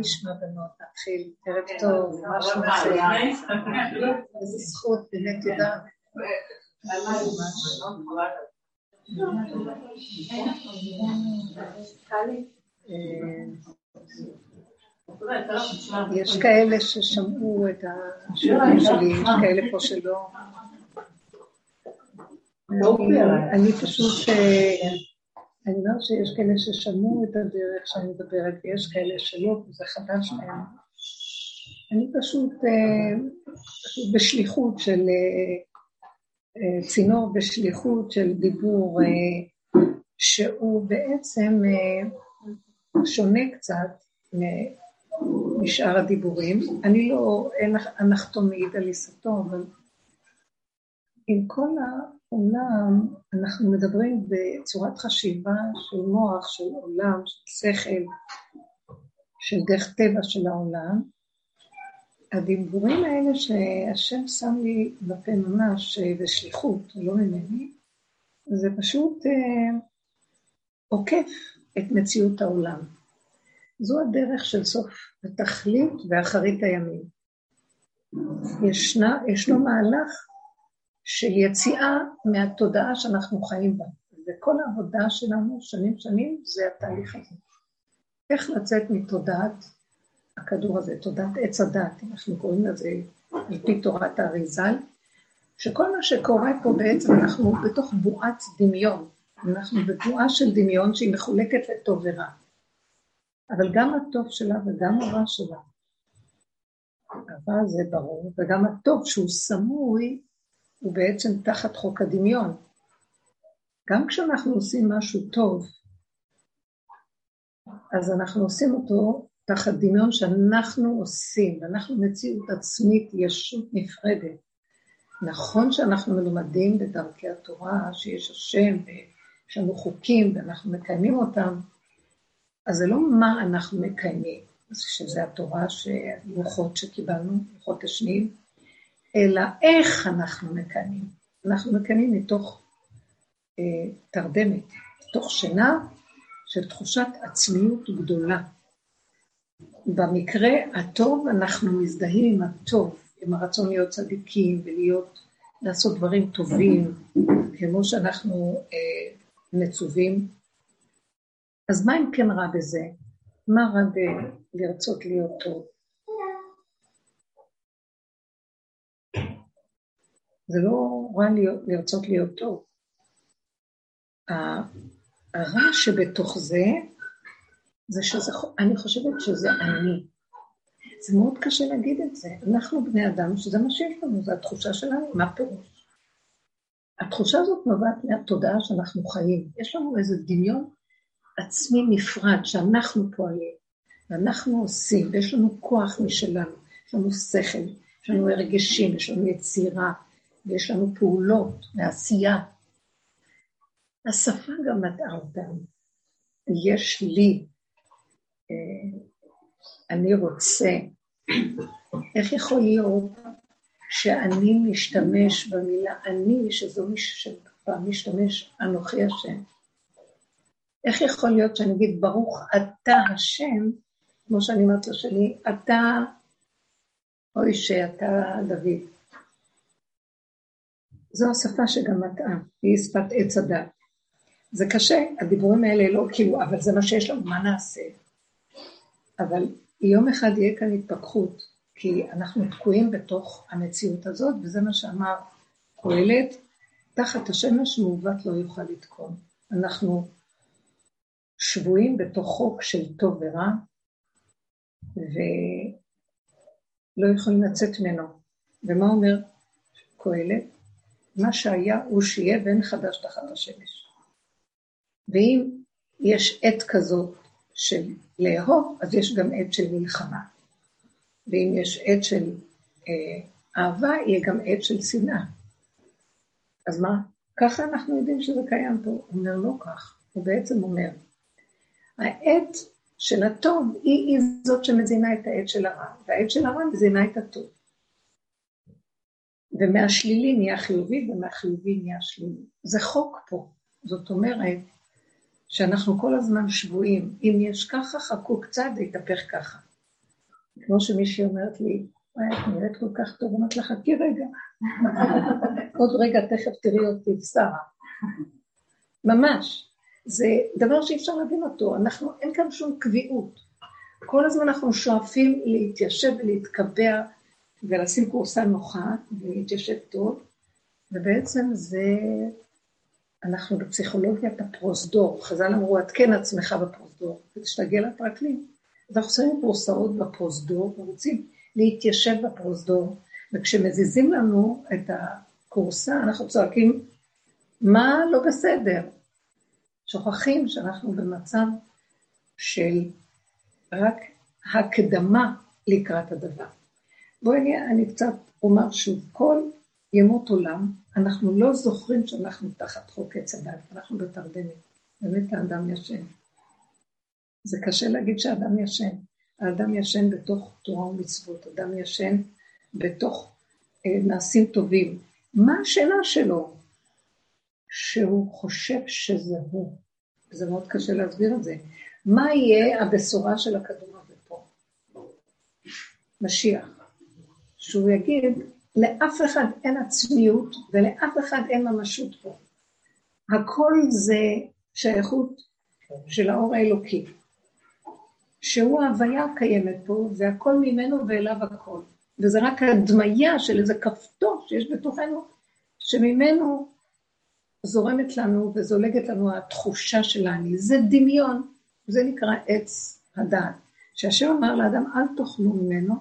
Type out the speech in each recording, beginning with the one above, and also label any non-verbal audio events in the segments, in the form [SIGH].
נשמע בנות? נתחיל, ערב טוב, מה שלומכם? איזה זכות, באמת תודה. יש כאלה ששמעו את השיעורים שלי, יש כאלה פה שלא. אני פשוט, אה, אני אומרת שיש כאלה ששמעו את הדרך שאני מדברת, ויש כאלה שלא, וזה חדש להם. אני פשוט אה, בשליחות של, אה, צינור בשליחות של דיבור, שהוא בעצם שונה קצת משאר הדיבורים. אני לא, מעיד על עיסתו, אבל עם כל העולם, אנחנו מדברים בצורת חשיבה של מוח, של עולם, של שכל, של דרך טבע של העולם. הדיבורים האלה שהשם שם לי בפה ממש בשליחות, לא ממני, זה פשוט אה, עוקף את מציאות העולם. זו הדרך של סוף התכלית ואחרית הימים. ישנה, ישנו מהלך של יציאה מהתודעה שאנחנו חיים בה. וכל העבודה שלנו, שנים שנים, זה התהליך הזה. איך לצאת מתודעת הכדור הזה, תודעת עץ הדת, אנחנו קוראים לזה על פי תורת האריזל, שכל מה שקורה פה בעצם אנחנו בתוך בועת דמיון. אנחנו בבועה של דמיון שהיא מחולקת לטוב ורע. אבל גם הטוב שלה וגם הרע שלה. הרע זה ברור, וגם הטוב שהוא סמוי, הוא בעצם תחת חוק הדמיון. גם כשאנחנו עושים משהו טוב, אז אנחנו עושים אותו תחת דמיון שאנחנו עושים, ואנחנו מציאות עצמית, ישות נפרדת. נכון שאנחנו מלומדים בדרכי התורה, שיש השם, ויש לנו חוקים, ואנחנו מקיימים אותם, אז זה לא מה אנחנו מקיימים, שזה התורה, לוחות שקיבלנו, לוחות השניים, אלא איך אנחנו מקיימים. אנחנו מקיימים מתוך אה, תרדמת, מתוך שינה של תחושת עצמיות גדולה. במקרה הטוב אנחנו מזדהים עם הטוב, עם הרצון להיות צדיקים ולהיות, לעשות דברים טובים, כמו שאנחנו אה, מצווים אז מה אם כן רע בזה? מה רע בלרצות להיות טוב? זה לא רע להיות, לרצות להיות טוב. הרע שבתוך זה, זה שזה, אני חושבת שזה אני. זה מאוד קשה להגיד את זה. אנחנו בני אדם, שזה מה שיש לנו, זו התחושה שלנו, מה פירוש? התחושה הזאת נובעת מהתודעה שאנחנו חיים. יש לנו איזה דמיון עצמי נפרד, שאנחנו פועלים, ואנחנו עושים, ויש לנו כוח משלנו, יש לנו שכל, יש לנו הרגשים, יש לנו יצירה, ויש לנו פעולות ועשייה. השפה גם מטעה אותם. יש לי, אה, אני רוצה, איך יכול להיות שאני משתמש במילה אני, שזו מי שפעם משתמש אנוכי השם. איך יכול להיות שאני אגיד, ברוך אתה השם, כמו שאני אומרת לשני, אתה, אוי שאתה דוד. זו השפה שגם מטעה, היא שפת עץ הדת. זה קשה, הדיבורים האלה לא כאילו, אבל זה מה שיש לנו, מה נעשה? אבל יום אחד יהיה כאן התפכחות, כי אנחנו תקועים בתוך המציאות הזאת, וזה מה שאמר קהלת, תחת השמש מעוות לא יוכל לתקון. אנחנו שבויים בתוך חוק של טוב ורע, ולא יכולים לצאת ממנו. ומה אומר קהלת? מה שהיה הוא שיהיה ואין חדש תחת השמש. ואם יש עת כזאת של לאהוב, אז יש גם עת של מלחמה. ואם יש עת של אה, אהבה, יהיה גם עת של שנאה. אז מה? ככה אנחנו יודעים שזה קיים פה. הוא אומר לא כך, הוא בעצם אומר, העת של הטוב היא, היא זאת שמזינה את העת של הרע, והעת של הרע מזינה את הטוב. ומהשלילי נהיה חיובי ומהחיובי נהיה שלילי. זה חוק פה. זאת אומרת שאנחנו כל הזמן שבויים. אם יש ככה, חכו קצת, זה יתהפך ככה. כמו שמישהי אומרת לי, וואי, את נראית כל כך טוב, אמרת לך, חכי רגע. [LAUGHS] עוד רגע תכף תראי אותי, שרה. ממש. זה דבר שאי אפשר להבין אותו. אנחנו, אין כאן שום קביעות. כל הזמן אנחנו שואפים להתיישב ולהתקבע ולשים קורסה נוחה ולהתיישב טוב, ובעצם זה, אנחנו בפסיכולוגיית הפרוזדור. חז"ל אמרו, עדכן עצמך בפרוזדור, כדי שתגיע לפרקלין. אז אנחנו שמים קורסאות בפרוזדור ורוצים להתיישב בפרוזדור, וכשמזיזים לנו את הכורסה, אנחנו צועקים, מה לא בסדר? שוכחים שאנחנו במצב של רק הקדמה לקראת הדבר. בואי אני קצת אומר שוב, כל ימות עולם, אנחנו לא זוכרים שאנחנו תחת חוק עץ הדת, אנחנו בתרדמת, באמת האדם ישן. זה קשה להגיד שהאדם ישן. האדם ישן בתוך תורה ומצוות, אדם ישן בתוך אה, מעשים טובים. מה השאלה שלו? שהוא חושב שזה הוא. זה מאוד קשה להסביר את זה. מה יהיה הבשורה של הכדור הזה פה? משיח. שהוא יגיד, לאף אחד אין עצמיות ולאף אחד אין ממשות פה. הכל זה שייכות של האור האלוקי. שהוא ההוויה הקיימת פה, והכל ממנו ואליו הכל. וזה רק הדמיה של איזה כפתור שיש בתוכנו, שממנו זורמת לנו וזולגת לנו התחושה של האני. זה דמיון, זה נקרא עץ הדעת. שהשם אמר לאדם, אל תאכלו ממנו,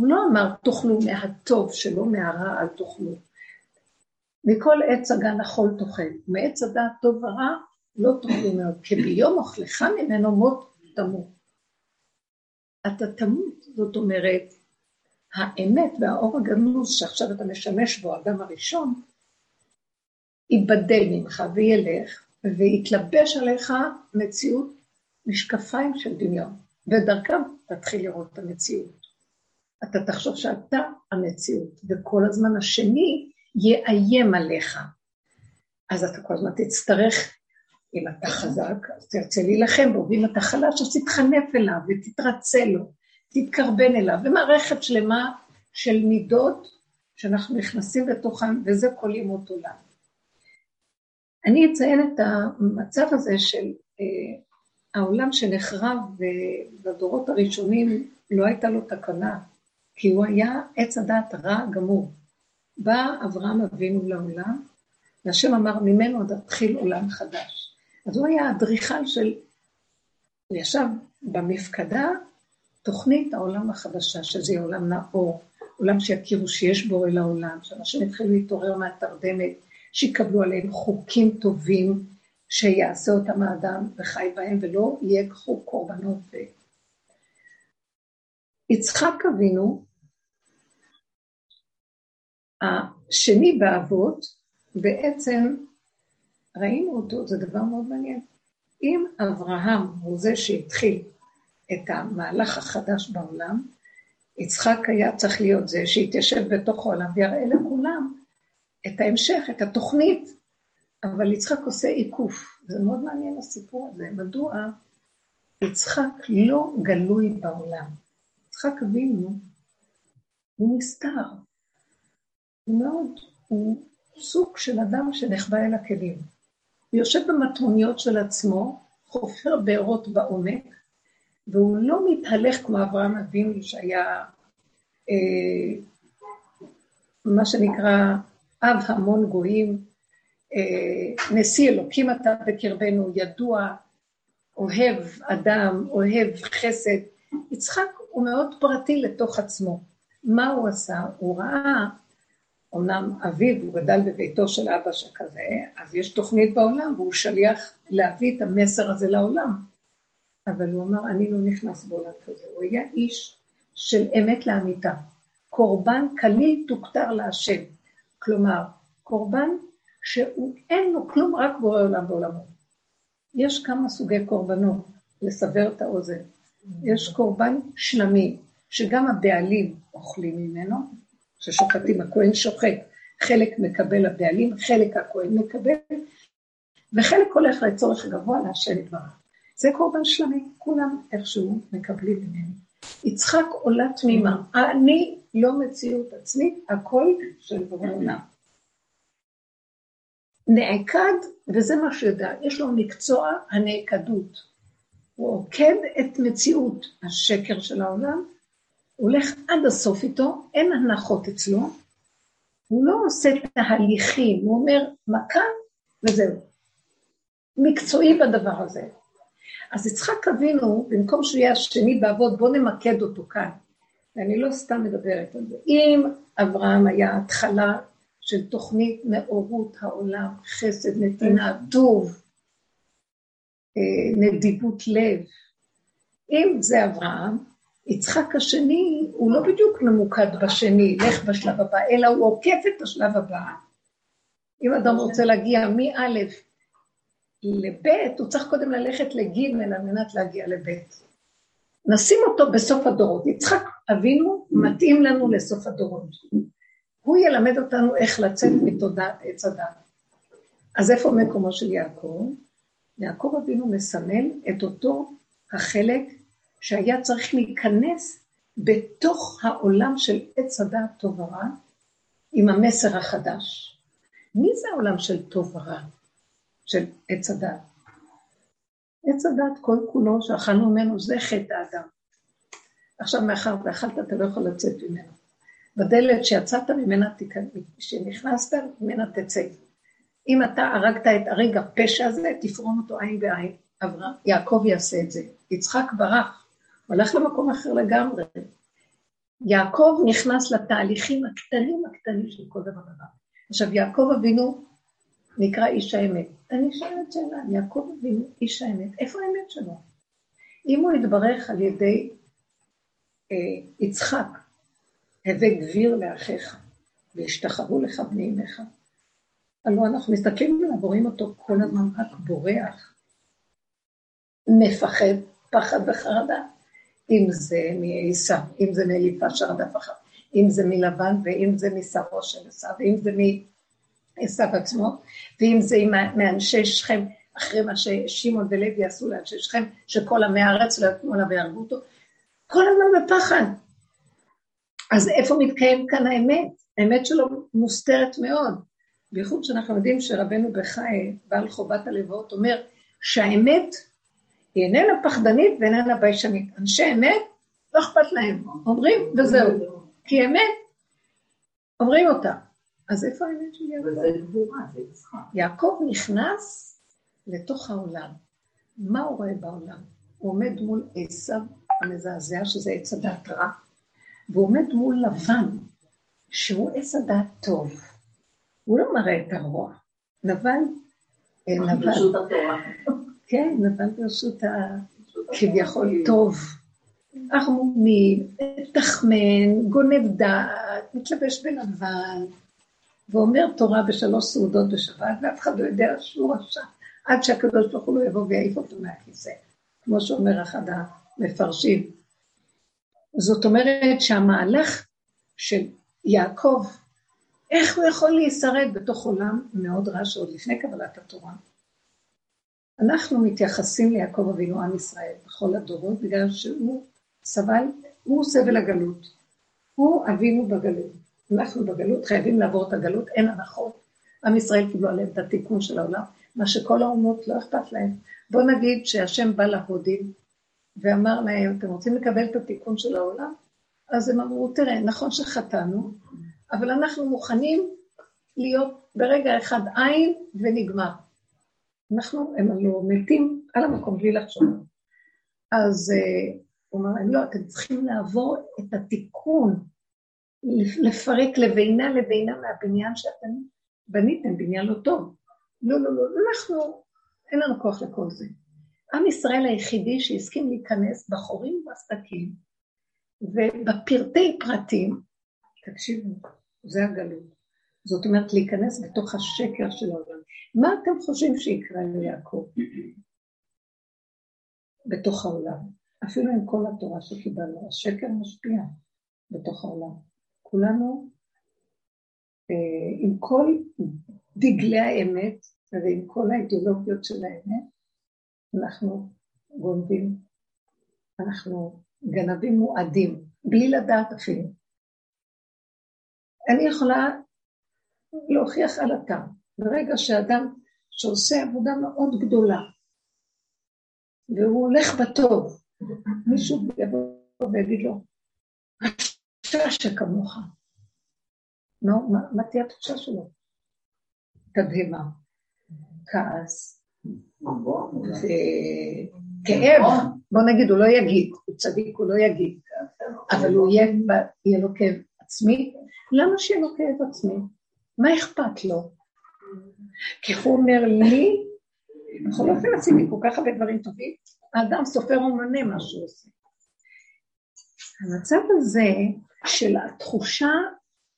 הוא לא אמר תאכלו מהטוב שלו, מהרע אל תאכלו. מכל עץ הגן החול תאכל, מעץ הדעת טוב ורע לא תאכלו ממנו, כי ביום אוכלך ממנו מות תמות. אתה תמות, זאת אומרת, האמת והאור הגנוז שעכשיו אתה משמש בו, האדם הראשון, ייבדל ממך וילך, ויתלבש עליך מציאות משקפיים של דמיון, ודרכם תתחיל לראות את המציאות. אתה תחשוב שאתה המציאות, וכל הזמן השני יאיים עליך. אז אתה כל הזמן תצטרך אם אתה חזק, אז תרצה להילחם בו, ואם אתה חלש, אז תתחנף אליו ותתרצה לו, תתקרבן אליו, ומערכת שלמה של מידות שאנחנו נכנסים לתוכן, וזה כל ימות עולם. אני אציין את המצב הזה של אה, העולם שנחרב בדורות הראשונים, לא הייתה לו תקנה, כי הוא היה עץ הדעת רע גמור. בא אברהם אבינו לעולם, והשם אמר, ממנו עוד התחיל עולם חדש. אז הוא היה אדריכל של... הוא ישב במפקדה, תוכנית העולם החדשה, שזה עולם נאור, עולם שיכירו שיש בו אל העולם, שאנשים יתחילו להתעורר מהתרדמת, שיקבלו עליהם חוקים טובים, שיעשה אותם האדם וחי בהם, ולא ייקחו קורבנות. ו... יצחק אבינו, השני באבות, בעצם ראינו אותו, זה דבר מאוד מעניין. אם אברהם הוא זה שהתחיל את המהלך החדש בעולם, יצחק היה צריך להיות זה שהתיישב בתוך העולם ויראה לכולם את ההמשך, את התוכנית, אבל יצחק עושה עיקוף. זה מאוד מעניין הסיפור הזה. מדוע יצחק לא גלוי בעולם? יצחק אבינו הוא נסתר. מאוד, הוא סוג של אדם שנחבא אל הכלים. הוא יושב במטרוניות של עצמו, חופר בארות בעומק, והוא לא מתהלך כמו אברהם אבינו שהיה אה, מה שנקרא אב המון גויים, אה, נשיא אלוקים אתה בקרבנו, ידוע, אוהב אדם, אוהב חסד. יצחק הוא מאוד פרטי לתוך עצמו. מה הוא עשה? הוא ראה אמנם אביו, הוא גדל בביתו של אבא שכזה, אז יש תוכנית בעולם, והוא שליח להביא את המסר הזה לעולם. אבל הוא אמר, אני לא נכנס בעולם כזה. הוא היה איש של אמת לאמיתה. קורבן כליל תוכתר להשם. כלומר, קורבן שאין לו כלום, רק בורא עולם בעולמו. יש כמה סוגי קורבנות, לסבר את האוזן. יש קורבן שלמי, שגם הבעלים אוכלים ממנו, ששוחטים, הכהן שוחט, חלק מקבל הבעלים, חלק הכהן מקבל, וחלק הולך לצורך גבוה להשם יתברך. זה קורבן שלמי, כולם איכשהו מקבלים ממני. יצחק עולה תמימה. אני לא מציאות עצמית, הכל של בעולם. נעקד, וזה מה שיודע, יש לו מקצוע הנעקדות. הוא עוקד את מציאות השקר של העולם, הולך עד הסוף איתו, אין הנחות אצלו, הוא לא עושה תהליכים, הוא אומר מכה וזהו. מקצועי בדבר הזה. אז יצחק אבינו, במקום שהוא יהיה השני בעבוד, בואו נמקד אותו כאן. ואני לא סתם מדברת על זה. אם אברהם היה התחלה של תוכנית נאורות העולם, חסד, נתינה, טוב, אה, נדיבות לב, אם זה אברהם, יצחק השני הוא לא בדיוק ממוקד בשני, לך בשלב הבא, אלא הוא עוקף את השלב הבא. אם אדם רוצה להגיע מא' לב', הוא צריך קודם ללכת לג' על מנת להגיע לב'. נשים אותו בסוף הדורות. יצחק אבינו מתאים לנו לסוף הדורות. הוא ילמד אותנו איך לצאת מתודעת עץ הדת. אז איפה מקומו של יעקב? יעקב אבינו מסמל את אותו החלק שהיה צריך להיכנס בתוך העולם של עץ הדעת טוב ורע עם המסר החדש. מי זה העולם של טוב ורע? של עץ הדעת? עץ הדעת כל כולו שאכלנו ממנו זה חטא האדם. עכשיו מאחר ואכלת אתה לא יכול לצאת ממנו. בדלת שיצאת ממנה, שנכנסת ממנה תצא. אם אתה הרגת את הריג הפשע הזה, תפרום אותו עין בעין. אברהם, יעקב יעשה את זה. יצחק ברח, הולך למקום אחר לגמרי. יעקב נכנס לתהליכים הקטנים הקטנים של כל דבר דבר. עכשיו, יעקב אבינו נקרא איש האמת. אני שואלת שאלה, יעקב אבינו איש האמת, איפה האמת שלו? אם הוא יתברך על ידי אה, יצחק, הווה גביר לאחיך, והשתחוו לך בני אמך, הלוא אנחנו מסתכלים עליו ורואים אותו כל הזמן רק בורח, מפחד, פחד וחרדה. אם זה מעשיו, אם זה מאליפש הרדף אחר, אם זה מלבן ואם זה משרו של עשיו, ואם זה מעשיו עצמו, ואם זה מאנשי שכם, אחרי מה ששמעון ולוי עשו לאנשי שכם, שכל עמי הארץ לא יקמו לה ויהרגו אותו, כל הזמן בפחד. אז איפה מתקיים כאן האמת? האמת שלו מוסתרת מאוד. בייחוד שאנחנו יודעים שרבנו בחי, בעל חובת הלוואות, אומר שהאמת היא איננה פחדנית ואיננה ביישנית. אנשי אמת, לא אכפת להם, אומרים וזהו. כי אמת, אומרים אותה. אז איפה האמת של יעקב? יעקב נכנס לתוך העולם. מה הוא רואה בעולם? הוא עומד מול עשיו המזעזע, שזה עץ הדעת רע, והוא עומד מול לבן, שהוא עץ הדעת טוב. הוא לא מראה את הרוע. נבל, אה, נבל. כן, נבל ברשות הכביכול טוב. ערמומי, תחמן, גונב דעת, מתלבש בלבן, ואומר תורה בשלוש סעודות בשבת, ואף אחד לא יודע שהוא רשע, עד שהקדוש ברוך הוא לא יבוא ויעיף אותו מהכיסא, כמו שאומר אחד המפרשים. זאת אומרת שהמהלך של יעקב, איך הוא יכול להישרד בתוך עולם מאוד רע שעוד לפני קבלת התורה? אנחנו מתייחסים ליעקב אבינו עם ישראל בכל הדורות, בגלל שהוא סבל, הוא סבל הגלות. הוא אבינו בגלות. אנחנו בגלות חייבים לעבור את הגלות, אין הנחות. עם ישראל קיבלו עליהם את התיקון של העולם, מה שכל האומות לא אכפת להם. בואו נגיד שהשם בא להודים ואמר להם, אתם רוצים לקבל את התיקון של העולם? אז הם אמרו, תראה, נכון שחטאנו, אבל אנחנו מוכנים להיות ברגע אחד עין ונגמר. אנחנו, הם הלוא מתים על המקום בלי לחשוב. אז uh, הוא אמר להם, לא, אתם צריכים לעבור את התיקון, לפרק לבינה לבינה מהבניין שאתם בניתם, בניין לא טוב. לא, לא, לא, אנחנו, אין לנו כוח לכל זה. עם ישראל היחידי שהסכים להיכנס בחורים ובסדקים, ובפרטי פרטים, תקשיבו, זה הגלות. זאת אומרת, להיכנס בתוך השקר של העולם. מה אתם חושבים שיקרה ליעקב בתוך העולם? אפילו עם כל התורה שקיבלנו, השקר משפיע בתוך העולם. כולנו, אה, עם כל דגלי האמת ועם כל האידיאולוגיות של האמת, אנחנו גונבים, אנחנו גנבים מועדים, בלי לדעת אפילו. אני יכולה להוכיח על הטעם. ברגע שאדם שעושה עבודה מאוד גדולה, והוא הולך בטוב, מישהו יבוא ויגיד לו, התחושה שכמוך. נו, מה, מה תהיה התחושה שלו? תדהמה, כעס, כאב, בוא נגיד, הוא לא יגיד, הוא צדיק, הוא לא יגיד, אבל הוא יהיה, יהיה לו כאב עצמי. למה שיהיה לו כאב עצמי? מה אכפת לו? כי הוא אומר לי, בכל אופן עשיתי כל כך הרבה דברים טובים, האדם סופר ומנה מה שהוא עושה. המצב הזה של התחושה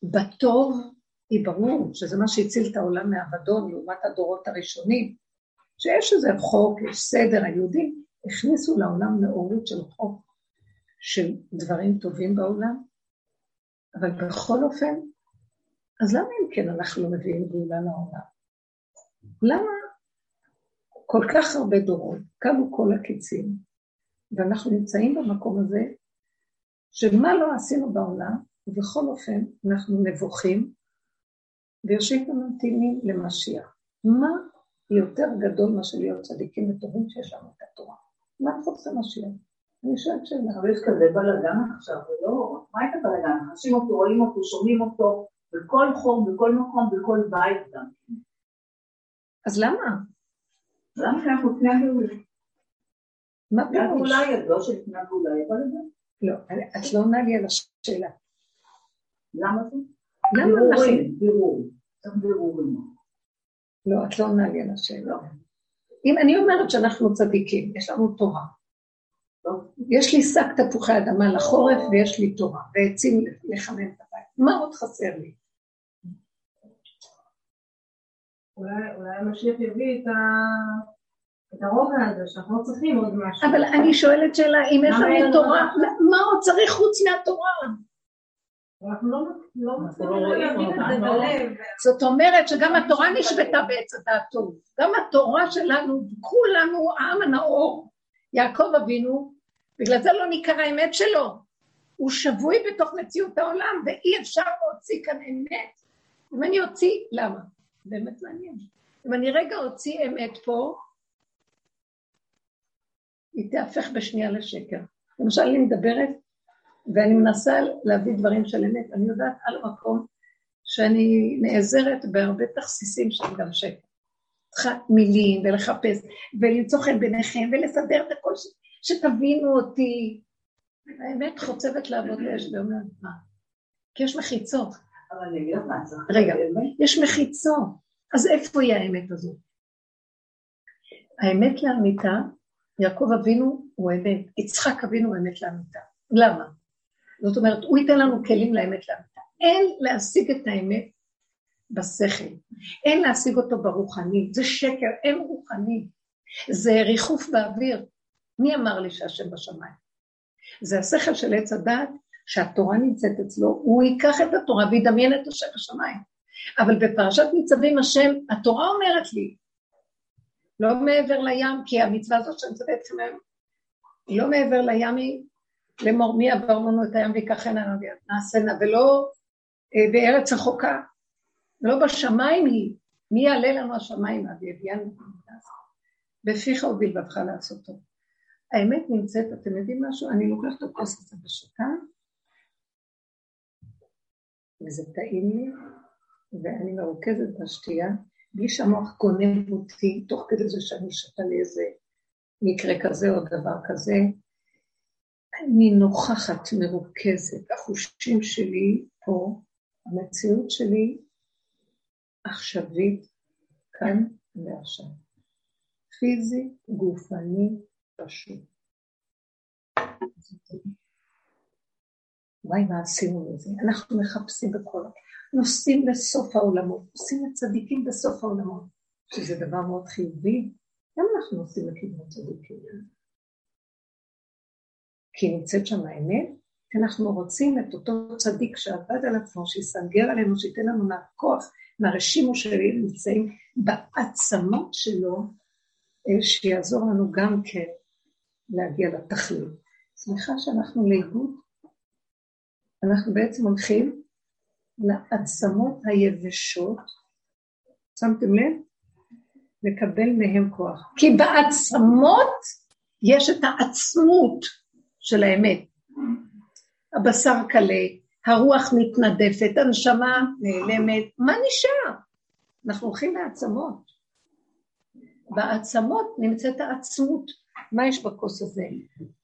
בטוב היא ברור שזה מה שהציל את העולם מאבדון לעומת הדורות הראשונים, שיש איזה חוק, יש סדר, היהודים הכניסו לעולם נאורות של חוק של דברים טובים בעולם, אבל בכל אופן, אז למה אם כן אנחנו מביאים גאולה לעולם? למה כל כך הרבה דורות, קמו כל הקיצים, ואנחנו נמצאים במקום הזה, שמה לא עשינו בעולם, ובכל אופן אנחנו נבוכים, ויושבים וממתינים למשיח. מה יותר גדול מאשר להיות צדיקים וטובים שיש לנו את התורה? מה חוץ למשיח? אני שואלת שאלה. אבל יש כזה בלאגן עכשיו, ולא, מה את הבלאגן? אנשים אותו, רואים אותו, שומעים אותו, בכל חום, בכל מקום, בכל בית גם. אז למה? למה שאנחנו לפני הגאולה? מה פירוש? הגאולה ידוע שלפני הגאולה יבוא לזה? לא, את לא עונה לי על השאלה. למה זה? למה אנחנו... בירורים, בירורים. לא, את לא עונה לי על השאלה. אם אני אומרת שאנחנו צדיקים, יש לנו תורה. יש לי שק תפוחי אדמה לחורף ויש לי תורה, ועצים לחמם את הבית. מה עוד חסר לי? אולי המשיח יביא את ה... את הרוגע הזה, שאנחנו לא צריכים עוד משהו. אבל אני שואלת שאלה, אם יש לנו תורה, מה עוד צריך חוץ מהתורה? אנחנו לא, לא מצליחים להבין את זה בלב. זאת אומרת שגם התורה נשבתה בעץ הדעת טוב. גם התורה שלנו, כולנו העם הנאור, יעקב אבינו, בגלל זה לא ניכר האמת שלו. הוא שבוי בתוך מציאות העולם, ואי אפשר להוציא כאן אמת. אם אני אוציא, למה? באמת מעניין. אם אני רגע אוציא אמת פה, היא תהפך בשנייה לשקר. למשל, אני מדברת ואני מנסה להביא דברים של אמת, אני יודעת על המקום שאני נעזרת בהרבה תכסיסים שהם גם שקר. צריכה מילים ולחפש ולמצוא חן ביניכם ולסדר את הכל, ש... שתבינו אותי. האמת חוצבת לעבוד לאש ואומרת מה? כי יש מחיצות. אבל אני אגיד לך מה צריך. רגע, יש מחיצות, אז איפה היא האמת הזאת? האמת לאמיתה, יעקב אבינו הוא אמת, יצחק אבינו הוא אמת לאמיתה. למה? זאת אומרת, הוא ייתן לנו כלים לאמת לאמיתה. אין להשיג את האמת בשכל, אין להשיג אותו ברוחני, זה שקר, אין רוחני, זה ריחוף באוויר. מי אמר לי שהשם בשמיים? זה השכל של עץ הדת, שהתורה נמצאת אצלו, הוא ייקח את התורה וידמיין את השם בשמיים. אבל בפרשת ניצבים השם, התורה אומרת לי, לא מעבר לים, כי המצווה הזאת שאני מצווה אתכם היום, לא מעבר לים היא לאמור מי עבר לנו את הים ויקחנה נעשנה, ולא אה, בארץ רחוקה, לא בשמיים היא, מי יעלה לנו השמיים והביאנו בפיך ובלבבך לעשותו. האמת נמצאת, אתם יודעים משהו? אני לוקחת את הכוס הזה בשותה, וזה טעים לי, ואני מרוכזת בשתייה, בלי שהמוח גונב אותי, תוך כדי זה שאני שותה לאיזה מקרה כזה או דבר כזה, אני נוכחת, מרוכזת, החושים שלי פה, המציאות שלי עכשווית, כאן ועכשיו. פיזי, גופני, פשוט. וואי, מה עשינו לזה? אנחנו מחפשים בכל... נוסעים לסוף העולמות, עושים לצדיקים בסוף העולמות, שזה דבר מאוד חיובי. למה אנחנו עושים לכיוון צדיקים? כי נמצאת שם האמת, כי אנחנו רוצים את אותו צדיק שעבד על עצמו, שיסנגר עלינו, שייתן לנו מהכוח, מהרשימו שנמצאים בעצמות שלו, אה, שיעזור לנו גם כן להגיע לתכלית. סליחה שאנחנו לאיבוד, אנחנו בעצם הולכים לעצמות היבשות, שמתם לב? לקבל מהם כוח. כי בעצמות יש את העצמות של האמת. הבשר קלה, הרוח מתנדפת, הנשמה נעלמת, מה נשאר? אנחנו הולכים לעצמות. בעצמות נמצאת העצמות. מה יש בכוס הזה?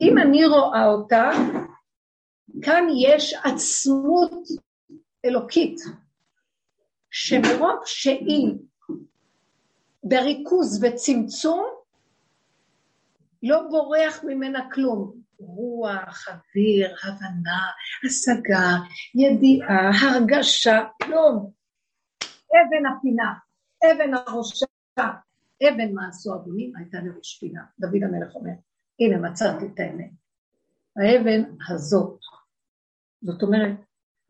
אם אני רואה אותה, כאן יש עצמות אלוקית, שמרוב שהיא בריכוז וצמצום, לא בורח ממנה כלום. רוח, אוויר, הבנה, השגה, ידיעה, הרגשה, כלום. אבן הפינה, אבן הראשה, אבן מעשו אדומים הייתה לראש פינה. דוד המלך אומר, הנה מצאתי את האמת. האבן הזאת, זאת אומרת,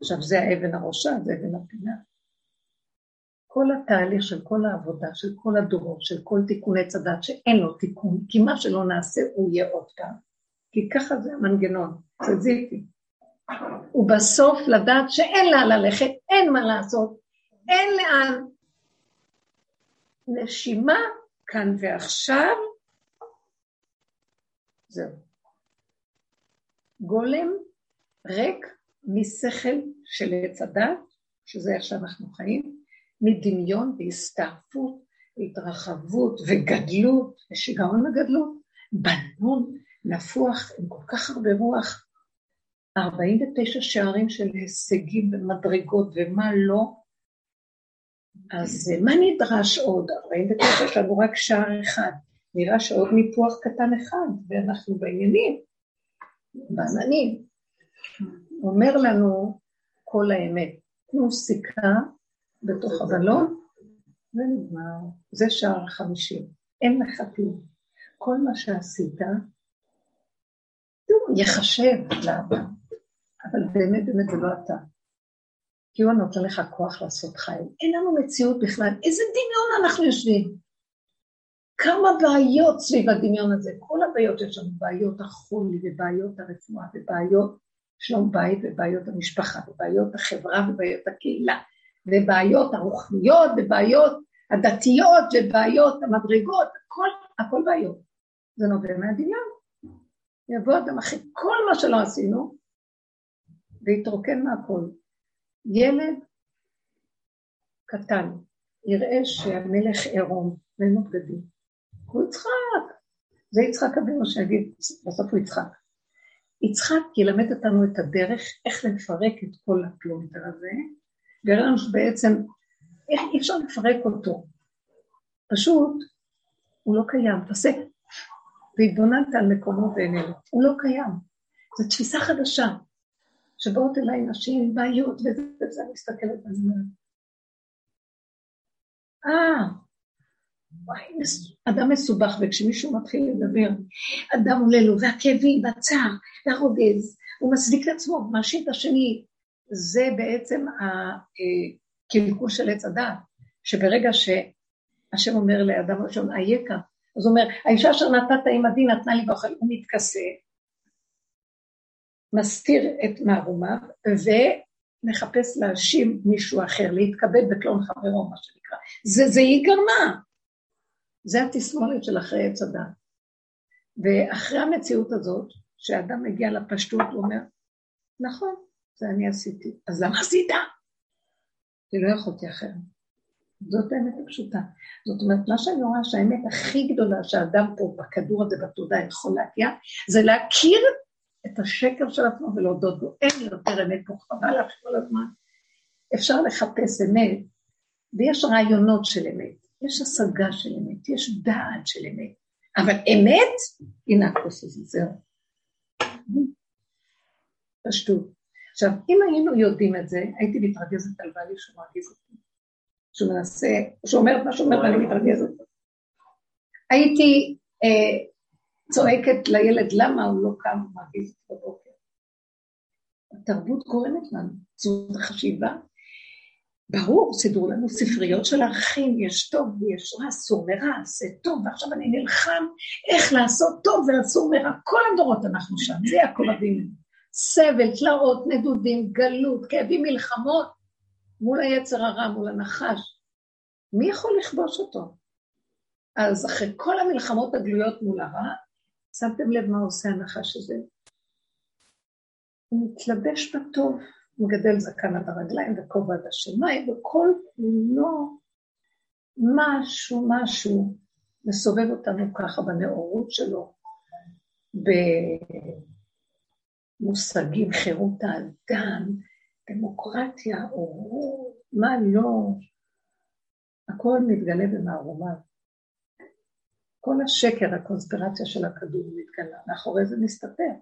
עכשיו זה האבן הראשה, זה אבן הפינה. כל התהליך של כל העבודה, של כל הדורות, של כל תיקוני צדת שאין לו תיקון, כי מה שלא נעשה הוא יהיה עוד פעם. כי ככה זה המנגנון, סזיפי. ובסוף לדעת שאין לה ללכת, אין מה לעשות, אין לאן. נשימה כאן ועכשיו, זהו. גולם ריק משכל של עץ הדת, שזה איך שאנחנו חיים, מדמיון והסתעפות, והתרחבות וגדלות, ושיגעון הגדלות, בנון, נפוח עם כל כך הרבה רוח, 49 שערים של הישגים ומדרגות ומה לא, אז מה נדרש עוד? 49 יש לנו רק שער אחד, נראה שעוד ניפוח קטן אחד, ואנחנו בעניינים, בעננים. אומר לנו כל האמת, תנו סיכה בתוך הבלון, ונגמר. זה שער החמישים. אין לך כלום. כל מה שעשית, יחשב לאדם, אבל באמת באמת זה לא אתה. כי הוא נותן לך כוח לעשות חיים. אין לנו מציאות בכלל. איזה דמיון אנחנו יושבים. כמה בעיות סביב הדמיון הזה. כל הבעיות, יש לנו בעיות החולי ובעיות הרפואה ובעיות שלום בית ובעיות המשפחה ובעיות החברה ובעיות הקהילה ובעיות הרוחניות ובעיות הדתיות ובעיות המדרגות, הכל, הכל בעיות. זה נובע מהדמיון. יבוא אדם אחרי כל מה שלא עשינו ויתרוקן מהכל. ילד קטן יראה שהמלך עירום ואין לו בגדים. הוא יצחק. זה יצחק אבינו שיגיד, בסוף הוא יצחק. יצחק ילמד אותנו את הדרך איך לפרק את כל הפלונטר הזה, ויראה לנו שבעצם, איך אי אפשר לפרק אותו. פשוט, הוא לא קיים. תעשה, והתבוננת על מקומו ואיננו. הוא לא קיים. זו תפיסה חדשה. שבאות אליי נשים עם בעיות וזה, וזה, אני מסתכלת על זה. אה, אדם מסובך, וכשמישהו מתחיל לדבר, אדם עולה לו, והכאבים, והצער, והרוגז, הוא מצדיק את עצמו, מאשים את השני. זה בעצם הקלקול של עץ הדת, שברגע שהשם אומר לאדם ראשון, אייכה, אז הוא אומר, האישה אשר נתת עמדי נתנה לי ואוכל, הוא מתכסה, מסתיר את מערומיו, ומחפש להאשים מישהו אחר, להתכבד בקלון חברו, מה שנקרא. זה, זה היא גרמה. זה התסמונת של אחרי עץ הדת. ואחרי המציאות הזאת, כשאדם מגיע לפשטות, הוא אומר, נכון, זה אני עשיתי. אז למה עשית? כי לא יכולתי אחרת. זאת האמת הפשוטה. זאת אומרת, מה שאני רואה שהאמת הכי גדולה שאדם פה בכדור הזה, בתודעה, יכול להגיע, זה להכיר את השקר של עצמו ולהודות בו. אין יותר אמת פה, חבל לך כל הזמן. אפשר לחפש אמת, ויש רעיונות של אמת, יש השגה של אמת, יש דעת של אמת, אבל אמת, הנה הכוס הזה, זהו. פשטות. עכשיו, אם היינו יודעים את זה, הייתי מתרגזת על בעלי שהוא מרגיז אותי. שהוא מנסה, שהוא אומר את מה שהוא אומר ואני מתרגזת. הייתי אה, צועקת לילד למה הוא לא קם ומרגיז בבוקר. התרבות גורמת לנו, זאת החשיבה. ברור, סידרו לנו ספריות של ערכים, יש טוב ויש רע, אסור מרע, עשה טוב, ועכשיו אני נלחם איך לעשות טוב ואסור מרע. כל הדורות אנחנו שם, זה יעקב אבינו. סבל, תלאות, נדודים, גלות, כאבים, מלחמות, מול היצר הרע, מול הנחש. מי יכול לכבוש אותו? אז אחרי כל המלחמות הגלויות מול הרע, שמתם לב מה עושה הנחש הזה? הוא מתלבש בטוב, מגדל זקן עד הרגליים וכובע עד השמיים, וכל כולו משהו, משהו, מסובב אותנו ככה בנאורות שלו, במושגים, חירות האדם, דמוקרטיה, אורות, מה לא, הכל מתגלה במערומיו. כל השקר, הקונספירציה של הכדור מתגלה, מאחורי זה מסתתר.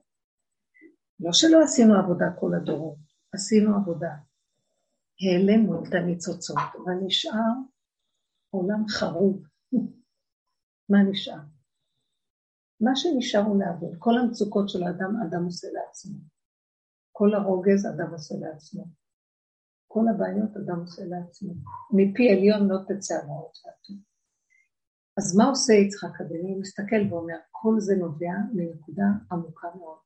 לא שלא עשינו עבודה כל הדורות, עשינו עבודה. העלינו את הניצוצות, אבל נשאר עולם חרוב. [LAUGHS] מה נשאר? מה שנשאר הוא לעבוד. כל המצוקות של האדם, אדם עושה לעצמו. כל הרוגז, אדם עושה לעצמו. כל הבעיות, אדם עושה לעצמו. מפי עליון לא תצא המעות דעתו. אז מה עושה יצחק אדוני? הוא מסתכל ואומר, כל זה נובע מנקודה עמוקה מאוד.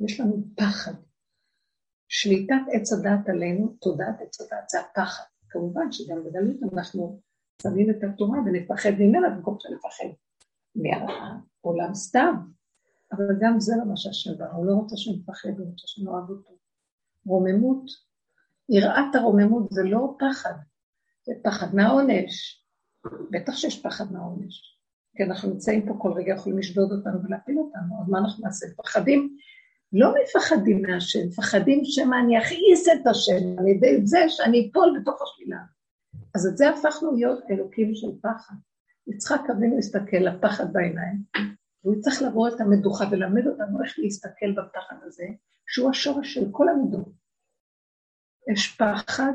יש לנו פחד. שליטת עץ הדת עלינו, תודעת עץ הדת, זה הפחד. כמובן שגם בגלות אנחנו שמים את התורה ונפחד ממנה במקום שנפחד מהעולם סתם. אבל גם זה לא מה שהשם ברא, הוא לא רוצה שנפחד, הוא רוצה שנאהב אותו. רוממות, יראת הרוממות זה לא פחד, זה פחד מהעונש. בטח שיש פחד מהעונש. כי אנחנו נמצאים פה כל רגע, יכולים לשדוד אותנו ולהפיל אותנו, אז מה אנחנו נעשה? פחדים לא מפחדים מהשם, מפחדים שמא אני אכעיס את השם על ידי זה שאני אפול בתוך השלילה. אז את זה הפכנו להיות אלוקים של פחד. יצחק אבינו להסתכל לפחד בעיניים, והוא צריך לבוא את המדוכה וללמד אותנו איך להסתכל בפחד הזה, שהוא השורש של כל המידות. יש פחד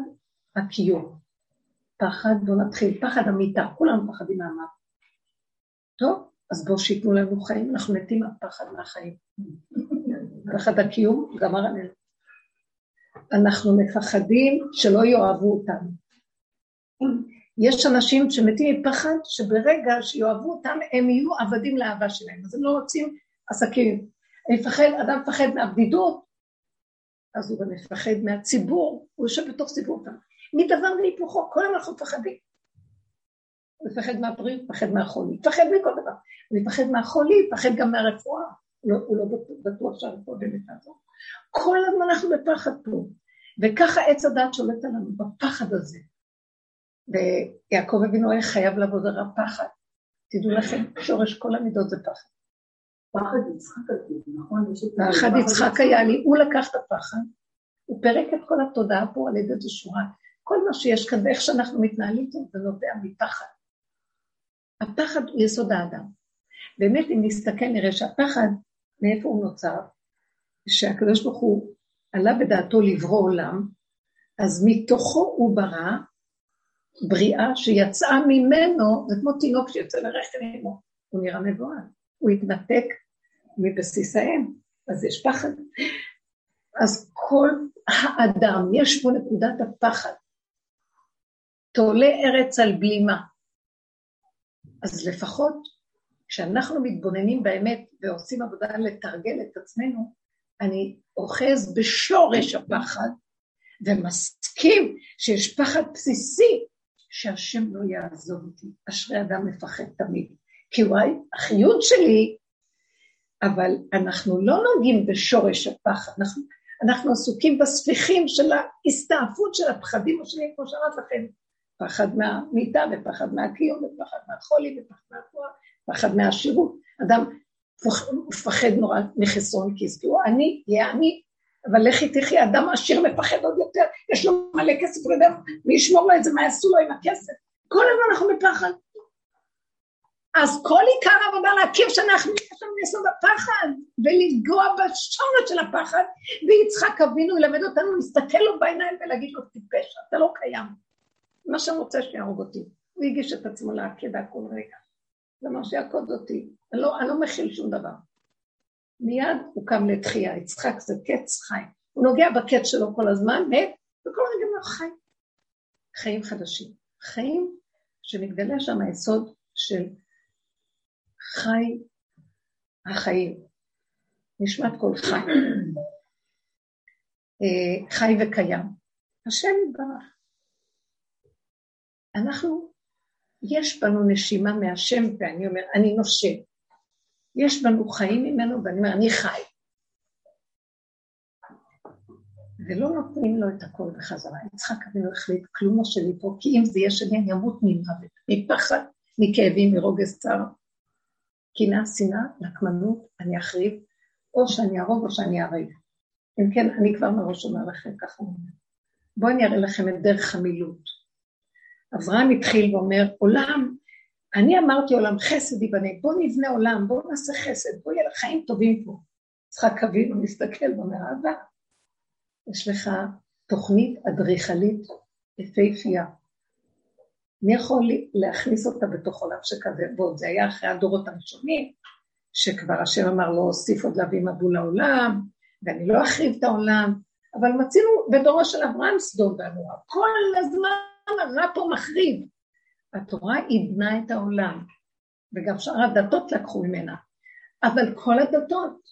הקיום, פחד, בואו נתחיל, פחד המיטה, כולם מפחדים מהמוות. טוב, אז בואו שייתנו לנו חיים, אנחנו מתים מהפחד מהחיים. פחד הקיום, גמר עלינו. אנחנו מפחדים שלא יאהבו אותנו. יש אנשים שמתים מפחד שברגע שיאהבו אותם, הם יהיו עבדים לאהבה שלהם, אז הם לא רוצים עסקים. מפחד, אדם מפחד מהבדידות, אז הוא גם מפחד מהציבור, הוא יושב בתוך ציבור כאן. מדבר והיפוכו, כל הזמן אנחנו מפחדים. מפחד מהבריאות, מפחד מהחולי, מפחד מכל דבר. מפחד מהחולי, מפחד גם מהרפואה. לא, הוא לא בטוח שהרפואה באמת תעזור. כל הזמן אנחנו בפחד פה. וככה עץ הדת שולט עלינו, בפחד הזה. ויעקב אבינו היה חייב לעבוד על הפחד. תדעו לכם, שורש כל המידות זה פחד. פחד יצחק נכון? פחד יצחק היה לי, הוא לקח את הפחד, הוא פירק את כל התודעה פה על ידי זו שורה. כל מה שיש כאן ואיך שאנחנו מתנהלים פה זה נובע מפחד. הפחד הוא יסוד האדם. באמת, אם נסתכל, נראה שהפחד, מאיפה הוא נוצר? שהקדוש ברוך הוא עלה בדעתו לברוא עולם, אז מתוכו הוא ברא בריאה שיצאה ממנו, זה כמו תינוק שיוצא לרחם אמו, הוא נראה מבוהל, הוא התנתק מבסיס האם, אז יש פחד. אז כל האדם, יש בו נקודת הפחד. תולה ארץ על בלימה. אז לפחות כשאנחנו מתבוננים באמת ועושים עבודה לתרגל את עצמנו, אני אוחז בשורש הפחד ומסכים שיש פחד בסיסי שהשם לא יעזוב אותי. אשרי אדם מפחד תמיד. כי וואי, החיות שלי, אבל אנחנו לא נוגעים בשורש הפחד, אנחנו, אנחנו עסוקים בספיחים של ההסתעפות של הפחדים השניים, כמו שאמרת לכם, פחד מהמיטה ופחד מהקיום ופחד מהחולי ופחד מהכוח, פחד מהעשירות. אדם מפחד נורא מחסרון כיס, כי הוא עני, יהיה עני, אבל לכי תחי, אדם עשיר מפחד עוד יותר, יש לו מלא כסף, הוא יודע מי ישמור לו את זה, מה יעשו לו עם הכסף? כל הזמן אנחנו בפחד. אז כל עיקר העבודה להכיר שאנחנו, יש לנו יסוד הפחד, ולגוע בשורש של הפחד, ויצחק אבינו ילמד אותנו להסתכל לו בעיניים ולהגיד לו, טיפש, אתה לא קיים. מה שאני רוצה שיהרוג אותי. הוא הגיש את עצמו לעקדה כל רגע. זה מה שיעקוד אותי. אני לא, אני לא מכיל שום דבר. מיד הוא קם לתחייה, יצחק זה קץ חי. הוא נוגע בקץ שלו כל הזמן, מת, וכל רגע הוא חי. חיים חדשים. חיים שמתגלה שם היסוד של חי החיים, נשמת כל חי, אה, חי וקיים. השם יתברך. אנחנו, יש בנו נשימה מהשם, ואני אומר, אני נושם. יש בנו חיים ממנו, ואני אומר, אני חי. ולא נותנים לו את הכל בחזרה. יצחק אבינו החליט, כלום לא שלי פה, כי אם זה יהיה שלי, אני אמות ממוות, מפחד, מכאבים, מרוגז צער. קנאה, שנאה, נקמנות, אני אחריב, או שאני אהרוג או שאני אהרג. אם כן, אני כבר מראש אומר לכם, ככה. בואו אני אראה לכם את דרך המילוט. אברהם התחיל ואומר, עולם, אני אמרתי עולם חסד ייבנה, בואו נבנה עולם, בואו נעשה חסד, בואו יהיה לחיים טובים פה. יצחק אבינו מסתכל ואומר, אבא, יש לך תוכנית אדריכלית יפהפייה. מי יכול להכניס אותה בתוך עולם שכזה? ועוד זה היה אחרי הדורות הראשונים, שכבר השם אמר לא אוסיף עוד להביא מבול לעולם, ואני לא אחריב את העולם, אבל מצינו בדורו של אברהם סדום ועמורה, כל הזמן הרע פה מחריב. התורה עידנה את העולם, וגם שאר הדתות לקחו ממנה, אבל כל הדתות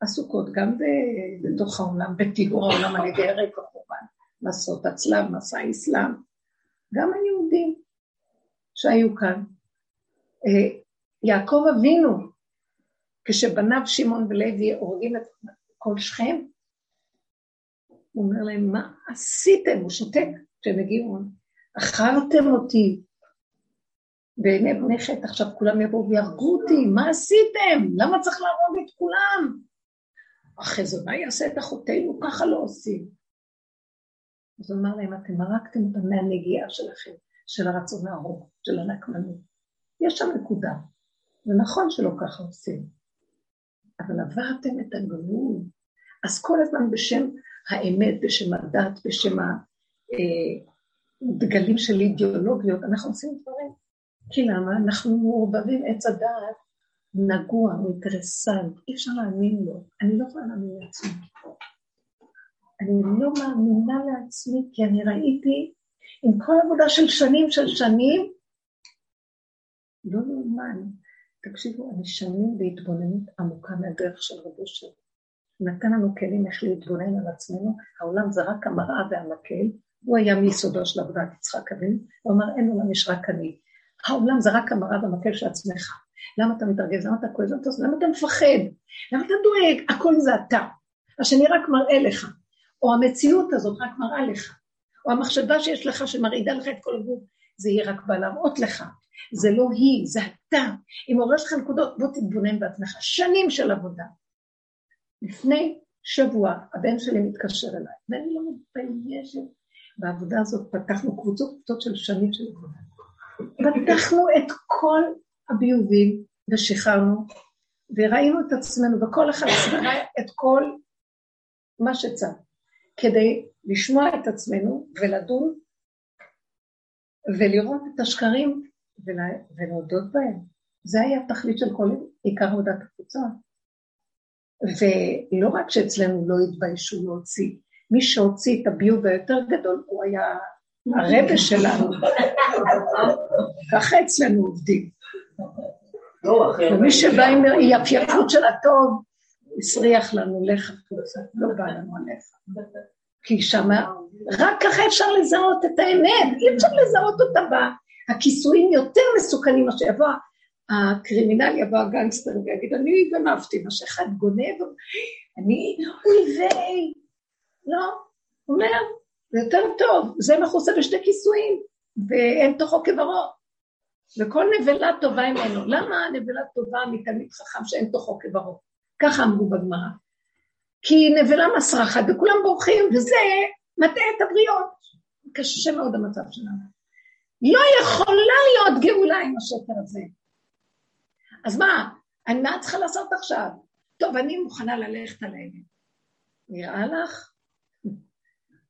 עסוקות גם בתוך העולם, בטיהור העולם על ידי הרג וחורבן, מסעות הצלב, מסע האסלאם, גם היהודים שהיו כאן. אה, יעקב אבינו, כשבניו שמעון ולוי הורגים את כל שכם, הוא אומר להם, מה עשיתם? הוא שותק כשהם הגיעו, אכלתם אותי בעיני בני חטא, עכשיו כולם יבואו ויהרגו אותי, מה עשיתם? למה צריך להרוג את כולם? החזונה יעשה את אחותינו, ככה לא עושים. אז הוא אמר להם, אתם הרגתם אותם מהנגיעה שלכם, של הרצון להרוג, של הנקמנות. יש שם נקודה. זה נכון שלא ככה עושים, אבל עברתם את הגבול. אז כל הזמן בשם האמת, בשם הדת, בשם הדגלים אה, של אידיאולוגיות, אנחנו עושים דברים. כי למה? אנחנו מעורבבים עץ הדעת נגוע, אינטרסנט, אי אפשר להאמין לו. אני לא יכולה להאמין לעצמי. אני לא מאמינה לעצמי, כי אני ראיתי עם כל עבודה של שנים של שנים, לא נאמן. תקשיבו, אני שנים בהתבוננות עמוקה מהדרך של רבו שלו. נתן לנו כלים איך להתבונן על עצמנו, העולם זה רק המראה והמקל, הוא היה מיסודו של עבודת יצחק אבינו, הוא אמר אין עולם יש רק אני. העולם זה רק המראה והמקל של עצמך. למה אתה מתרגז? למה אתה כואב? למה אתה מפחד? למה אתה דואג? הכל זה אתה. השני רק מראה לך. או המציאות הזאת רק מראה לך, או המחשבה שיש לך שמרעידה לך את כל הגוף, זה יהיה רק בא להראות לך. זה לא היא, זה אתה. אם עורר לך נקודות, בוא תתבונן בעצמך. שנים של עבודה. לפני שבוע הבן שלי מתקשר אליי, ואני לא מתביישת. בעבודה הזאת פתחנו קבוצות קבוצות של שנים של עבודה. פתחנו את כל הביובים ושחררנו, וראינו את עצמנו, וכל אחד סיפרה את כל מה שצריך. כדי לשמוע את עצמנו ולדון ולראות את השקרים ולהודות בהם. זה היה התכלית של כל עיקר עבודת הקבוצה. ולא רק שאצלנו לא התביישו להוציא, מי שהוציא את הביוב היותר גדול הוא היה הרבה שלנו. ככה אצלנו עובדים. ומי שבא עם היפייפות של הטוב, הסריח לנו, לך לא בא לנו עליך. כי שמה, רק ככה אפשר לזהות את האמת, אי אפשר לזהות אותה בה. הכיסויים יותר מסוכנים, מה שיבוא הקרימינל, יבוא הגנגסטר ויגיד, אני גנבתי, מה שאחד גונב, אני אויבי. לא, אומר, זה יותר טוב, זה מכוסה בשתי כיסויים, ואין תוכו כברו. וכל נבלה טובה ממנו. למה נבלה טובה מתלמיד חכם שאין תוכו כברו? ככה אמרו בגמרא. כי נבלה מסרחת וכולם בורחים, וזה מטעה את הבריות. קשה מאוד המצב שלנו. לא יכולה להיות גאולה עם השקר הזה. אז מה, אני מה צריכה לעשות עכשיו? טוב, אני מוכנה ללכת על האמת. נראה לך?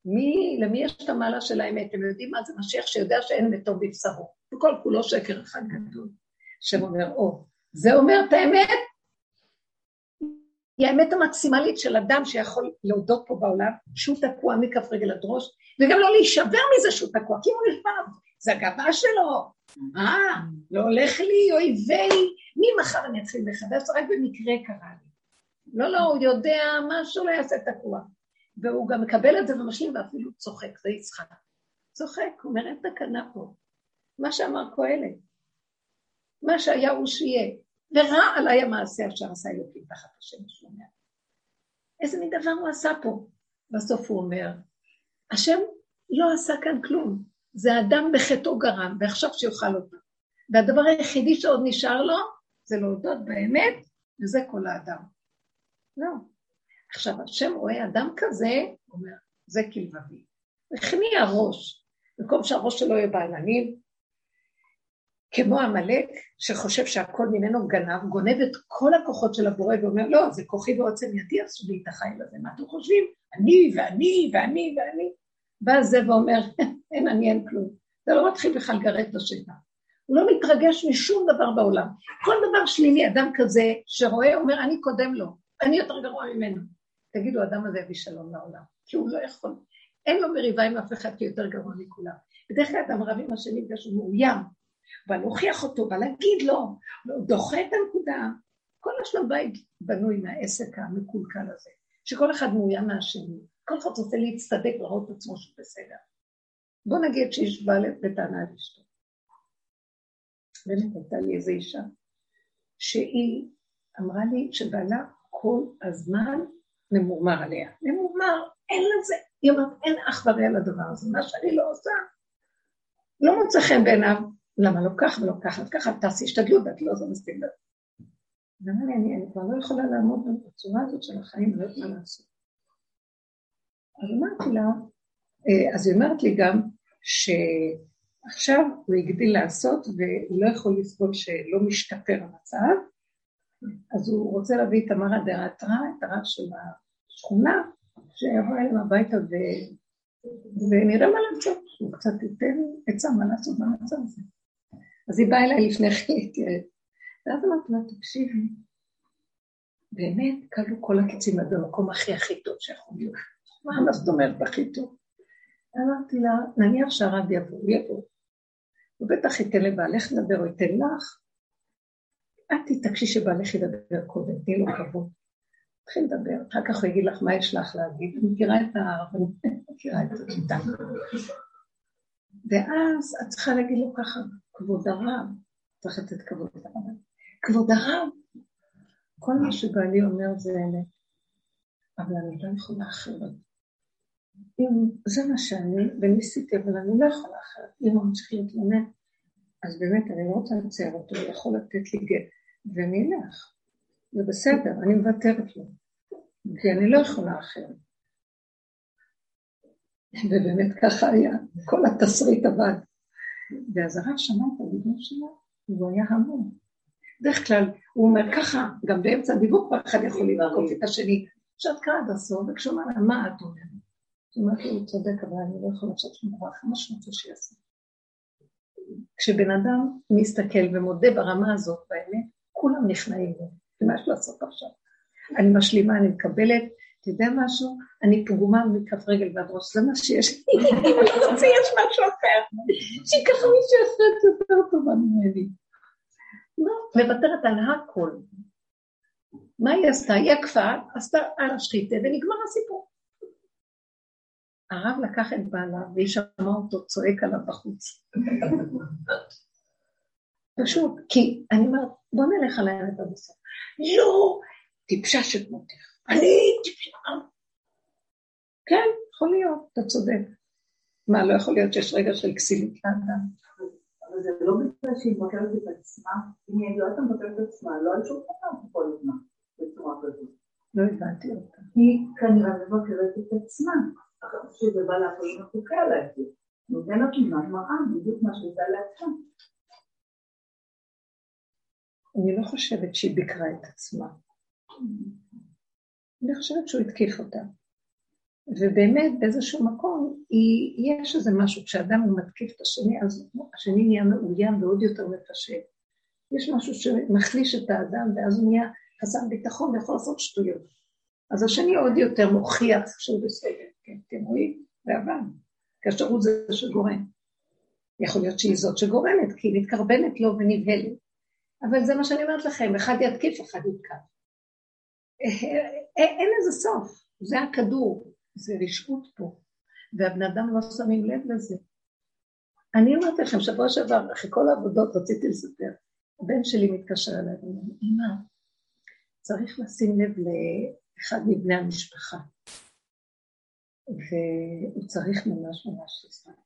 מי, למי יש את המעלה של האמת? אתם יודעים מה זה משיח שיודע שאין בטוב בבשרו. וכל כולו שקר אחד גדול. שאומר, או, זה אומר את האמת, היא האמת המקסימלית של אדם שיכול להודות פה בעולם שהוא תקוע מכף רגל עד ראש, וגם לא להישבר מזה שהוא תקוע, כי הוא נשבר, זה הגאווה שלו. אה, לא הולך לי אויבי, מי מחר אני אתחיל מחדש? רק במקרה קרה לי. לא, לא, הוא יודע משהו לא יעשה תקוע. והוא גם מקבל את זה ומשלים ואפילו צוחק, זה יצחק. צוחק, הוא אומר, אין תקנה פה. מה שאמר קהלת, מה שהיה הוא שיהיה. ורע עליי המעשה אשר עשה אלוקים תחת הוא אומר. איזה מין דבר הוא עשה פה? בסוף הוא אומר, השם לא עשה כאן כלום, זה אדם בחטאו גרם, ועכשיו שיאכל אותו. והדבר היחידי שעוד נשאר לו, זה להודות באמת, וזה כל האדם. לא. עכשיו, השם רואה אדם כזה, הוא אומר, זה כלבבי. הכניע ראש, במקום שהראש שלו יהיה בעננים, כמו עמלק, שחושב שהכל ממנו גנב, גונב את כל הכוחות של הבורא ואומר, לא, זה כוחי ועוצם ידי עשו לי את החיל הזה, מה אתם חושבים? אני ואני ואני ואני. בא זה ואומר, [LAUGHS] אין אני, אין כלום. זה לא מתחיל בכלל לגרד את השטח. הוא לא מתרגש משום דבר בעולם. כל דבר שלילי, אדם כזה שרואה, אומר, אני קודם לו, אני יותר גרוע ממנו. תגידו, האדם הזה יביא שלום לעולם, כי הוא לא יכול. אין לו מריבה עם אף אחד כי יותר גרוע מכולם. בדרך כלל אדם רב עם השני בגלל שהוא מאוים, אבל להוכיח אותו, אבל להגיד לו, הוא דוחה את הנקודה. כל השלום בית בנוי מהעסק המקולקל הזה, שכל אחד מאוים מהשני, כל אחד רוצה להצטדק, לראות את עצמו שהוא בסדר. בוא נגיד שאיש בא בטענה על אשתו. באמת הייתה לי איזו אישה, שהיא אמרה לי שבעלה כל הזמן ממורמר עליה. ממורמר, אין לזה, היא אומרת, אין אח ורע לדבר הזה, מה שאני לא עושה. לא מוצא חן בעיניו, למה לא כך ולא ככה, אז ככה תעשי השתדלות ואת לא עושה מספיק דבר. ואמרה לי, אני, אני כבר לא יכולה לעמוד בצורה הזאת של החיים, לא יודעת מה לעשות. אז אמרתי לה, אה, אז היא אומרת לי גם שעכשיו הוא הגדיל לעשות והוא לא יכול לסבול שלא משתפר המצב, אז הוא רוצה להביא את המרא דאתרא, את הרב של השכונה, שיבוא אליהם הביתה ו... ונראה מה לעשות, הוא קצת ייתן עצה מה לעשות במצב הזה. אז היא באה אליי לפני כן להתייעץ, ואז אמרתי לה, תקשיבי, באמת כלו כל הקיצים עד המקום הכי הכי טוב שיכול להיות. מה זאת אומרת הכי טוב? אמרתי לה, נניח שהרב יבוא, יבוא, הוא בטח ייתן לבעלך לדבר, או ייתן לך, את תתעקשי שבעלך ידבר קודם, תני לו כבוד. תתחיל לדבר, אחר כך הוא יגיד לך מה יש לך להגיד, אני מכירה את הרבנות, מכירה את הכיתה. ואז את צריכה להגיד לו ככה, כבוד הרב, צריך לתת כבוד הרב. כבוד הרב, כל מה שבעלי אומר זה אמת, אבל אני לא יכולה אחרת. אם זה מה שאני, וניסיתי, אבל אני לא יכולה אחרת. אם הוא ממשיך להתלונן, אז באמת, אני לא רוצה לצייר אותו, הוא יכול לתת לי גט, ואני אלך. זה בסדר, אני מוותרת לו, כי אני לא יכולה אחרת. ובאמת ככה היה, כל התסריט עבד. ואז הרב שמע את הדיבור שלו, והוא היה המון. בדרך כלל, הוא אומר ככה, גם באמצע הדיבור כבר אחד יכול לעקוף את השני. שתקה עד הסוף, וכשהוא אמר לה, מה את אומרת? היא אומרת לו, הוא צודק, אבל אני לא יכולה לעשות שום דבר, מה שהוא רוצה שיעשה. כשבן אדם מסתכל ומודה ברמה הזאת, באמת, כולם נכנעים לו, ומה יש לעשות עכשיו? אני משלימה, אני מקבלת, אתה יודע משהו? אני פגומה מכף רגל ועד ראש, זה מה שיש. [LAUGHS] אם לא רוצה, יש משהו אחר. שיקח מישהו אחרת יותר טובה ממני. לא, מוותרת על הכל. מה היא עשתה? היא עקפה, עשתה על השחיתה ונגמר הסיפור. הרב לקח את בעלה והיא שמעה אותו צועק עליו בחוץ. [LAUGHS] פשוט, כי אני אומרת, בוא נלך על האמת עד הסוף. לא, טיפשה שכמותך. אני טיפשה. כן, יכול להיות, אתה צודק. מה, לא יכול להיות שיש רגע של כסילות לאדם? אבל זה לא בגלל שהיא מבקרת את עצמה, אם היא לא הייתה מבקרת את עצמה, לא הייתה שום דבר כל הזמן, בצורה כזאת. לא הבנתי אותה. היא כנראה מבקרת את עצמה. שזה בא להפעיל העצים. נותן לה תמונת מראה, בדיוק מה שזה לעצמה. אני לא חושבת שהיא ביקרה את עצמה. אני חושבת שהוא התקיף אותה. ובאמת, באיזשהו מקום, היא, יש איזה משהו, כשאדם מתקיף את השני, אז השני נהיה מאוים ועוד יותר מפשט. יש משהו שמחליש את האדם, ואז הוא נהיה חסם ביטחון ויכול לעשות שטויות. אז השני עוד יותר מוכיח שהוא בסדר, כן, אתם רואים? עבד. כאשר הוא זה שגורם. יכול להיות שהיא זאת שגורמת, כי היא מתקרבנת לו ונבהלת. אבל זה מה שאני אומרת לכם, אחד יתקיף, אחד יתקף. אין לזה סוף, זה הכדור, זה רשעות פה, והבני אדם לא שמים לב לזה. אני אומרת לכם, שבוע שעבר, אחרי כל העבודות רציתי לספר, הבן שלי מתקשר אליי ואומר, אמא, צריך לשים לב לאחד מבני המשפחה, והוא צריך ממש ממש לספר.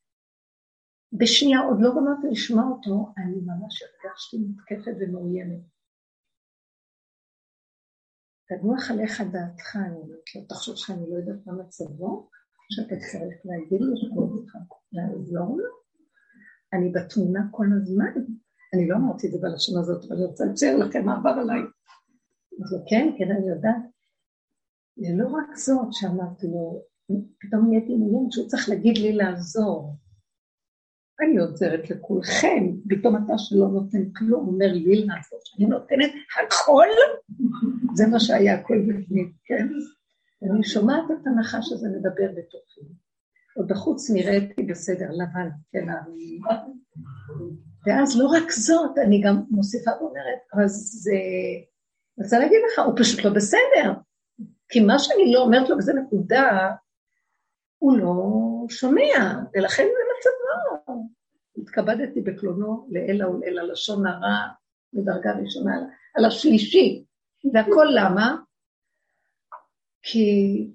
בשנייה, עוד לא גמרתי לשמוע אותו, אני ממש הרגשתי מותקפת ומאוימת. תנוח עליך דעתך, אני אומרת לו, תחשוב שאני לא יודעת מה מצבו, שאתה צריך להגיד לו שקוראים אותך, לעזור לו. אני בתמונה כל הזמן. אני לא אמרתי את זה בלשון הזאת, אבל אני רוצה לצייר לכם מה עבר עליי. אז כן, כן, אני יודעת. זה לא רק זאת שאמרתי לו, פתאום נהייתי מעוניינת שהוא צריך להגיד לי לעזור. אני עוזרת לכולכם, פתאום אתה שלא נותן כלום, אומר לי לעזור, שאני נותנת הכל, זה מה שהיה הכל בפנים, כן? ואני שומעת את הנחש הזה מדבר בתוכי. עוד בחוץ נראיתי בסדר, לבן, כן, ואז לא רק זאת, אני גם מוסיפה ואומרת, זה, אני רוצה להגיד לך, הוא פשוט לא בסדר. כי מה שאני לא אומרת לו, וזו נקודה, הוא לא שומע, ולכן זה מצבו. התכבדתי בקלונו לעילא ולעילא לשון הרע מדרגה ראשונה, על השלישי. והכל למה? כי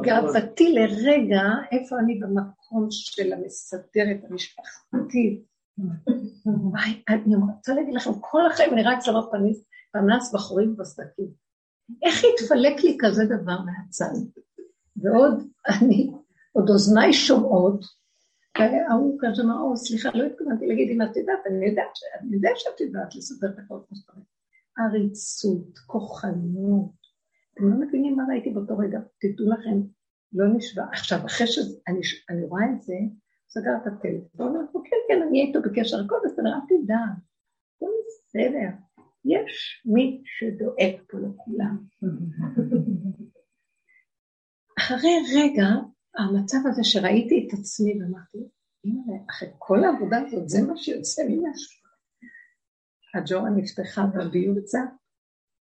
גאוותי לרגע, איפה אני במקום של המסדרת המשפחתית. אני רוצה להגיד לכם, כל החיים אני רק שמה פנס, בחורים בסדקים. איך התפלק לי כזה דבר מהצד? ועוד אני, עוד אוזניי שומעות, וההוא כזה אמר, או, סליחה, לא התכוונתי להגיד אם את יודעת, אני יודעת, אני יודע שאת יודעת לספר את הכל כמו שצריך. עריצות, כוחנות, אתם לא מבינים מה ראיתי באותו רגע, תדעו לכם, לא נשבע. עכשיו, אחרי שאני רואה את זה, סגר את הטלפון, אמרתי, כן, כן, אני אהיה איתו בקשר, הכל בסדר, אל תדע, הכל בסדר. יש מי שדואג פה לכולם. [LAUGHS] אחרי רגע, המצב הזה שראיתי את עצמי ואמרתי, הנה, אחרי כל העבודה הזאת, זה מה שיוצא ממנו. הג'ורה נפתחה יצא.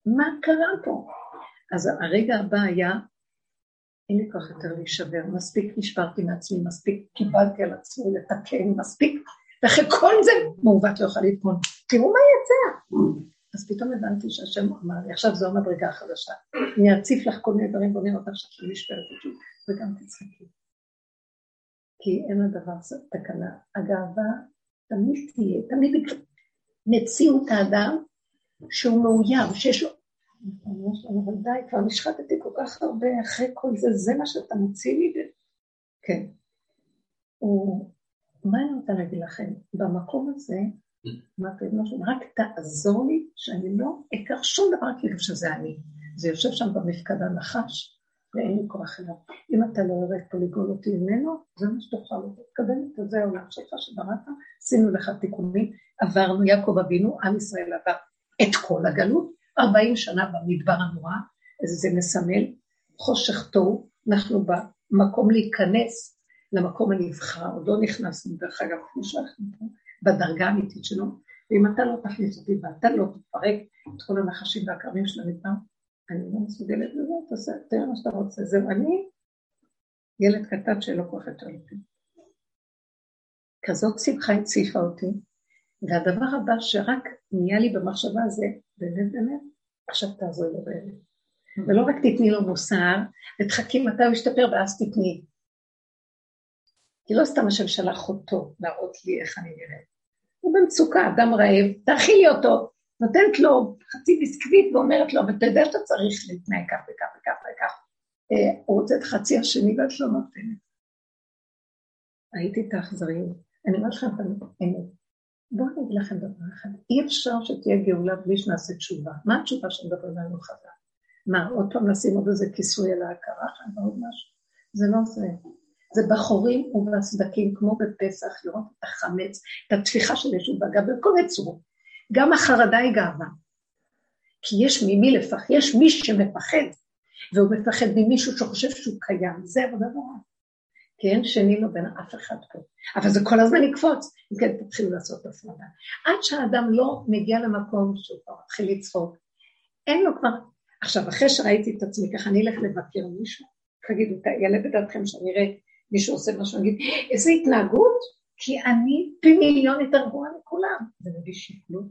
מה קרה פה? אז הרגע הבא היה, אין לי כוח יותר להישבר, מספיק נשברתי מעצמי, מספיק קיבלתי על עצמי לתקן, מספיק, ואחרי כל זה מעוות לא יכולה להתמון. תראו מה יצא. אז פתאום הבנתי שהשם אמר לי, עכשיו זו המדרגה החדשה. אני אציף לך כל מיני דברים ואומר אותך שאת נשברת אותי, וגם תצחקי. כי אין לדבר תקנה. הגאווה תמיד תהיה, תמיד מציאות האדם שהוא מאוים, שיש לו אבל די, כבר נשחטתי כל כך הרבה אחרי כל זה, זה מה שאתה מוציא לי? כן. מה אני רוצה להגיד לכם? במקום הזה, אמרתי משהו, רק תעזור לי שאני לא אקח שום דבר כאילו שזה אני. זה יושב שם במפקד הנחש, ואין לי כוח אליו. אם אתה לא יורד פה לגאול אותי ממנו, זה מה שתוכל אותו. תקבל את זה העולם שלך שבראת, עשינו לך תיקונים, עברנו, יעקב אבינו, עם ישראל עבר את כל הגלות, 40 שנה במדבר הנורא, זה מסמל חושך תוהו, אנחנו במקום להיכנס למקום הנבחר, עוד לא נכנסנו, דרך אגב, כמו שאנחנו פה, בדרגה האמיתית שלו, ואם אתה לא תכניס אותי ואתה לא תפרק את כל הנחשים והכרמים של המדבר, אני לא מסוגלת לזה, תעשה, תראה מה שאתה רוצה, זהו, אני ילד קטן שלא כך יותר אותי. כזאת שמחה הציפה אותי, והדבר הבא שרק נהיה לי במחשבה זה, באמת באמת, עכשיו תעזור לו באמת. ולא רק תתני לו מוסר, ותחכי מתי הוא ישתפר ואז תתני. כי לא סתם השם שלח אותו להראות לי איך אני נראית. הוא במצוקה, אדם רעב, תאכילי אותו. נותנת לו חצי ביסקוויט ואומרת לו, אבל אתה יודע שאתה צריך להתנהג כך וכך וכך וכך. אה, הוא רוצה את חצי השני ואת לא נותנת. הייתי את האכזריות. אני אומרת לכם את האמת. בואו אני אגיד לכם דבר אחד, אי אפשר שתהיה גאולה בלי שנעשה תשובה. מה התשובה שמדברים עלינו חזק? מה, עוד פעם לשים עוד איזה כיסוי על ההכרה משהו? זה לא זה. זה בחורים ובסדקים, כמו בפסח, לראות את החמץ, את התפיחה של ישוב בגב, בכל מיני צורות. גם החרדה היא גאווה. כי יש ממי לפחד, יש מי שמפחד, והוא מפחד ממישהו שחושב שהוא קיים, זה עבודה נורא. כי אין שני לו בין אף אחד פה. אבל זה כל הזמן יקפוץ, אם כן תתחילו לעשות הפרדה. עד שהאדם לא מגיע למקום שהוא כבר מתחיל לצחוק, אין לו כבר... עכשיו, אחרי שראיתי את עצמי ככה, אני אלך לבקר מישהו, תגידו, יעלה בדעתכם שאני אראה מישהו עושה משהו, אני אגיד, איזה התנהגות? כי אני פי מיליון יותר גרועה מכולם. זה מביא שפלות.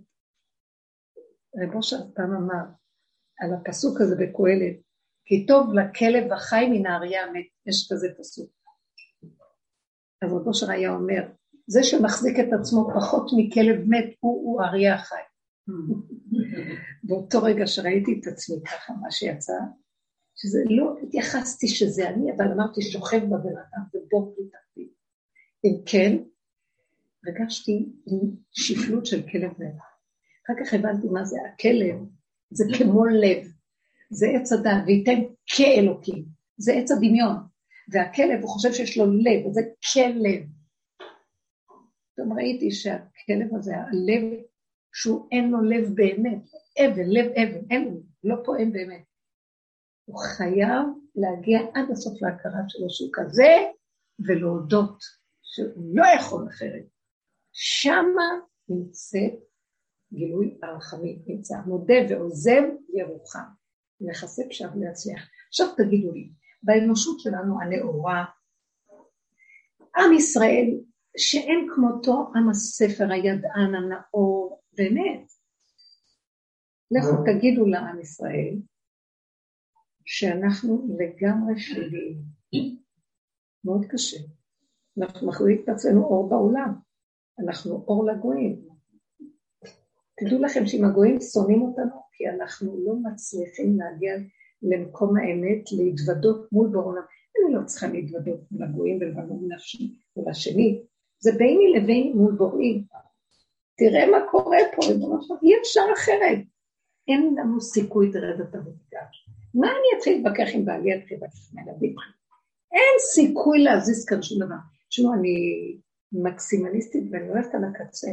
רב אושר פעם אמר על הפסוק הזה בקהלת, כי טוב לכלב החי מן האריה המת, יש כזה פסוק. אז רב אושר היה אומר, זה שמחזיק את עצמו פחות מכלב מת, הוא, הוא אריה החי. [LAUGHS] באותו רגע שראיתי את עצמי ככה, מה שיצא, שזה לא התייחסתי שזה אני, אבל אמרתי שוכב בבן אדם ובור בלי תחתית. אם כן, הרגשתי שפלות של כלב מת. אחר כך הבנתי מה זה הכלב, זה כמו לב, זה עץ הדת, וייתן כאלוקים, זה עץ הדמיון. והכלב, הוא חושב שיש לו לב, זה כלב. פתאום ראיתי שהכלב הזה, הלב, שהוא אין לו לב באמת, אבן, לב אבן, אין לו, לא פועם באמת. הוא חייב להגיע עד הסוף להכרה שלו שהוא כזה, ולהודות שהוא לא יכול אחרת. שמה נמצאת גילוי הרחמים, נמצא מודה ועוזב ירוחם. נכסה פשט להצליח. עכשיו תגידו לי, באנושות שלנו הנאורה, עם ישראל שאין כמותו עם הספר, הידען, הנאור, באמת. לכו תגידו לעם ישראל שאנחנו לגמרי שליליים. מאוד קשה. אנחנו מחליט את עצמנו אור בעולם. אנחנו אור לגויים. תדעו לכם שאם הגויים שונאים אותנו, כי אנחנו לא מצליחים להגיע למקום האמת, להתוודות מול בעולם. אני לא צריכה להתוודות מול הגויים ולבנות מול השני, זה ביני לבין מול בוראים. תראה מה קורה פה, אי אפשר אחרת. אין לנו סיכוי לרדת המקדש. מה אני אתחיל להתווכח עם בעלי על תחילת ילדים? אין סיכוי להזיז כאן שום דבר. תשמעו, אני מקסימליסטית ואני הולכת על הקצה,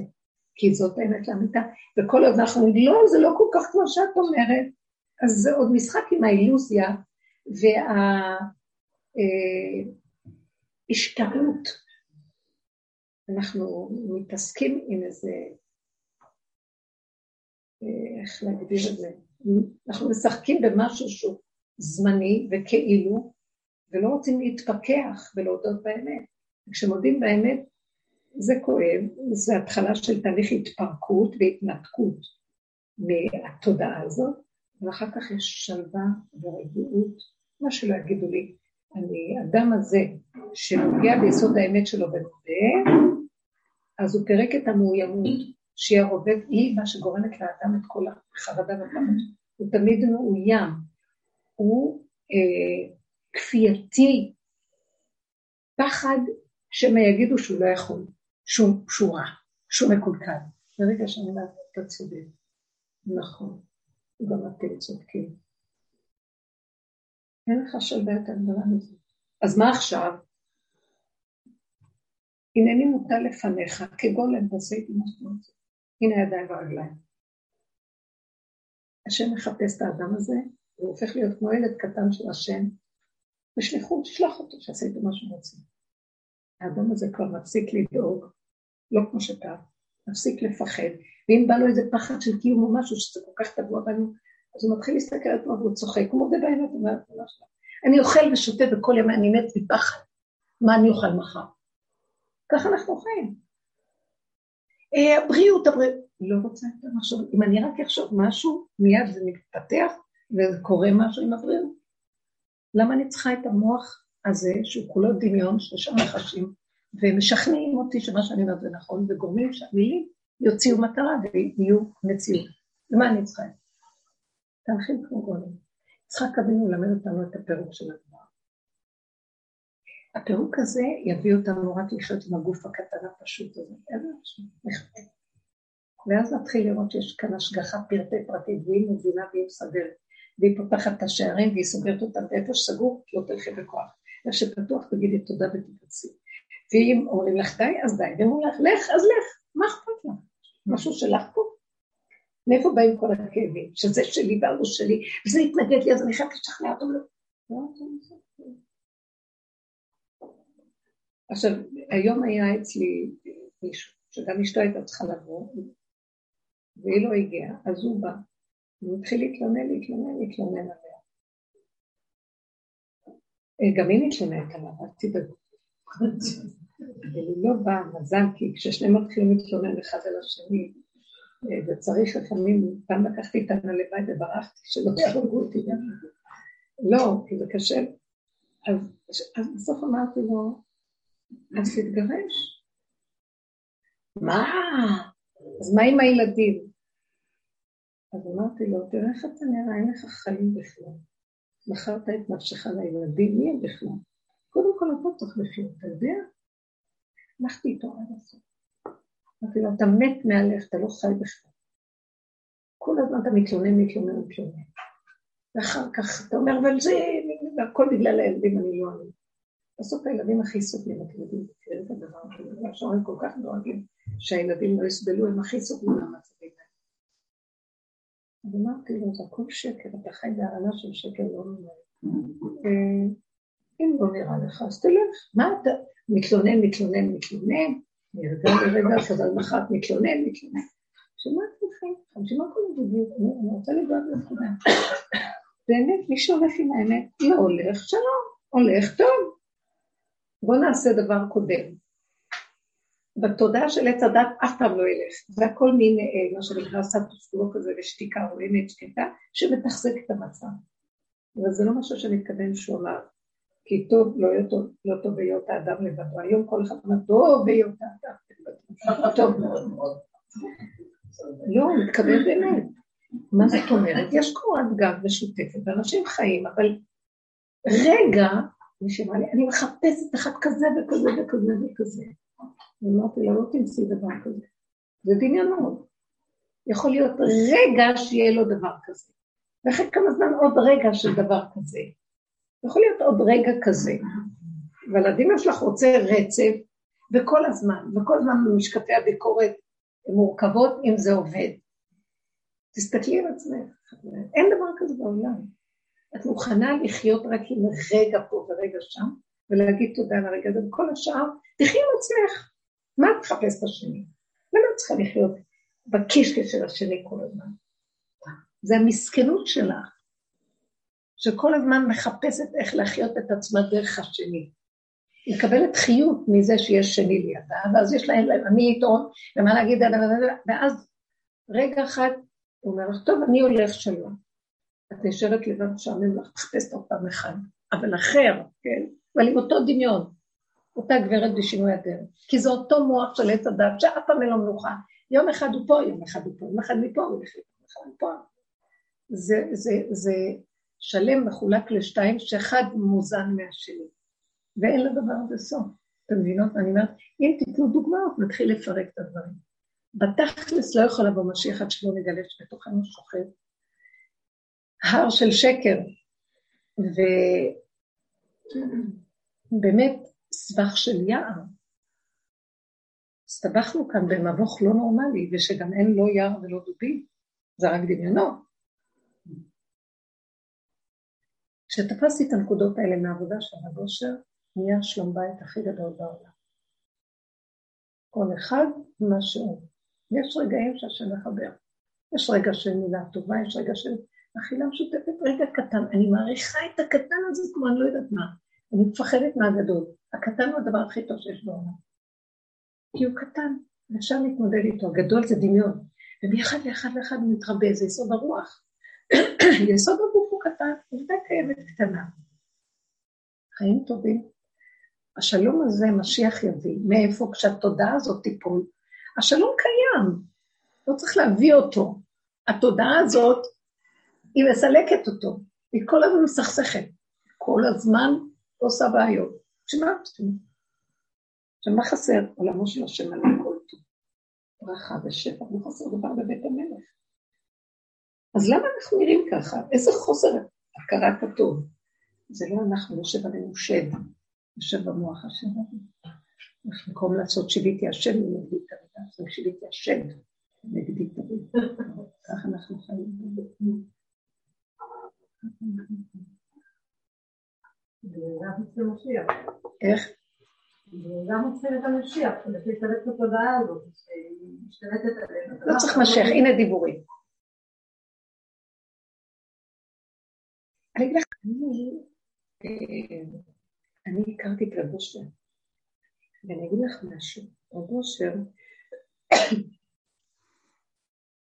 כי זאת האמת לאמיתה, וכל עוד אנחנו אומרים, לא, זה לא כל כך כמו שאת אומרת, אז זה עוד משחק עם האילוזיה וההשתהות. אנחנו מתעסקים עם איזה, איך להגדיר את זה? אנחנו משחקים במשהו שהוא זמני וכאילו, ולא רוצים להתפכח ולהודות באמת. כשמודים באמת, זה כואב, זה התחלה של תהליך התפרקות והתנתקות מהתודעה הזאת, ואחר כך יש שלווה ורגיעות, מה שלא יגידו לי. אני, אדם הזה שנוגע ביסוד האמת שלו ומודה, אז הוא פירק את המאוימות, שהיא הרובב, היא מה שגורמת לאדם את כל החרדה והפחד. הוא תמיד מאוים, הוא אה, כפייתי, פחד שמא יגידו שהוא לא יכול, שהוא, שהוא רע, שהוא מקולקל. ברגע שאני אומרת, אתה צודק, נכון, גם אתם צודקים. אין לך שלווה יותר גדולה מזה. אז מה עכשיו? הנני מוטל לפניך כגולם בזית משמעות. הנה הידיים והרגליים. השם מחפש את האדם הזה, והוא הופך להיות כמו ילד קטן של השם, ושליחו, תשלח אותו, שיעשה איתו מה שהוא רוצה. האדם הזה כבר מפסיק לדאוג, לא כמו שאתה, מפסיק לפחד, ואם בא לו איזה פחד של קיום או משהו שזה כל כך טבוע בנו, אז הוא מתחיל להסתכל על עצמו והוא צוחק, הוא מודה באמת, הוא אומר, אני אוכל ושותה וכל יום אני מת מפחד, מה אני אוכל מחר? ככה אנחנו חיים. אה, הבריאות, הבריאות, לא רוצה יותר לחשוב, אם אני רק אחשוב משהו, מיד זה מתפתח וקורה משהו עם הבריאות. למה אני צריכה את המוח הזה, שהוא כולו דמיון, שלושה נחשים, ומשכנעים אותי שמה שאני אומרת זה נכון, וגורמים שהמילים יוציאו מטרה ויהיו מציאות. למה אני צריכה? תהליכים כמו גולם. יצחק אבינו מלמד אותנו את הפירוק של הדבר. הפירוק הזה יביא אותנו רק לחיות עם הגוף הקטן הפשוט הזה. ואז נתחיל לראות שיש כאן השגחה פרטי פרטית, והיא מבינה והיא מסדרת, והיא פותחת את השערים והיא סוגרת אותם, ואיפה שסגור, לא תלכי בכוח. איך שפתוח תגידי תודה ותתפסי. ואם אומרים לך די, אז די, ואם אומרים לך לך, אז לך, מה אכפת לך? משהו שלך פה? מאיפה באים כל הכאבים? שזה שלי והוא שלי, וזה התנגד לי, אז אני חייבת לשכנע אותו. לא, לא, עכשיו, היום היה אצלי מישהו, שגם אשתו הייתה צריכה לבוא, והיא לא הגיעה, אז הוא בא, והוא התחיל להתלונן, להתלונן, להתלונן עליה. אה, גם היא מתלוננת עליו, אל תדאגו. אבל היא לא באה, מזל, כי כששניהם מתחילים להתלונן אחד על השני, אה, וצריך לפעמים, פעם לקחתי את הנלוואי וברחתי, שלא יהרגו אותי. לא, כי זה קשה. אז בסוף אמרתי לו, אז תתגרש. מה? אז מה עם הילדים? אז אמרתי לו, תראה איך אתה נראה, אין לך חיים בכלל. מכרת את נפשך לילדים, מי הם בכלל? קודם כל אתה צריך לחיות, אתה יודע? הלכתי איתו עד הסוף. אמרתי לו, אתה מת מעליך, אתה לא חי בכלל. כל הזמן אתה מתלונן, מתלונן, מתלונן. ואחר כך אתה אומר, אבל זה, הכל בגלל הילדים, אני לא אני. בסוף הילדים הכי סובלים, אתם יודעים, תראו את הדבר הזה, והשערים כל כך דואגים שהילדים לא יסבלו, הם הכי סובלים מהמצבים האלה. אז אמרתי לו, זה הכל שקר, אתה חי בהרעלה של שקר לא נורא. אה, אם לא נראה לך, אז תלך. מה אתה מתלונן, מתלונן, מתלונן, נרגע לרגע, אבל מחר מתלונן, מתלונן. שמעתי לכם, חמישים הכל בדיוק, אני רוצה לדעת לכולם. [COUGHS] באמת, מי שהולך עם האמת, לא הולך, שלום, הולך טוב. בואו נעשה דבר קודם. בתודעה של עץ הדת אף פעם לא ילך, זה הכל מין, אה, מה שנקרא סטטוס קוו כזה ושתיקה או אמת שקטה, שמתחזק את המצב. אבל זה לא משהו שמתכוון שהוא אמר, כי טוב, לא, יהיה טוב, לא טוב בהיות האדם לבדו. היום כל אחד אומר, טוב בהיות האדם לבדו. טוב מאוד. לא, הוא מתכוון באמת. מה זאת אומרת? יש קורת גג משותפת, ואנשים חיים, אבל רגע אמרה לי, אני מחפשת אחד כזה וכזה וכזה וכזה. אמרתי לה, לא תמצאי דבר כזה. זה דמיונות. יכול להיות רגע שיהיה לו דבר כזה. ואחרי כמה זמן עוד רגע של דבר כזה. יכול להיות עוד רגע כזה. אבל הדמיון שלך רוצה רצף, וכל הזמן, וכל הזמן במשקפי הביקורת מורכבות אם זה עובד. תסתכלי על עצמך, אין דבר כזה בעולם. את מוכנה לחיות רק עם רגע פה ורגע שם, ולהגיד תודה על הרגע הזה, וכל השאר, תחי עם עצמך. מה את מחפשת השני? למה את צריכה לחיות בקישקע של השני כל הזמן? זה המסכנות שלך, שכל הזמן מחפשת איך לחיות את עצמה דרך השני. היא מקבלת חיות מזה שיש שני לידה, ואז יש להם, אני איתו, ומה להגיד, ואז רגע אחד הוא אומר לך, טוב, אני הולך שלום. את נשארת לבד משעמם לך, תחפש עוד פעם אחד, אבל אחר, כן? אבל עם אותו דמיון, אותה גברת בשינוי הדרך. כי זה אותו מוח של עץ הדת, שאף פעם אין לו מנוחה. יום אחד הוא פה, יום אחד הוא פה, יום אחד מפה, יום אחד מפה. זה, זה, זה שלם מחולק לשתיים, שאחד מוזן מהשני. ואין לדבר הזה סוף. אתם מבינות? אני אומרת, אם תיתנו דוגמאות, נתחיל לפרק את הדברים. בתכלס לא יכול לבוא משיח עד שלא נגלה שבתוכנו שוכב הר של שקר, ובאמת סבך של יער. הסתבכנו כאן במבוך לא נורמלי, ושגם אין לא יער ולא דובים, זה רק דמיונות. כשתפסתי את הנקודות האלה מהעבודה של הגושר, נהיה שלום בית הכי גדול בעולם. כל אחד מה שהוא. יש רגעים שהשם מחבר. יש רגע של מילה טובה, יש רגע של אכילה משותפת רגע קטן, אני מעריכה את הקטן הזה כמו אני לא יודעת מה, אני מפחדת מהגדול. הקטן הוא הדבר הכי טוב שיש בעולם. כי הוא קטן, ואפשר להתמודד איתו, הגדול זה דמיון. ומאחד לאחד לאחד הוא מתרבה, זה יסוד הרוח. [COUGHS] יסוד הגוף הוא קטן, עובדה קיימת קטנה. חיים טובים. השלום הזה משיח יביא, מאיפה כשהתודעה הזאת תיפול. השלום קיים, לא צריך להביא אותו. התודעה הזאת היא מסלקת אותו, היא כל הזמן מסכסכת, כל הזמן עושה בעיות. שמה שמה חסר? עולמו של השם עלי כל טוב. ברכה ושפע, לא חסר דבר בבית המלך. אז למה אנחנו נראים ככה? איזה חוסר הכרת הטוב. זה לא אנחנו, יושב עלינו שד, יושב במוח השם הזה. במקום לעשות שיביתי השם, מביא את המילה, זה שיביתי השד. נגדי תמיד. ככה אנחנו חיים. איך? גם צריכים את המשיח, להשתלט את התודעה הזאת, שהיא משתלטת עלינו. לא צריך משיח, הנה דיבורים. אני אגיד לך, אני הכרתי את רב אושר, ואני אגיד לך משהו, רב אושר, [COUGHS]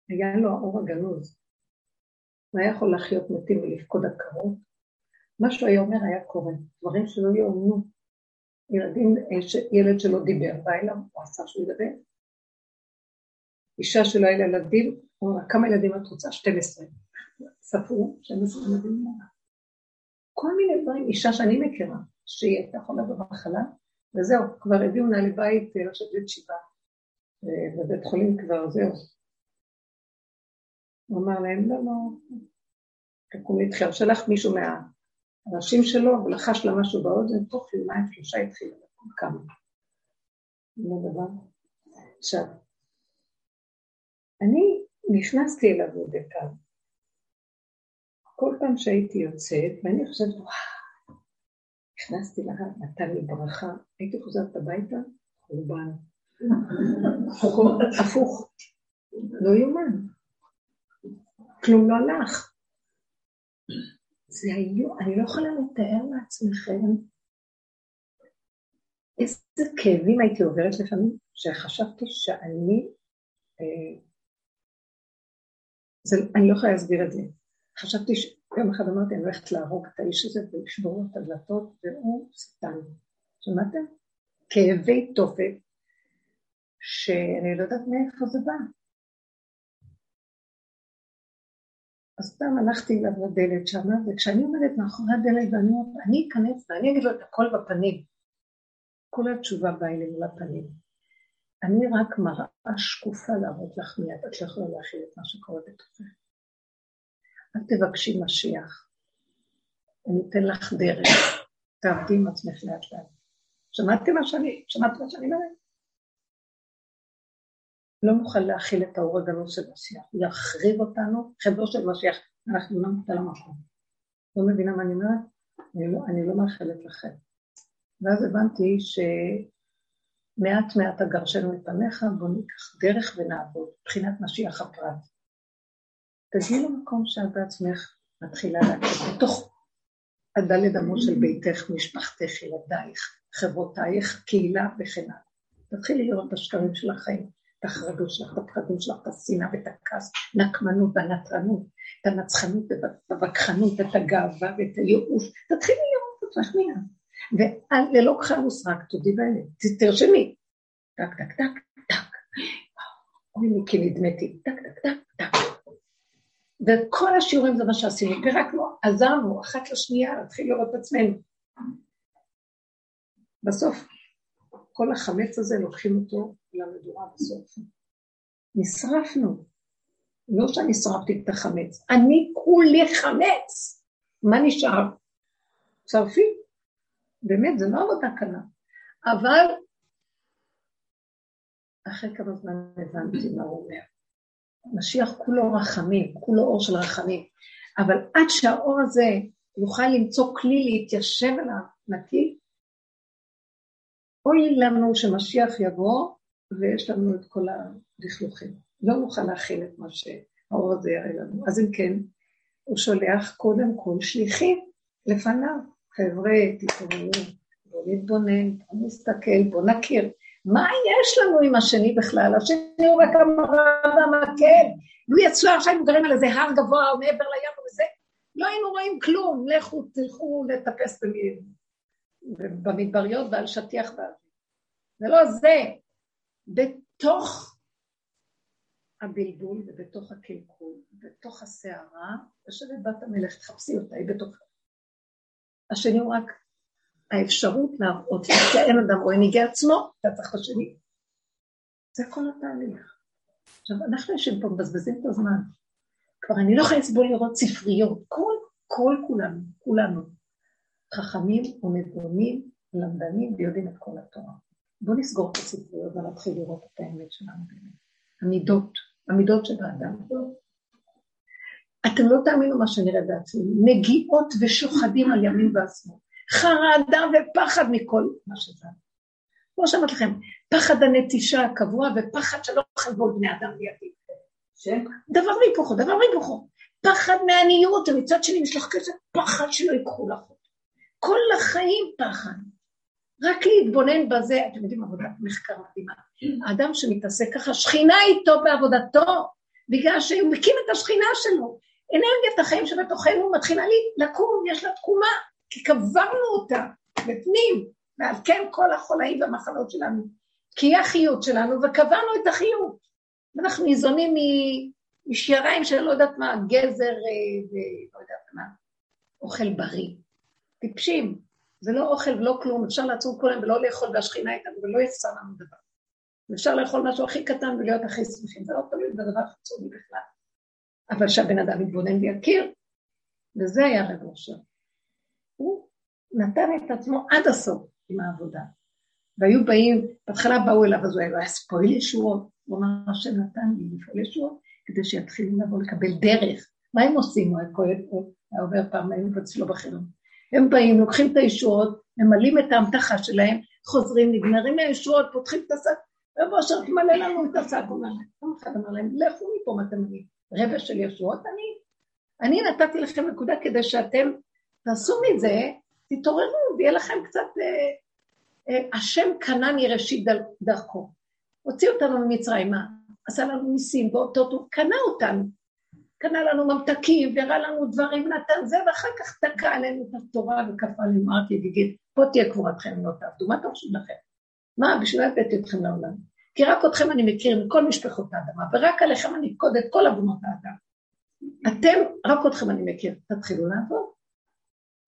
היה לו האור הגנוז, הוא היה יכול לחיות מתים ולפקוד עקרות, מה שהוא היה אומר היה קורה, דברים שלא יאומנו. ילדים, ילד שלא דיבר, בא אליו, הוא עשה שהוא ידבר. אישה שלא היה ילדים, הוא אמר, כמה ילדים את רוצה? 12. ספרו 12 ילדים. כל מיני דברים, אישה שאני מכירה, שהיא הייתה חולה במחלה, וזהו, כבר הביאו נעלי בית, לא שתית שבעה, בבית חולים כבר, זהו. הוא אמר להם, לא, לא, תקום להתחיל, שלח מישהו מהאנשים שלו ולחש לה משהו באוזן, תוך יומיים שלושה התחיל לקום כמה. לא דבר. עכשיו, אני נכנסתי אליו מדי פעם. כל פעם שהייתי יוצאת, ואני חושבת, וואו, נכנסתי לרב, נתן לי ברכה, הייתי חוזרת הביתה, חורבן. [LAUGHS] הפוך, לא יאומן. כלום לא הלך. זה היו, אני לא יכולה לתאר לעצמכם איזה כאבים הייתי עוברת לפעמים, שחשבתי שאני, אה, זה, אני לא יכולה להסביר את זה. חשבתי שיום אחד אמרתי, אני הולכת להרוג את האיש הזה ולשבור את הדלתות, והוא שטן. שמעתם? כאבי תופת, שאני לא יודעת מאיפה זה בא. אז סתם הלכתי אליו לדלת שם, וכשאני עומדת מאחורי הדלת ואני אומרת, אני אכנס ואני אגיד לו את הכל בפנים. כל התשובה באה אלינו לפנים. אני רק מראה שקופה להראות לך מיד, את לא יכולה להכיל את מה שקורה בתוכך. אל תבקשי משיח, אני אתן לך דרך, תעבדי עם עצמך לאט לאט. שמעתם מה שאני, שמעת מה שאני אומרת? לא נוכל להכיל את האור הגנוז של משיח, הוא יחריב אותנו, חברו של משיח, אנחנו לא נמצא למקום. לא מבינה מה אני אומרת? אני לא, אני לא מאחלת לכם. ואז הבנתי שמעט מעט אגרשנו את עמך, בואו ניקח דרך ונעבוד, מבחינת משיח הפרט. תגיעי למקום שאת בעצמך מתחילה להגיד, בתוך הדלת אמות של ביתך, משפחתך, ילדייך, חברותייך, קהילה וכן הלאה. תתחילי לראות את השקרים של החיים. את החרדות שלך, את הפחדים שלך, את השנאה ואת הכעס, נקמנות והנטרנות, את הנצחנות והווכחנות ואת הגאווה ואת הייאוש. תתחילי לראות את עצמך מיד. וללא כחל ושרק תודי באמת, תרשמי. טק, טק, טק, טק. אוי לי, כי נדמיתי. טק, טק, טק, טק. וכל השיעורים זה מה שעשינו, פירקנו, עזרנו אחת לשנייה להתחיל לראות את עצמנו. בסוף, כל החמץ הזה, לוקחים אותו למדורה בסוף. נשרפנו. לא שאני שרפתי את החמץ, אני כולי חמץ. מה נשאר? שרפי. באמת, זה לא עבודה קלה. אבל אחרי כמה זמן הבנתי מה הוא אומר. משיח כולו רחמים, כולו אור של רחמים. אבל עד שהאור הזה יוכל למצוא כלי להתיישב עליו נקי, אוי לנו שמשיח יבוא ויש לנו את כל הלכלוכים. לא נוכל להכיל את מה שהאור הזה יראה לנו. אז אם כן, הוא שולח קודם כל שליחים לפניו. חבר'ה, תתעוררו, בואו נתבונן, בואו נסתכל, בואו נכיר. מה יש לנו עם השני בכלל? השני הוא רק המראה והמקל. לו יצאו עכשיו גרים על איזה הר גבוה או מעבר לים וזה, לא היינו רואים כלום. לכו, תלכו לטפס במדבריות ועל שטיח באוויר. זה לא זה. בתוך הבלבול ובתוך הקלקול, בתוך הסערה, יושבת בת המלך, תחפשי אותה, היא בתוך... השני הוא רק האפשרות להראות, כי אין אדם רואה ניגי עצמו, אתה צריך את השני. זה כל התהליך. עכשיו, אנחנו יושבים פה, מבזבזים את הזמן. כבר אני לא יכולה לסבול לראות ספריות, כל, כל כולנו, כולנו, חכמים ונבונים, למדנים ויודעים את כל התורה. בואו נסגור את הספריות ונתחיל לראות את האמת שלנו באמת. המידות, המידות של האדם. אתם לא תאמינו מה שנראה בעצמי, נגיעות ושוחדים על ימין והשמאל, חרדה ופחד מכל מה שזה. כמו שאמרתי לכם, פחד הנטישה הקבוע ופחד שלא חלבו בני אדם לידי. דבר והיפוכו, דבר והיפוכו. פחד מעניות, ומצד שני יש לך כזה פחד שלא ייקחו לך. כל החיים פחד. רק להתבונן בזה, אתם יודעים, עבודת מחקר מדהימה. האדם שמתעסק ככה, שכינה איתו בעבודתו, בגלל שהוא מקים את השכינה שלו. אנרגיית החיים שבתוכנו מתחילה לי לקום, יש לה תקומה, כי קברנו אותה בפנים, ועל כן כל החולאים והמחלות שלנו, כי היא החיות שלנו, וקברנו את החיות. ואנחנו ניזונים משייריים שאני לא יודעת מה, גזר אה, ולא יודעת מה, אוכל בריא. טיפשים, זה לא אוכל ולא כלום, אפשר לעצור כל היום ולא לאכול והשכינה איתנו ולא יחסר לנו דבר. אפשר לאכול משהו הכי קטן ולהיות הכי שמחים, זה לא תלוי בדבר חיצוני בכלל. אבל שהבן אדם יתבונן ויכיר, וזה היה רב אושר. הוא נתן את עצמו עד הסוף עם העבודה. והיו באים, בהתחלה באו אליו, אז הוא היה ספויל ישועות, הוא אמר, השם נתן לי לפעול ישועות, כדי שיתחילו לבוא לקבל דרך. מה הם עושים? הוא היה עובר פעם, היינו אצלו בחינוך. הם באים, לוקחים את הישועות, ממלאים את ההמתחה שלהם, חוזרים, נגמרים מהישועות, פותחים את השק, רב אושר תמלא לנו את השק, אומר להם, פעם אחת אמר להם, לכו מפה מה אתם מביאים, רבע של ישועות, אני, אני נתתי לכם נקודה כדי שאתם תעשו מזה, תתעוררו, ויהיה לכם קצת, אה, אה, השם קנה מראשית דרכו. הוציא אותנו ממצרימה, עשה לנו ניסים ואותות, הוא קנה אותנו. קנה לנו ממתקים, והראה לנו דברים, נתן זה, ואחר כך תקע עלינו את התורה וכפה עלינו ארתי וגיד, פה תהיה קבורתכם לא תעבדו, מה אתם חושבים לכם? מה, בשביל הבאתי אתכם לעולם? כי רק אתכם אני מכיר מכל משפחות האדמה, ורק עליכם אני אפקוד את כל אדמות האדם. אתם, רק אתכם אני מכיר, תתחילו לעבוד.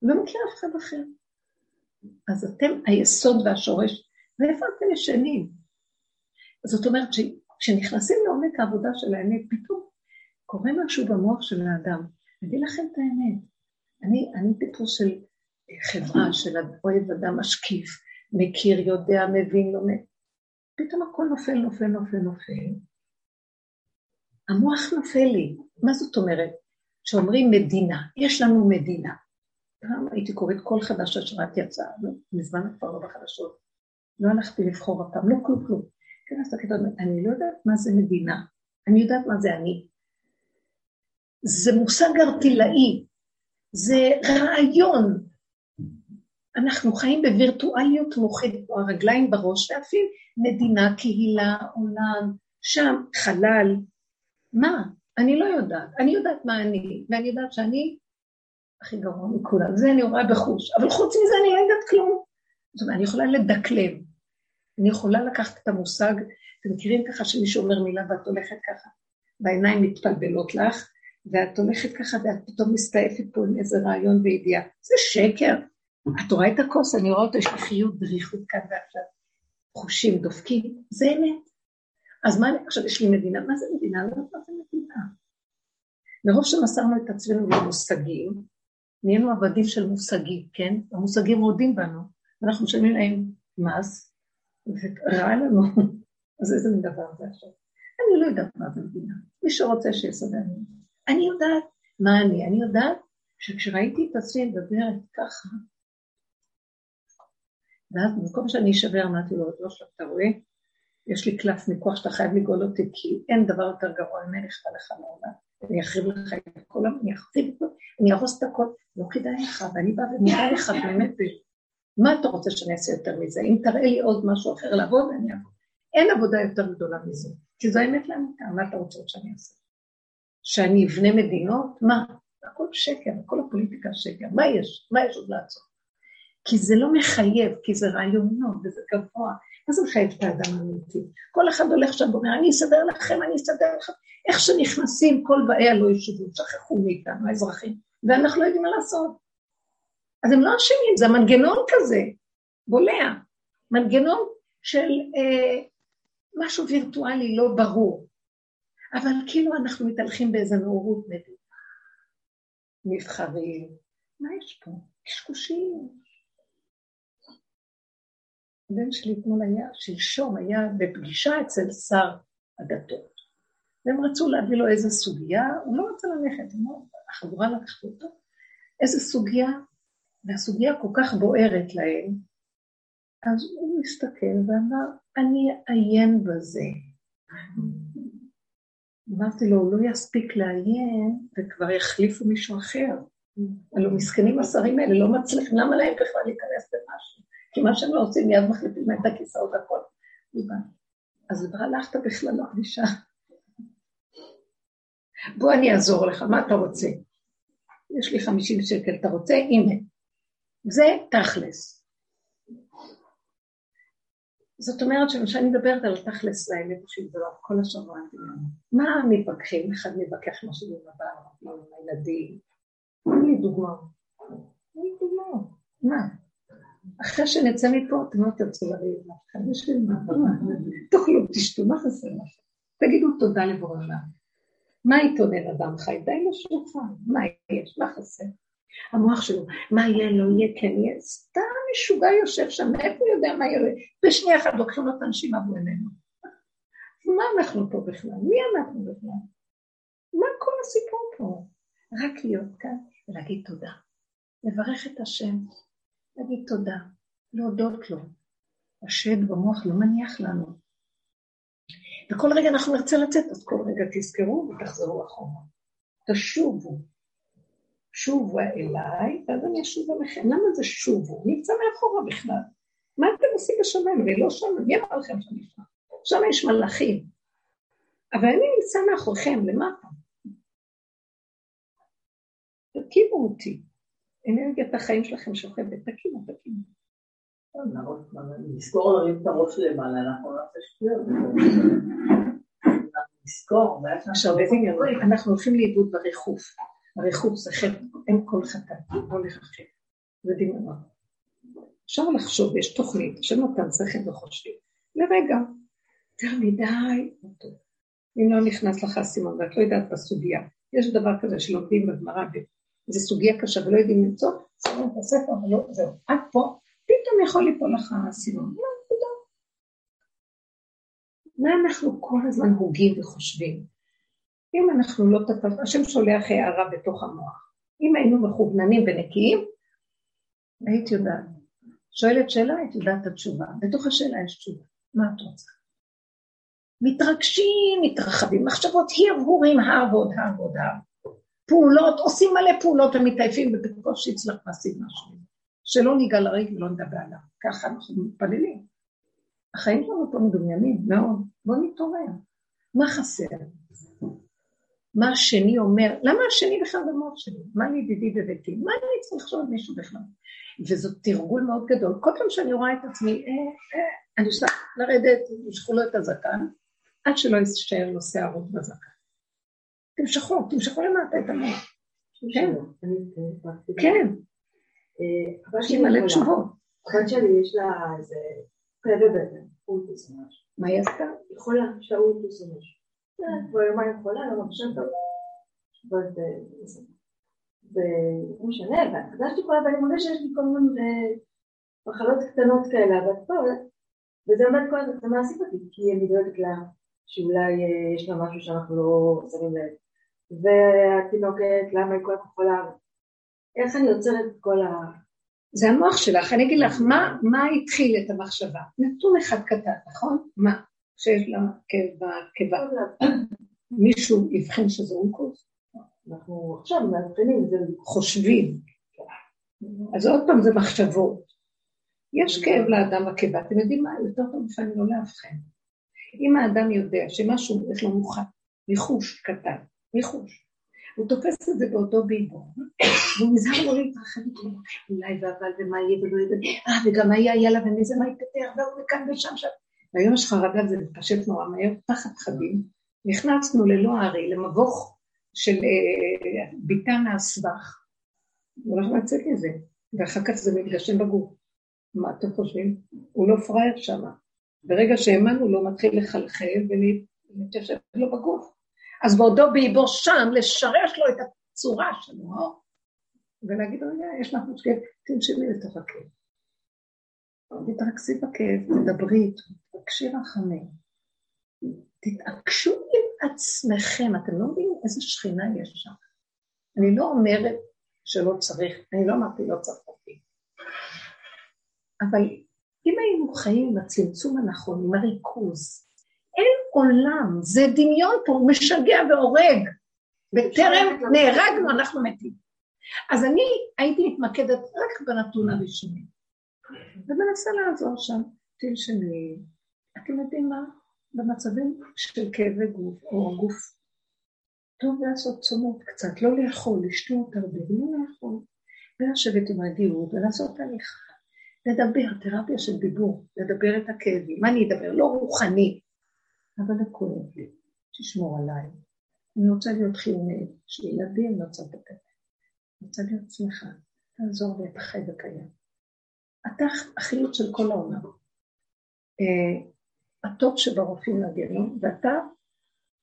לא מכיר אף אחד אחר. אז אתם היסוד והשורש, ואיפה אתם ישנים? זאת אומרת שכשנכנסים לעומק העבודה של האמת, פתאום קורה משהו במוח של האדם. אני אגיד לכם את האמת. אני, אני טיפוס של חברה, של אוהב אדם משקיף, מכיר, יודע, מבין, לומד. פתאום הכל נופל, נופל, נופל, נופל. המוח נופל לי. מה זאת אומרת? שאומרים מדינה, יש לנו מדינה. פעם הייתי קוראת כל חדש שרק יצא, לא, מזמן כבר לא בחדשות. לא הלכתי לבחור הפעם, לא כלום כלום. כן, אז אני לא יודעת מה זה מדינה, אני יודעת מה זה אני. זה מושג ארטילאי, זה רעיון. אנחנו חיים בווירטואליות מוחית, או הרגליים בראש, ואפילו מדינה, קהילה, עולם, שם, חלל. מה? אני לא יודעת. אני יודעת מה אני, ואני יודעת שאני הכי גרוע מכולם. זה אני רואה בחוש. אבל חוץ מזה אני לא יודעת כלום. זאת אומרת, אני יכולה לדקלם. אני יכולה לקחת את המושג, אתם מכירים ככה שמישהו אומר מילה ואת הולכת ככה, והעיניים מתפלבלות לך, ואת הולכת ככה ואת פתאום מסתעפת פה עם איזה רעיון וידיעה. זה שקר. את רואה את הכוס, אני רואה אותו, יש לי חיות, דריכות כאן ועכשיו. חושים דופקים, זה אמת. אז מה, עכשיו יש לי מדינה, מה זה מדינה? לא יודעת מה זה מדינה. מרוב שמסרנו את עצמנו למושגים, נהיינו עבדים של מושגים, כן? המושגים רודים בנו, ואנחנו משלמים להם מס, ורע לנו. [LAUGHS] אז איזה מין דבר זה עכשיו? אני לא יודעת מה זה מדינה. מי שרוצה שיסדר לי. אני יודעת מה אני, אני יודעת שכשראיתי את עצמי מדברת ככה, ואז במקום שאני אשבר, אמרתי לו, לא שלב, אתה רואה? יש לי קלף מכוח שאתה חייב לגאול אותי, כי אין דבר יותר גרוע ממני אכפת לך מעולם. אני אחריב לך את כל העולם, אני אחריב את אני ארוס את הכל, לא כדאי לך, ואני באה ומראה לך באמת, מה אתה רוצה שאני אעשה יותר מזה? אם תראה לי עוד משהו אחר לעבוד, אני אעבוד. אין עבודה יותר גדולה מזה, כי זו האמת לאמיתה, מה אתה רוצה שאני אעשה? שאני אבנה מדינות? מה? הכל שקר, הכל הפוליטיקה שקר, מה יש? מה יש עוד לעשות? כי זה לא מחייב, כי זה רעיונות וזה גבוה. מה זה מחייב את האדם האמיתי? כל אחד הולך שם ואומר, אני אסדר לכם, אני אסדר לכם. איך שנכנסים, כל באי הלא ישובו, שכחו מאיתנו, האזרחים, ואנחנו לא יודעים מה לעשות. אז הם לא אשמים, זה מנגנון כזה, בולע. מנגנון של אה, משהו וירטואלי לא ברור. אבל כאילו אנחנו מתהלכים באיזה נאורות מדינה. נבחרים, מה יש פה? קשקושים. הבן שלי אתמול היה, שלשום היה בפגישה אצל שר הדתות. והם רצו להביא לו איזו סוגיה, הוא לא רצה ללכת, החבורה לקחת אותו, איזו סוגיה, והסוגיה כל כך בוערת להם, אז הוא מסתכל ואמר, אני אעיין בזה. אמרתי לו, הוא לא יספיק לעיין, וכבר יחליפו מישהו אחר. הלוא מסכנים השרים האלה לא מצליחים, למה להם בכלל להיכנס למשהו? כי מה שהם לא עושים, מיד מחליפים את הכיסאות הכל. אז הלכת בכלל לפגישה. בוא אני אעזור לך, מה אתה רוצה? יש לי חמישים שקל, אתה רוצה? הנה. זה תכלס. זאת אומרת שכשאני מדברת על תכלס לאמת של דבר, כל השבוע, מה מתווכחים? אחד מתווכח משהו עם הבעל, עם הילדים. תן לי דוגמא. תן לי דוגמא. מה? אחרי שנצא מפה, אתם לא תרצו לריב בשביל מה? תאכלו, תשתו, מה חסר לכם? תגידו תודה לבורא. מה יתונן אדם חי? די לשולחן, מה יש? מה חסר? המוח שלו, מה יהיה, לא יהיה, כן יהיה, סתם משוגע יושב שם, מאיפה הוא יודע מה יהיה? בשנייה אחת לוקחים לו את הנשימה והוא איננו. [LAUGHS] מה אנחנו פה בכלל? מי אנחנו בכלל? מה כל הסיפור פה? רק להיות כאן ולהגיד תודה. לברך את השם, להגיד תודה, להודות לו. השד במוח לא מניח לנו. וכל רגע אנחנו נרצה לצאת, אז כל רגע תזכרו ותחזרו אחורה. תשובו. שובו אליי, ואז אני אשוב אליכם. למה זה שובו? נמצא מאחורה בכלל. מה אתם עושים בשמיים? ולא שם, מי אמר לכם שאני שם? שם יש מלאכים. אבל אני נמצא מאחוריכם, למטה. תקימו אותי. אנרגיית החיים שלכם שוכבת, תקימו, תקימו. נזכור להרים את הראש למעלה, אנחנו נעשה שטויות. נזכור, אנחנו הולכים לאיבוד בריחוף. הריחוף זה חטא, אין כל חטא, לא לחשב. זה דמיונות. אפשר לחשוב, יש תוכנית, השם נותן שכל וחושבים. לרגע, יותר מדי, אם לא נכנס לך סימון ואת לא יודעת בסוגיה, יש דבר כזה שלומדים בגמרא, זו סוגיה קשה ולא יודעים למצוא, שמים את הספר ולא, זהו, עד פה פתאום יכול ליפול לך האסימון. לא, מה אנחנו כל הזמן הוגים וחושבים? אם אנחנו לא תפס, השם שולח הערה בתוך המוח. אם היינו מכווננים ונקיים, היית יודעת. שואלת שאלה, היית יודעת את התשובה. בתוך השאלה יש תשובה. מה את רוצה? מתרגשים, מתרחבים, מחשבות הרהורים, הר ועוד הר. פעולות, עושים מלא פעולות ומתעייפים, ובקושי הצלח להשיג משהו. שלא ניגע לריק ולא נדבר עליו. ככה אנחנו מתפללים. החיים שלנו פה מדומיינים מאוד, בואו נתעורר. מה חסר? מה השני אומר? למה השני בכלל במוח שלי? מה ידידי בביתי? מה אני צריך לחשוב על מישהו בכלל? וזה תרגול מאוד גדול. כל פעם שאני רואה את עצמי, אה, אה, אני רוצה לרדת, ימשכו לו את הזקן, עד שלא יישאר לו שערות בזקן. תמשכו, תמשכו למטה את המוח. כן, כן. יש לי מלא תשובות. הבת שלי יש לה איזה פה בבטן, אולטוס ממש. מה היא עשתה? היא חולה, יש לה אולטוס ממש. כבר יומיים חולה, לא מרגישה טוב. ולא משנה, והרגשתי חולה, ואני מודה שיש לי כל מיני מחלות קטנות כאלה, אבל פה, וזה באמת כל הזמן, זה מעסיק אותי, כי אני דואגת לה שאולי יש לה משהו שאנחנו לא שמים לב. והתינוקת, למה היא כל כך חולה, איך אני עוצרת את כל ה... זה המוח שלך, אני אגיד לך, מה, מה התחיל את המחשבה? נתון אחד קטן, נכון? מה? שיש לה כאב בקיבה. מישהו יבחן שזה אונקוס? אנחנו עכשיו מאבחנים, זה חושבים. אז עוד פעם זה מחשבות. יש כאב לאדם בקיבה, אתם יודעים מה? יותר טוב לפעמים לא לאבחן. אם האדם יודע שמשהו יש לו מוכן, ניחוש קטן, ניחוש, הוא תופס את זה באותו ביבו, והוא נזהר לא להתרחב איתו, אולי ואבל ומה יהיה ולא יהיה, אה, וגם מה יהיה לה ומזה מה יתפתח, והוא וכאן ושם שם. והיום יש חרדה, זה מתפשט נורא מהר, תחת חדים, נכנסנו ללא הארי, למבוך של אה, ביתן הסבך, ואנחנו נצאת מזה, ואחר כך זה מתגשם בגוף. מה אתם חושבים? הוא לא פראייר שם. ברגע שהאמנו לו, מתחיל לחלחל ולהתיישב לו בגוף. אז בעודו באיבו שם, לשרש לו את הצורה שלו, ולהגיד, רגע, יש לך משקף, תנשמי לתוך הכאב. תתרכזי בכאב, תדברי איתו, תבקשי רחמים. תתעקשו עם עצמכם, אתם לא מבינים איזה שכינה יש שם. אני לא אומרת שלא צריך, אני לא אמרתי לא צריך אותי. אבל אם היינו חיים עם הצמצום הנכון, עם הריכוז, אין עולם, זה דמיון פה, הוא משגע והורג. בטרם נהרגנו, אנחנו מתים. אז אני הייתי מתמקדת רק בנתון הראשוני, ומנסה לעזור שם, שני. אתם יודעים מה? במצבים של כאבי גוף או גוף, טוב לעשות צומות קצת, לא לאכול, לשתות הרבה, לא לאכול, ולשבת עם הדיור ולעשות הליכה, לדבר, תרפיה של דיבור, לדבר את הכאבים, מה אני אדבר? לא רוחני, אבל זה לי, תשמור עליי. אני רוצה להיות חיונית, יש לי ילדים, אני רוצה לדבר. אני רוצה להיות שמחה, תעזור לי, אתה חי וקיים. אתה החיות של כל העולם. אה, הטוב שברופאים לגיהנום, ואתה,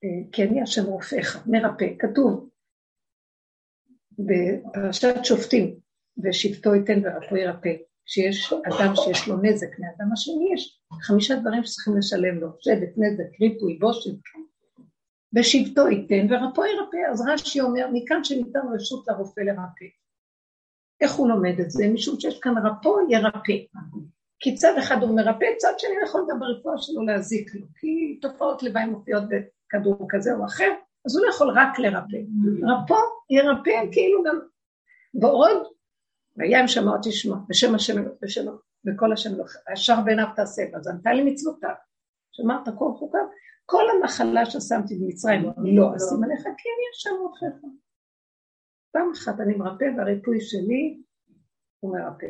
אה, כי אני השם רופאיך, מרפא, כתוב בפרשת שופטים, ושבטו ייתן ורפו ירפא, שיש אדם שיש לו נזק מאדם השני, יש חמישה דברים שצריכים לשלם לו, שבט, נזק, ריפוי, בושת, ושבטו ייתן ורפו ירפא. אז רש"י אומר, מכאן שניתן רשות לרופא לרפא. איך הוא לומד את זה? משום שיש כאן רפו ירפא. כי צד אחד הוא מרפא, צד שני יכול גם ברפואה שלו להזיק לו, כי תופעות לוואי מופיעות בכדור כזה או אחר, אז הוא לא יכול רק לרפא. רפו ירפא כאילו גם, ועוד, וים שמע תשמע, בשם השם, בשם, בכל השם, הישר בעיניו תעשה, אז ענתה לי מצוותיו, שמרת כל חוקיו, כל המחלה ששמתי במצרים, לא אשים עליך, כי אני השם רופאיך. פעם אחת אני מרפא, והריפוי שלי הוא מרפא.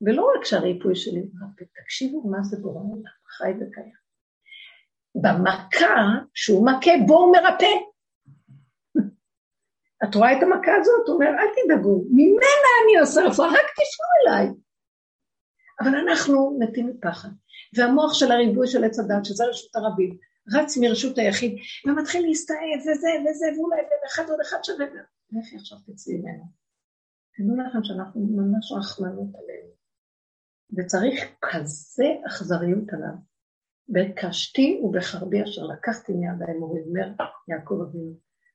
ולא רק שהריפוי שלי מרפא, תקשיבו מה זה בורא עולם, חי וקיים. במכה שהוא מכה, בו הוא מרפא. [LAUGHS] את רואה את המכה הזאת? הוא אומר, אל תדאגו, ממנה אני עושה רפואה, רק תשמעו אליי. אבל אנחנו מתים מפחד. והמוח של הריבוי של עץ הדת, שזה רשות הרבים, רץ מרשות היחיד, ומתחיל להסתעף, וזה וזה, ואולי ואחד עוד אחד שווה. לכי עכשיו תצאי ממנו. תדעו לכם שאנחנו ממש רחמנות עלינו. וצריך כזה אכזריות עליו. בקשתי ובחרבי אשר לקחתי מיד האמורי, אומר יעקב אבינו.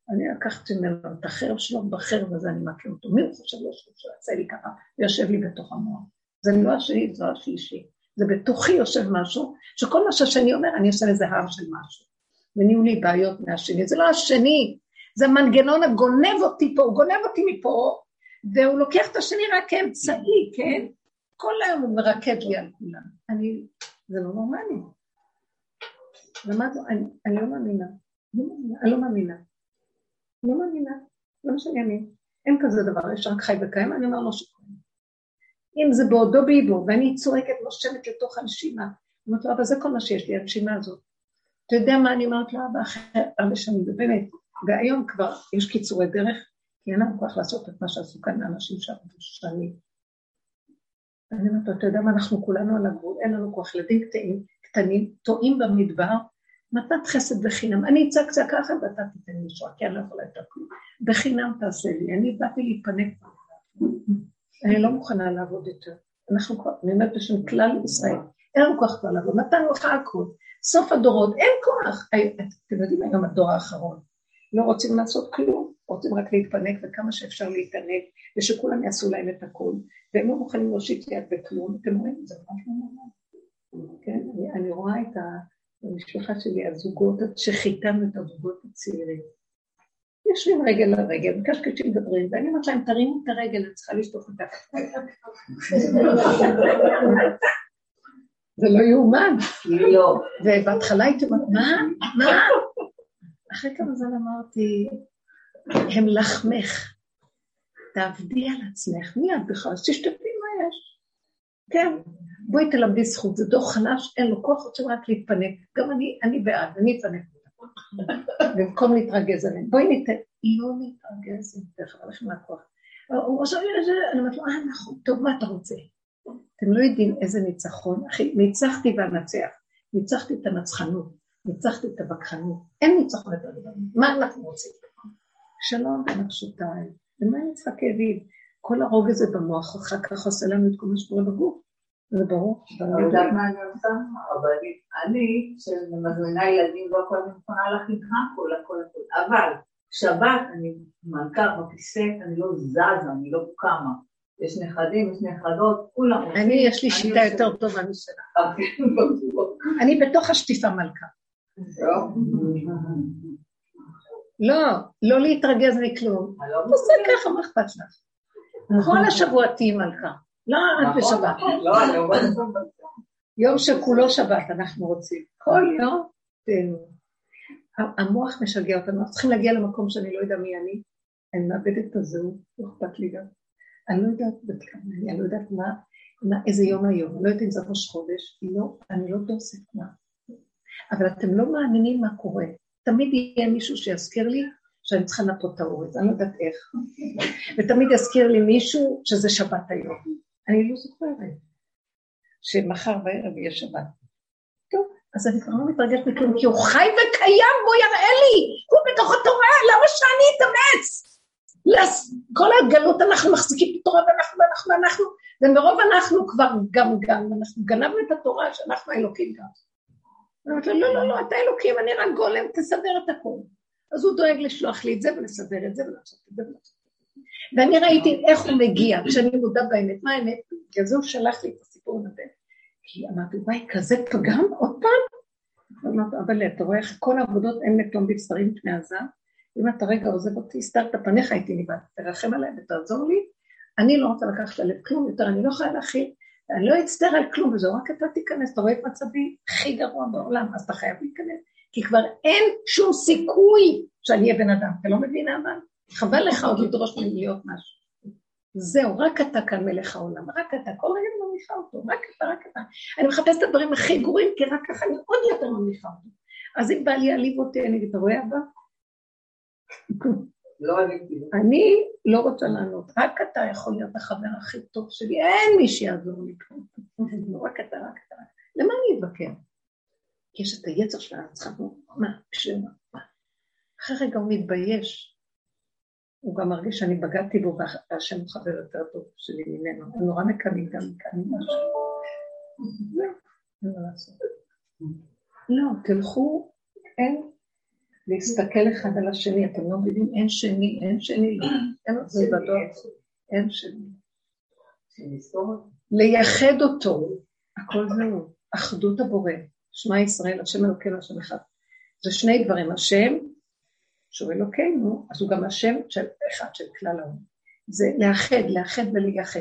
אני לקחתי ממנו את החרב שלו, בחרב הזה אני מכה אותו. מי הוא חושב לו שהוא יוצא לי ככה ויושב לי בתוך המוח? זה לא השני, זה השלישי. זה בתוכי יושב משהו, שכל מה שהשני אומר, אני עושה לזה הר של משהו. ונהיו לי בעיות מהשני. זה לא השני, זה מנגנון הגונב אותי פה, הוא גונב אותי מפה, והוא לוקח את השני רק כאמצעי, כן? כל היום הוא מרקד לי על כולם. אני, זה לא נורמלי. למדנו, אני, אני לא מאמינה. אני לא מאמינה. לא מאמינה. לא משנה אני. אין כזה דבר, יש רק חי וקיים, אני אומר לו שקוראים. אם זה בעודו באיבו, ואני צועקת, נושמת לתוך הנשימה. אני אומרת לו, אבל זה כל מה שיש לי, הנשימה הזאת. אתה יודע מה אני אומרת לאבא אחרי הרבה שנים, ובאמת, והיום כבר יש קיצורי דרך, כי אין לנו כוח לעשות את מה שעשו כאן האנשים שעבדו שנים. אני אומרת, אתה יודע מה, אנחנו כולנו על הגבול, אין לנו כוח, ילדים קטנים, קטנים, טועים במדבר, מתנת חסד בחינם. אני אצעק צעקה אחת ואתה תיתן לי שואה, כי אני לא יכולה יותר כלום. בחינם תעשה לי, אני באתי להתפנק. אני לא מוכנה לעבוד יותר. אנחנו כבר, אני אומרת בשם כלל ישראל, אין לנו כוח כבר לעבוד, נתנו לך הכול. סוף הדורות, אין כוח. אתם יודעים, היום הדור האחרון, לא רוצים לעשות כלום, רוצים רק להתפנק וכמה שאפשר להתענק, ושכולם יעשו להם את הכול, והם לא מוכנים להושיט יד בכלום, אתם רואים, זה ממש לא נורמל. כן, אני, אני רואה את המשפחה שלי, הזוגות, שחיתנו את הזוגות הצעירים. יושבים רגל לרגל, מקשקשים מדברים, ואני אומרת להם, תרימו את הרגל, אני צריכה לשטוף אותה. [LAUGHS] זה לא יאומן. לא. ובהתחלה הייתי אומרת, מה? מה? אחרי כמה זמן אמרתי, הם לחמך. תעבדי על עצמך, מי את בכלל? אז תשתפי מה יש. כן, בואי תלמדי זכות, זה דור חלש, אין לו כוח, רוצים רק להתפנק. גם אני, אני בעד, אני אפנק במקום להתרגז עליהם. בואי ניתן, לא להתרגז, תכף הולך מהכוח. הוא עכשיו, אני אומרת לו, אה, נכון, טוב, מה אתה רוצה? אתם לא יודעים איזה ניצחון, אחי, ניצחתי ואנצח, ניצחתי את הנצחנות, ניצחתי את הווכחנות, אין ניצחון יותר גדול, מה אנחנו רוצים? שלום בנפשותיי, ומה אני צריכה כאבים? כל הרוג הזה במוח אחר כך עושה לנו את כל מה שקורה בגוף, זה ברור. אני יודעת מה אני עושה? אבל אני, שמזמינה ילדים והכל, אני מוכנה להכין הכל, הכל, הכל. אבל שבת, אני מלכה בכיסא, אני לא זזה, אני לא קמה. יש נכדים, יש נכדות, כולם. אני, יש לי שיטה יותר טובה משלה. אני בתוך השטיפה מלכה. לא, לא להתרגז מכלום. תעשה ככה, מה אכפת לך? כל השבוע תהיי מלכה. לא רק בשבת. יום שכולו שבת אנחנו רוצים. כל יום תהנו. המוח משגע אותנו, אנחנו צריכים להגיע למקום שאני לא יודע מי אני, אני מאבדת את הזהות, לא אכפת לי גם. אני לא יודעת בת כמה אני, אני לא יודעת מה, איזה יום היום, אני לא יודעת אם זה ראש חודש, לא, אני לא דוסת מה. אבל אתם לא מאמינים מה קורה. תמיד יהיה מישהו שיזכיר לי שאני צריכה לנפות את האורז, אני לא יודעת איך. ותמיד יזכיר לי מישהו שזה שבת היום. אני לא זוכרת שמחר בערב יהיה שבת. טוב, אז אני כבר לא מתרגשת מכלום, כי הוא חי וקיים, בוא יראה לי, הוא בתוך התורה, למה שאני אתאמץ? כל הגלות אנחנו מחזיקים בתורה ואנחנו ואנחנו ואנחנו, ומרוב אנחנו כבר גם גם, אנחנו גנבנו את התורה שאנחנו האלוקים גם. אני אומרת לו, לא, לא, לא, אתה אלוקים, אני רק גולם, תסדר את הכול. אז הוא דואג לשלוח לי את זה ולסדר את זה ולעשות את זה. ואני ראיתי איך הוא מגיע, כשאני מודה באמת, מה האמת? בגלל זה הוא שלח לי את הסיפור הזה. כי אמרתי, וואי, כזה פגם? עוד פעם? אמרתי, אבל אתה רואה איך כל העבודות אין לתום בבשרים פני הזעם? אם אתה רגע עוזב אותי, הסתרת פניך איתי ניבד, תרחם עליי ותעזור לי. אני לא רוצה לקחת ללב כלום יותר, אני לא יכולה להכיל, אני לא אצטער על כלום, וזהו, רק אתה תיכנס, אתה רואה את מצבי הכי גרוע בעולם, אז אתה חייב להיכנס, כי כבר אין שום סיכוי שאני אהיה בן אדם, אתה לא מבין אבל? חבל לך עוד לדרוש ממני להיות משהו. זהו, רק אתה כאן מלך העולם, רק אתה, כל רגע אני ממליכה אותו, רק אתה, רק אתה. אני מחפשת את הדברים הכי גרועים, כי רק ככה אני עוד יותר ממליכה אותו. אז אם בא לי להעליב אותי, אני אגיד, אתה רואה אבא? לא אני לא רוצה לענות, רק אתה יכול להיות החבר הכי טוב שלי, אין מי שיעזור לי פה. [LAUGHS] רק אתה, רק אתה. למה אני אבקר? כי יש את היצר של לומר, מה, בשביל מה? אחרי רגע הוא מתבייש. הוא גם מרגיש שאני בגדתי בו, והשם הוא חבר יותר טוב שלי ממנו. הם נורא מקנאים גם מקנאים משהו. מה לעשות. לא, תלכו, אין להסתכל אחד על השני, אתם לא מבינים? אין שני, אין שני. אין [CLEARS THROAT] עוד מלבדו, אין שני. לייחד אותו, הכל זהו, אחדות הבורא, שמע ישראל, השם אלוקינו, השם אחד. זה שני דברים, השם, שהוא אלוקינו, אז הוא גם השם של אחד, של כלל העולם. זה לאחד, לאחד ולייחד.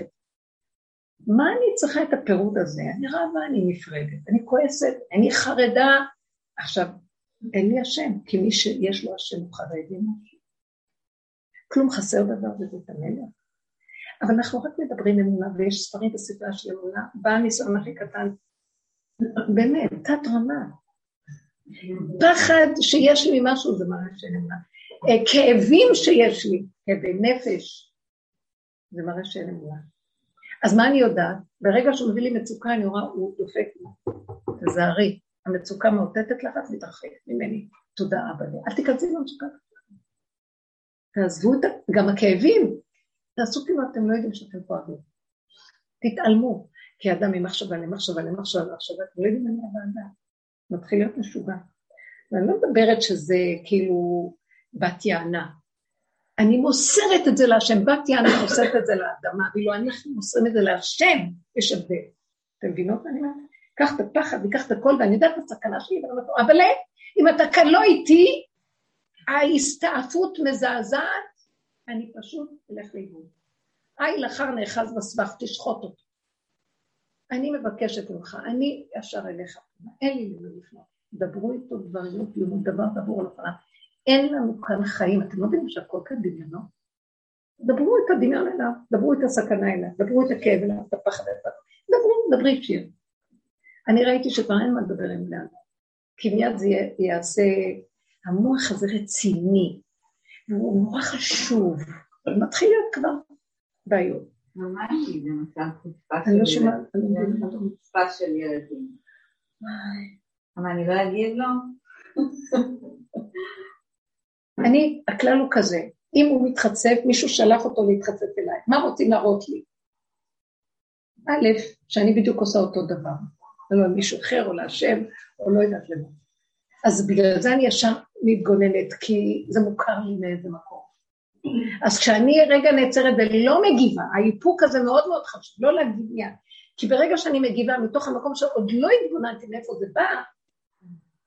מה אני צריכה את הפירוד הזה? אני רבה, אני נפרדת, אני כועסת, אני חרדה. עכשיו, אין לי השם, כי מי שיש לו השם הוא חרד עם משהו. כלום חסר דבר את המלך. אבל אנחנו רק מדברים אמונה, ויש ספרים בספרה של אמונה, בא הניסיון הכי קטן, באמת, תת רמה. פחד שיש לי ממשהו זה מראה שאין אמונה. אה, כאבים שיש לי, כאבי נפש, זה מראה שאין אמונה. אז מה אני יודעת? ברגע שהוא מביא לי מצוקה, אני רואה, הוא דופק לי. תזהרי, המצוקה מאותתת לך, את מתרחקת ממני. תודה אבא. אל תיכנסי למצוקה. תעזבו את ה... גם הכאבים, תעשו כאילו אתם לא יודעים שאתם כואבים. תתעלמו, כי אדם ממחשבה למחשבה למחשבה למחשבה, אתם לא יודעים אני הוועדה. מתחיל להיות משוגע. ואני לא מדברת שזה כאילו בת יענה. אני מוסרת את זה להשם, בת יענה מוסרת את זה לאדמה, ואילו אנחנו מוסרים את זה להשם, יש הבדל. אתם מבינות מה אני אומרת? קח את הפחד וקח את הכל, ואני יודעת את הסכנה שלי, אבל אם אתה כאן לא איתי, ההסתעפות מזעזעת, אני פשוט אלך לאיבוד. היי לחר נאחז בסבך, תשחוט אותו. אני מבקשת ממך, אני ישר אליך, אין לי למי לפנות. דברו איתו דברים, לא דבר, דברו על הפניו. אין לנו כאן חיים, אתם לא יודעים שהכל כאן דמיונות? דברו את הדמיון אליו, דברו את הסכנה אליו, דברו את הכאב אליו, את הפחד אליו, דברו, דברי שיר. אני ראיתי שכבר אין מה לדבר עם בני אדם, כי מיד זה יעשה, המוח הזה רציני, והוא נורא חשוב, מתחיל להיות כבר בעיות. ממש, זה מצב חוצפה של ילדים. לא חוצפה של ילדים. אבל אני לא אגיד לו. [LAUGHS] אני, הכלל הוא כזה, אם הוא מתחצף, מישהו שלח אותו להתחצף אליי, מה רוצים להראות לי? א', שאני בדיוק עושה אותו דבר, לא למישהו אחר או להשם, או לא יודעת למה. אז בגלל זה אני ישר מתגוננת, כי זה מוכר לי מאיזה מקום. אז כשאני רגע נעצרת ולא מגיבה, האיפוק הזה מאוד מאוד חשוב, לא להגיד מיד. כי ברגע שאני מגיבה מתוך המקום שעוד לא התבוננתי מאיפה זה בא,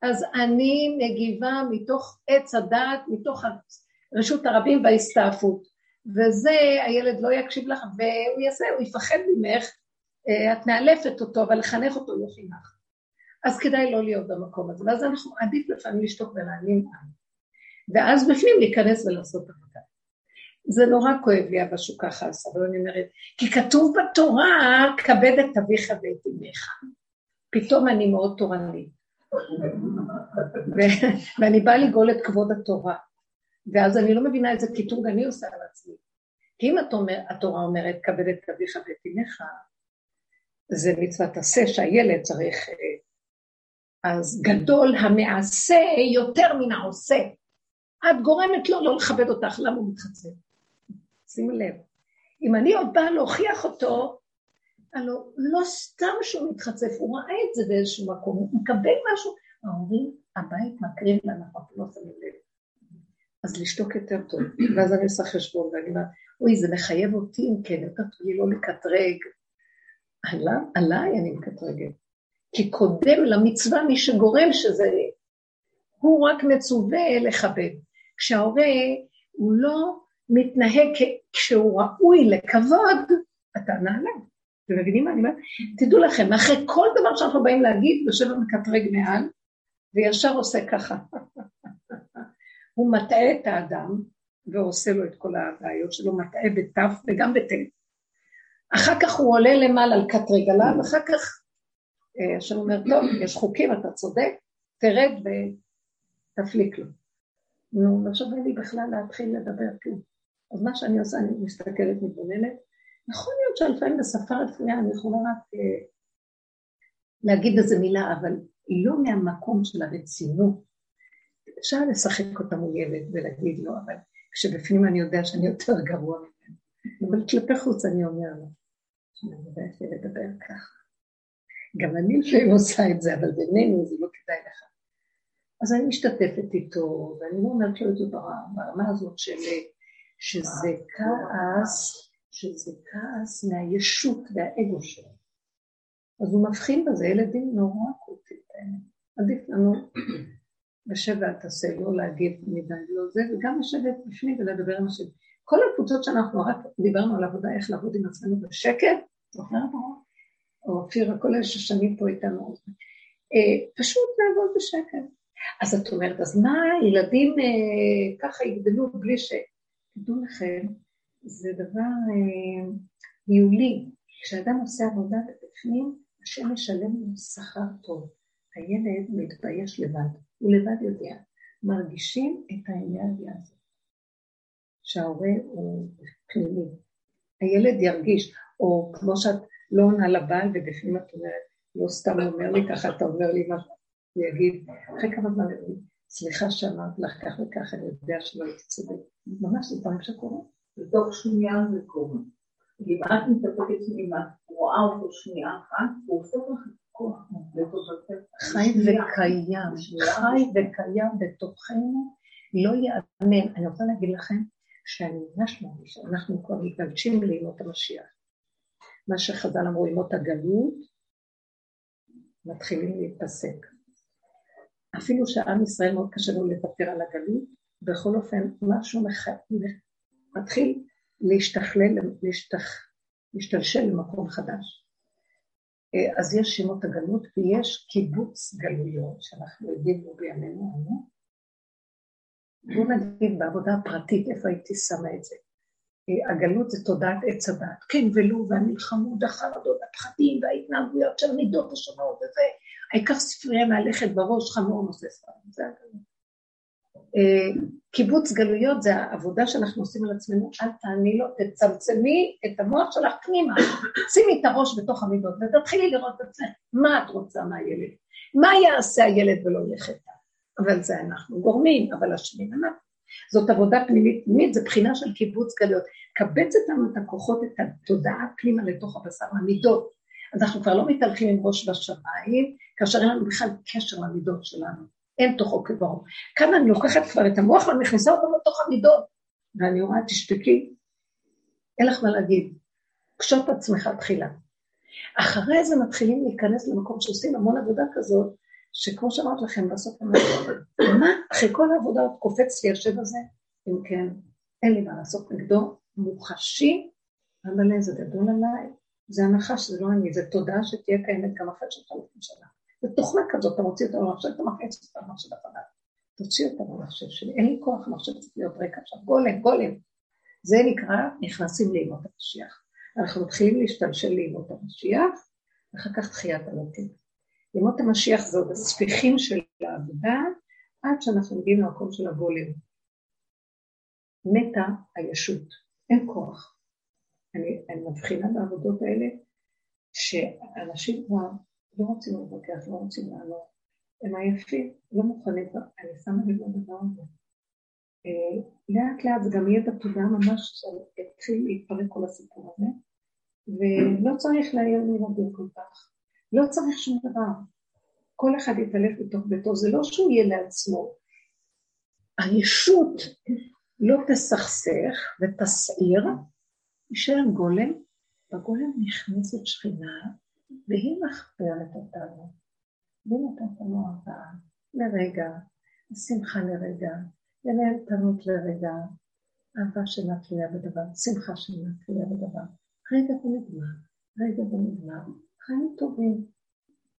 אז אני מגיבה מתוך עץ הדעת, מתוך רשות הרבים וההסתעפות. וזה, הילד לא יקשיב לך, והוא יעשה, הוא יפחד ממך, את מאלפת אותו, אבל לחנך אותו לא חינך. אז כדאי לא להיות במקום הזה, ואז אנחנו, עדיף לפעמים לשתוק ולהאמין ואז בפנים להיכנס ולעשות עבודה. זה נורא כואב לי אבא שהוא ככה עשה, אבל אני אומרת, כי כתוב בתורה, כבד את אביך ואת אמך. פתאום אני מאוד תורנית. ואני באה לגאול את כבוד התורה. ואז אני לא מבינה איזה קיטוג אני עושה על עצמי. כי אם התורה אומרת, כבד את אביך ואת אמך, זה מצוות עשה שהילד צריך... אה, אז גדול המעשה יותר מן העושה. את גורמת לו לא לכבד אותך, למה הוא מתחצף? שימו לב. אם אני עוד באה להוכיח אותו, הלוא לא סתם שהוא מתחצף, הוא ראה את זה באיזשהו מקום, הוא מקבל משהו, ההורים, הבית מקריב לנו, אנחנו לא שמים לב. אז לשתוק יותר טוב, ואז אני עושה חשבון, ואני אומרת, אוי, זה מחייב אותי אם כן, יותר תגידי לא לקטרג. עליי, עליי אני מקטרגת. כי קודם למצווה מי שגורם שזה, הוא רק מצווה לכבד. כשההורה הוא לא מתנהג כשהוא ראוי לכבוד, אתה נעלה. אתם מבינים מה אני אומרת? תדעו לכם, אחרי כל דבר שאנחנו באים להגיד, יושב ומקטרג מעל, וישר עושה ככה. [LAUGHS] הוא מטעה את האדם, ועושה לו את כל הבעיות שלו, מטעה בתף וגם בתה. אחר כך הוא עולה למעלה על קטרג עליו, אחר כך אה, השם אומר, טוב, יש חוקים, אתה צודק, תרד ותפליק לו. נו, ועכשיו אין לי בכלל להתחיל לדבר כלום. אז מה שאני עושה, אני מסתכלת, מתבוננת. יכול להיות שלפעמים בשפה רפואיה אני יכולה רק אה, להגיד איזה מילה, אבל לא מהמקום של הרצינות. אפשר לשחק אותה מול ילד ולהגיד לו, אבל כשבפנים אני יודע שאני יותר גרוע ממנו. אבל כלפי חוץ אני אומר לו, שאני יודעת לדבר ככה. גם אני לפעמים עושה את זה, אבל בינינו זה לא כדאי לך. אז אני משתתפת איתו, ואני לא אומרת לו את זה ברמה הזאת של שזה כעס, שזה כעס מהישות והאגו שלו. אז הוא מבחין בזה, ילדים נורא קוטים עדיף לנו לשבת תעשה, לא להגיד מדי לא זה, וגם לשבת בפנים ולדבר עם השם. כל הקבוצות שאנחנו רק דיברנו על עבודה, איך לעבוד עם עצמנו בשקט? או אופירה, כל אלה ששנים פה איתנו, אה, פשוט לעבוד בשקט. אז את אומרת, אז מה, ילדים אה, ככה יגדלו בלי ש... תדעו לכם, זה דבר אה, ניהולי. כשאדם עושה עבודה בפנים, השם משלם לו שכר טוב. הילד מתבייש לבד, הוא לבד יודע. מרגישים את האנרגיה הזאת, שההורה הוא פנימי. הילד ירגיש, או כמו שאת לא עונה לבעל ובפנים את אומרת, לא סתם אומר לי ככה, אתה אומר לי מה הוא יגיד, אחרי כמה זמן אני סליחה שאמרת לך כך וכך, אני יודע שלא הייתי צודק. ממש זה דברים שקורה. בתוך שנייה זה קורה. אם את מתאפקת, אם את רואה אותו שנייה אחת, הוא הופך לך את הכוח. חי וקיים, חי וקיים בתוכנו, לא יאמן. אני רוצה להגיד לכם שאני ממש מרגישה, אנחנו כבר מתגלשים לימות המשיח. מה שחז"ל אמרו, ימות הגלות, מתחילים להיפסק. אפילו שעם ישראל מאוד קשה לו לוותר על הגלות, בכל אופן משהו מח... מתחיל להשתכלל, להשתח... להשתלשל למקום חדש. אה, אז יש שמות הגלות ויש קיבוץ גלויות שאנחנו יודעים בימינו אנו. בואו נגיד בעבודה הפרטית איפה הייתי שמה את זה. הגלות זה תודעת עץ הדת, כן ולא, והמלחמות, החרדות, הפחדים וההתנהגויות של המידות השונות וזה, העיקר ספרייה מהלכת בראש חמור נושא ספרים, זה הגלות. אה, קיבוץ גלויות זה העבודה שאנחנו עושים על עצמנו, אל תעני לו, תצמצמי את המוח שלך פנימה, שימי את הראש בתוך המידות ותתחילי לראות את עצמך, מה את רוצה מהילד, מה יעשה הילד ולא יחטא, אבל זה אנחנו גורמים, אבל השני אנחנו. זאת עבודה פנימית פנימית, זה בחינה של קיבוץ גלויות. קבץ לנו את הכוחות, את התודעה פנימה לתוך הבשר, המידות. אז אנחנו כבר לא מתהלכים עם ראש בשמיים, כאשר אין לנו בכלל קשר למידות שלנו. אין תוכו כברור. כאן אני לוקחת כבר את המוח ומכניסה אותו לתוך המידות, ואני אומרת, תשתקי, אין לך מה להגיד. קשוט עצמך תחילה. אחרי זה מתחילים להיכנס למקום שעושים המון עבודה כזאת, שכמו שאמרת לכם בסוף, מה, אחרי כל העבודה עוד קופץ לי השב הזה? אם כן, אין לי מה לעשות נגדו, מוחשי, אבל זה גדול עליי, זה הנחה שזה לא אני, זה תודעה שתהיה קיימת גם אחרי שלוש אלפים שנה. זה תוכנה כזאת, אתה מוציא אותה במחשב, אתה מכניס אותה במחשב הפניו. תוציא אותה במחשב שלי, אין לי כוח, המחשב צריך להיות רקע עכשיו, גולם, גולם. זה נקרא, נכנסים לימות המשיח. אנחנו מתחילים להשתלשל לימות המשיח, ואחר כך תחיית המתים. ימות המשיח זה עוד הספיחים של העבודה, עד שאנחנו מגיעים למקום של הגולם. מתה הישות, אין כוח. אני, אני מבחינה בעבודות האלה, שאנשים כבר לא רוצים להתווכח, לא רוצים לענות, הם עייפים, לא מוכנים, אני שמה לב לדבר הזה. אה, לאט לאט זה גם יהיה בתודעה ממש, שיתחיל להתפרק כל הסיפור הזה, ולא צריך להעיר לילדים כל כך, לא צריך שום דבר. כל אחד יתעלף בתוך ביתו, זה לא שהוא יהיה לעצמו. הישות לא תסכסך ותסעיר, יישאר גולם, בגולם נכנסת שכינה, והיא מחפרת אותנו. והיא נותנת לנו ארבעה לרגע, שמחה לרגע, ונהנתנות לרגע, אהבה שאינה תלויה בדבר, שמחה שאינה תלויה בדבר. רגע ונגמר, רגע ונגמר, חיים טובים.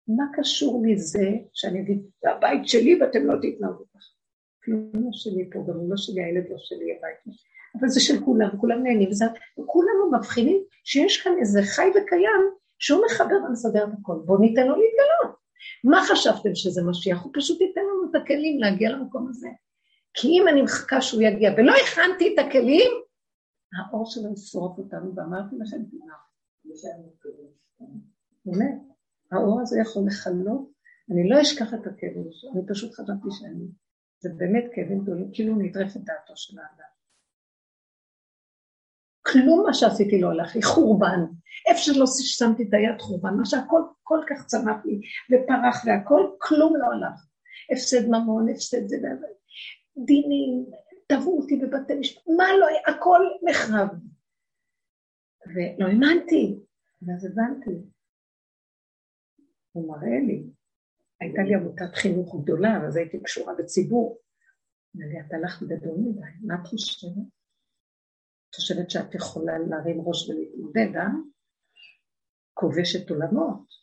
מה קשור לי זה שאני אגיד, זה הבית שלי ואתם לא תתנהגו ככה? כלום לא שלי פה, גם לא שלי, הילד לא שלי, הבית שלי. אבל זה של כולם, כולם נהנים, וכולנו מבחינים שיש כאן איזה חי וקיים שהוא מחבר ומסדר את הכל. בואו ניתן לו להתגלות. מה חשבתם שזה משיח? הוא פשוט ייתן לנו את הכלים להגיע למקום הזה. כי אם אני מחכה שהוא יגיע ולא הכנתי את הכלים, האור שלו ישרוף אותנו, ואמרתי לכם, באמת, האור הזה יכול לכלות, אני לא אשכח את הכאבים, אני פשוט חשבתי שאני, זה באמת כאבים גדולים, כאילו נטרף את דעתו של האדם. כלום מה שעשיתי לא הלך לי, חורבן. איפה שלא שמתי את היד חורבן, מה שהכל כל כך צמח לי ופרח והכל, כלום לא הלך. הפסד ממון, הפסד זה, דינים, תבעו אותי בבתי משפט, מה לא, הכל נחרב. ולא האמנתי, ואז הבנתי. הוא מראה לי, הייתה לי עמותת חינוך גדולה, אז הייתי קשורה בציבור. אמר לי, את הלכת גדול מדי, מה את חושבת? את חושבת שאת יכולה להרים ראש ולהתמודד, אה? כובשת עולמות.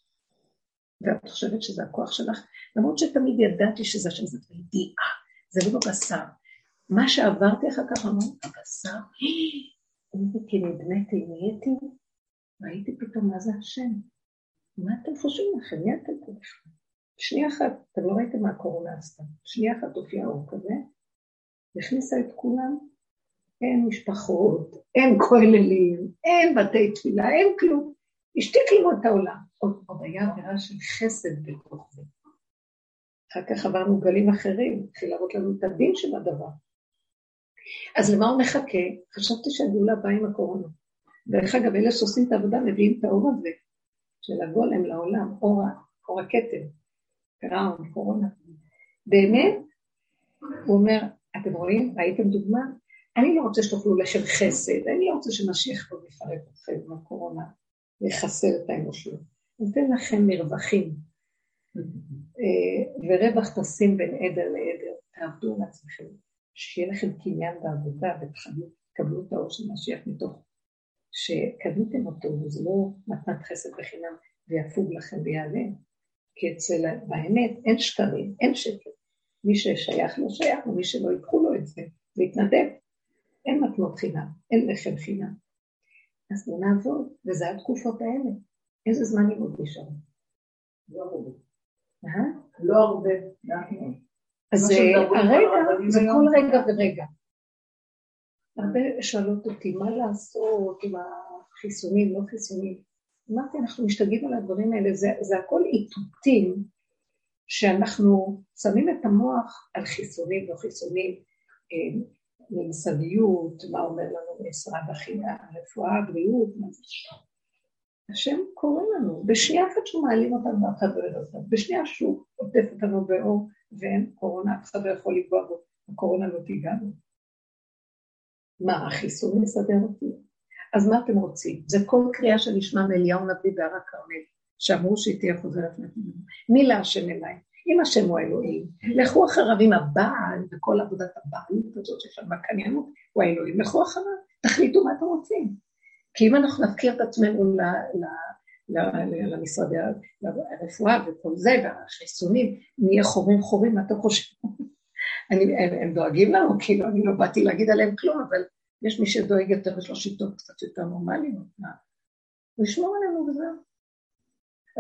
ואת חושבת שזה הכוח שלך, למרות שתמיד ידעתי שזה השם, זאת ידיעה, זה לא בבשר. מה שעברתי אחר כך, אמרתי, הבשר, נהייתי, נדמתי, נהייתי, ראיתי פתאום מה זה השם. מה אתם חושבים לכם? מי אתם חושבים? שנייה אחת, אתם לא ראיתם מה הקורונה עשתה. שנייה אחת הופיע אור כזה, הכניסה את כולם, אין משפחות, אין כוללים, אין בתי תפילה, אין כלום. השתיק לנו את העולם. עוד, עוד היה עבירה של חסד בתוך זה. אחר כך עברנו גלים אחרים, התחיל להראות לנו את הדין של הדבר. אז למה הוא מחכה? חשבתי שהגאולה באה עם הקורונה. דרך אגב, אלה שעושים את העבודה מביאים את האור הזה, של הגולם לעולם, אור, אור הכתב, קראון, קורונה. באמת, הוא אומר, אתם רואים, ראיתם דוגמה? אני לא רוצה שתאכלו לחם חסד, אני לא רוצה שמשיח פה יפרק אתכם עם הקורונה, ויחסל את האנושות. נותן לכם מרווחים, אה, ורווח תשים בין עדר לעדר, תעבדו על עצמכם. שיהיה לכם קניין בעבודה ותקבלו את האור של משיח מתוך שקניתם אותו, וזה לא מתנת חסד בחינם ויפוג לכם ויעלם. כי אצל, באמת אין שקרים, אין שקר. מי ששייך לא שייך, ומי שלא ייקחו לו את זה, להתנדב. אין מתנות חינם, אין לחם חינם. אז בוא נעבוד, וזה התקופות האלה. איזה זמנים עוד נשאר? לא הרבה. אה? לא הרבה, אז אה, הרגע זה כל רגע ורגע. הרבה שואלות אותי, מה לעשות עם החיסונים, לא חיסונים. אמרתי, אנחנו משתגעים על הדברים האלה, זה, זה הכל איתותים שאנחנו שמים את המוח על חיסונים, לא חיסונים, אה, ממסדיות, מה אומר לנו משרד החייה, רפואה, בריאות, מה זה השם קורא לנו, בשנייה אחת שהוא מעלים אותנו ואף אחד לא אותנו, בשנייה שהוא עוטף אותנו באור ואין קורונה, אף אחד לא יכול לפגוע בו, הקורונה לא תיגע בו. מה, החיסון מסדר אותי? אז מה אתם רוצים? זה כל קריאה שנשמע מאליהו נביא בהר הכרמל, שאמרו שהיא תהיה חוזרת לפנינו. מי להשם אליי? אם השם הוא האלוהים, לכו אחריו עם הבעל וכל עבודת הבעלות הזאת שיש שם בקניינות, הוא האלוהים, לכו אחריו, תחליטו מה אתם רוצים. כי אם אנחנו נפקיר את עצמנו למשרדי הרפואה וכל זה, והחיסונים, נהיה חורים חורים, מה אתם חושבים? הם דואגים לנו, כאילו, אני לא באתי להגיד עליהם כלום, אבל יש מי שדואג יותר, יש לו שיטות קצת יותר נורמליות. הוא ישמור עלינו וזהו.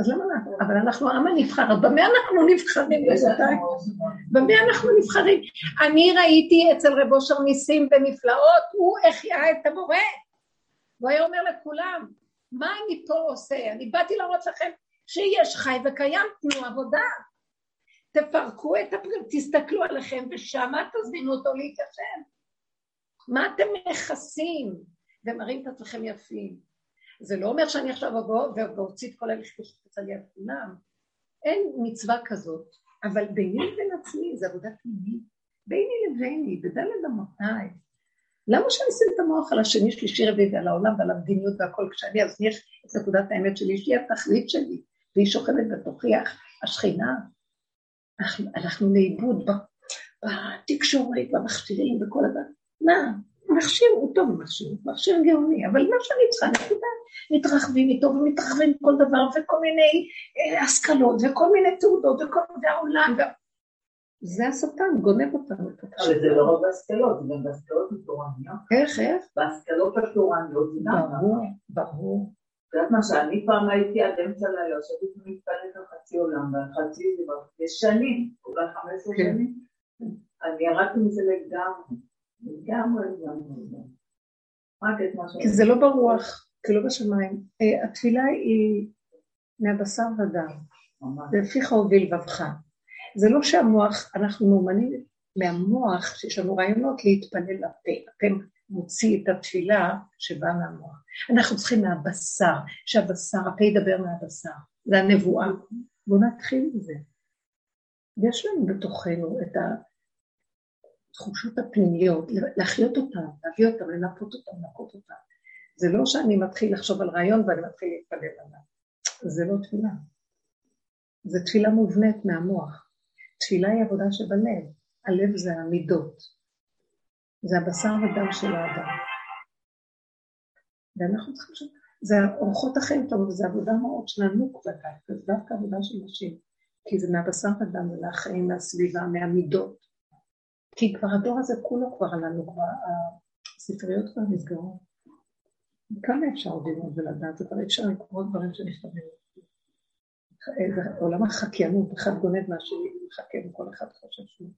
אז למה אנחנו? אבל אנחנו העם הנבחר, במה אנחנו נבחרים, רבותיי? במה אנחנו נבחרים? אני ראיתי אצל רב אושר ניסים ונפלאות, הוא החיה את הבורא. והוא היה אומר לכולם, מה אני פה עושה? אני באתי להראות לכם שיש חי וקיים, תנו עבודה. תפרקו את הפרק, תסתכלו עליכם ושמה תזמינו אותו להתיישב. מה אתם מכסים ומראים את עצמכם יפים? זה לא אומר שאני עכשיו אבוא ואוציא את כל הלכתוש על כולם. אין מצווה כזאת, אבל ביני לבין עצמי, זה עבודה פנימית. ביני לביני, בדלת אמותיי. למה שאני אשים את המוח על השני, שלישי, רביעי, ועל העולם ועל המדיניות והכל, כשאני אז יש את נקודת האמת שלי, לי התכלית שלי, והיא שוכבת בתוכי, השכינה. אנחנו הלכנו לאיבוד בתקשורת, במכשירים, בכל הדבר. מה? מכשיר הוא טוב מכשיר, מכשיר גאוני, אבל מה שאני צריכה, נקודה, מתרחבים איתו ומתרחבים כל דבר, וכל מיני אה, השכלות, וכל מיני תעודות, וכל מיני העולם, זה השטן, גונב אותנו. אבל זה לא רק בהשכלות, זה גם בהשכלות התורניות. איך, איך? בהשכלות התורניות. ברור, ברור. יודעת מה, שאני פעם הייתי עד אמצע לילה, שהייתי מתפלאת על חצי עולם, וחצי זה כבר שנים, אולי חמש עשרה כן. שנים, אני ירדתי מזה לגמרי. לגמרי, לגמרי. רק את מה ש... כי זה לא ברוח, כי לא בשמיים. אה, התפילה היא מהבשר ודם, ולפיך הוביל לבבך. זה לא שהמוח, אנחנו מאומנים מהמוח, שיש לנו רעיונות להתפלל לפה. מוציא את התפילה שבאה מהמוח. אנחנו צריכים מהבשר, שהבשר, הפה ידבר מהבשר. זה הנבואה. בואו נתחיל עם זה. יש לנו בתוכנו את התחושות הפנימיות, להחיות אותן, להביא אותן, לנפות אותן, לנקות אותן. זה לא שאני מתחיל לחשוב על רעיון ואני מתחיל להתפלל עליו. זה לא תפילה. זה תפילה מובנית מהמוח. תפילה היא עבודה שבלב. הלב זה המידות. זה הבשר ודם של האדם. ואנחנו צריכים ש... זה אורחות החיים שלנו, זה עבודה מאוד של הנוקבה דווקא, זה דווקא עבודה של נשים. כי זה מהבשר ודם ומהחיים, מהסביבה, מהמידות. כי כבר הדור הזה כולו כבר עלינו, כבר הספריות כבר נסגרו. כמה אפשר עוד ללמוד ולדעת, כבר אפשר לקרוא דברים שנכתבים. עולם החקיינות, אחד גונב מהשני, מחכה וכל אחד חושב שהוא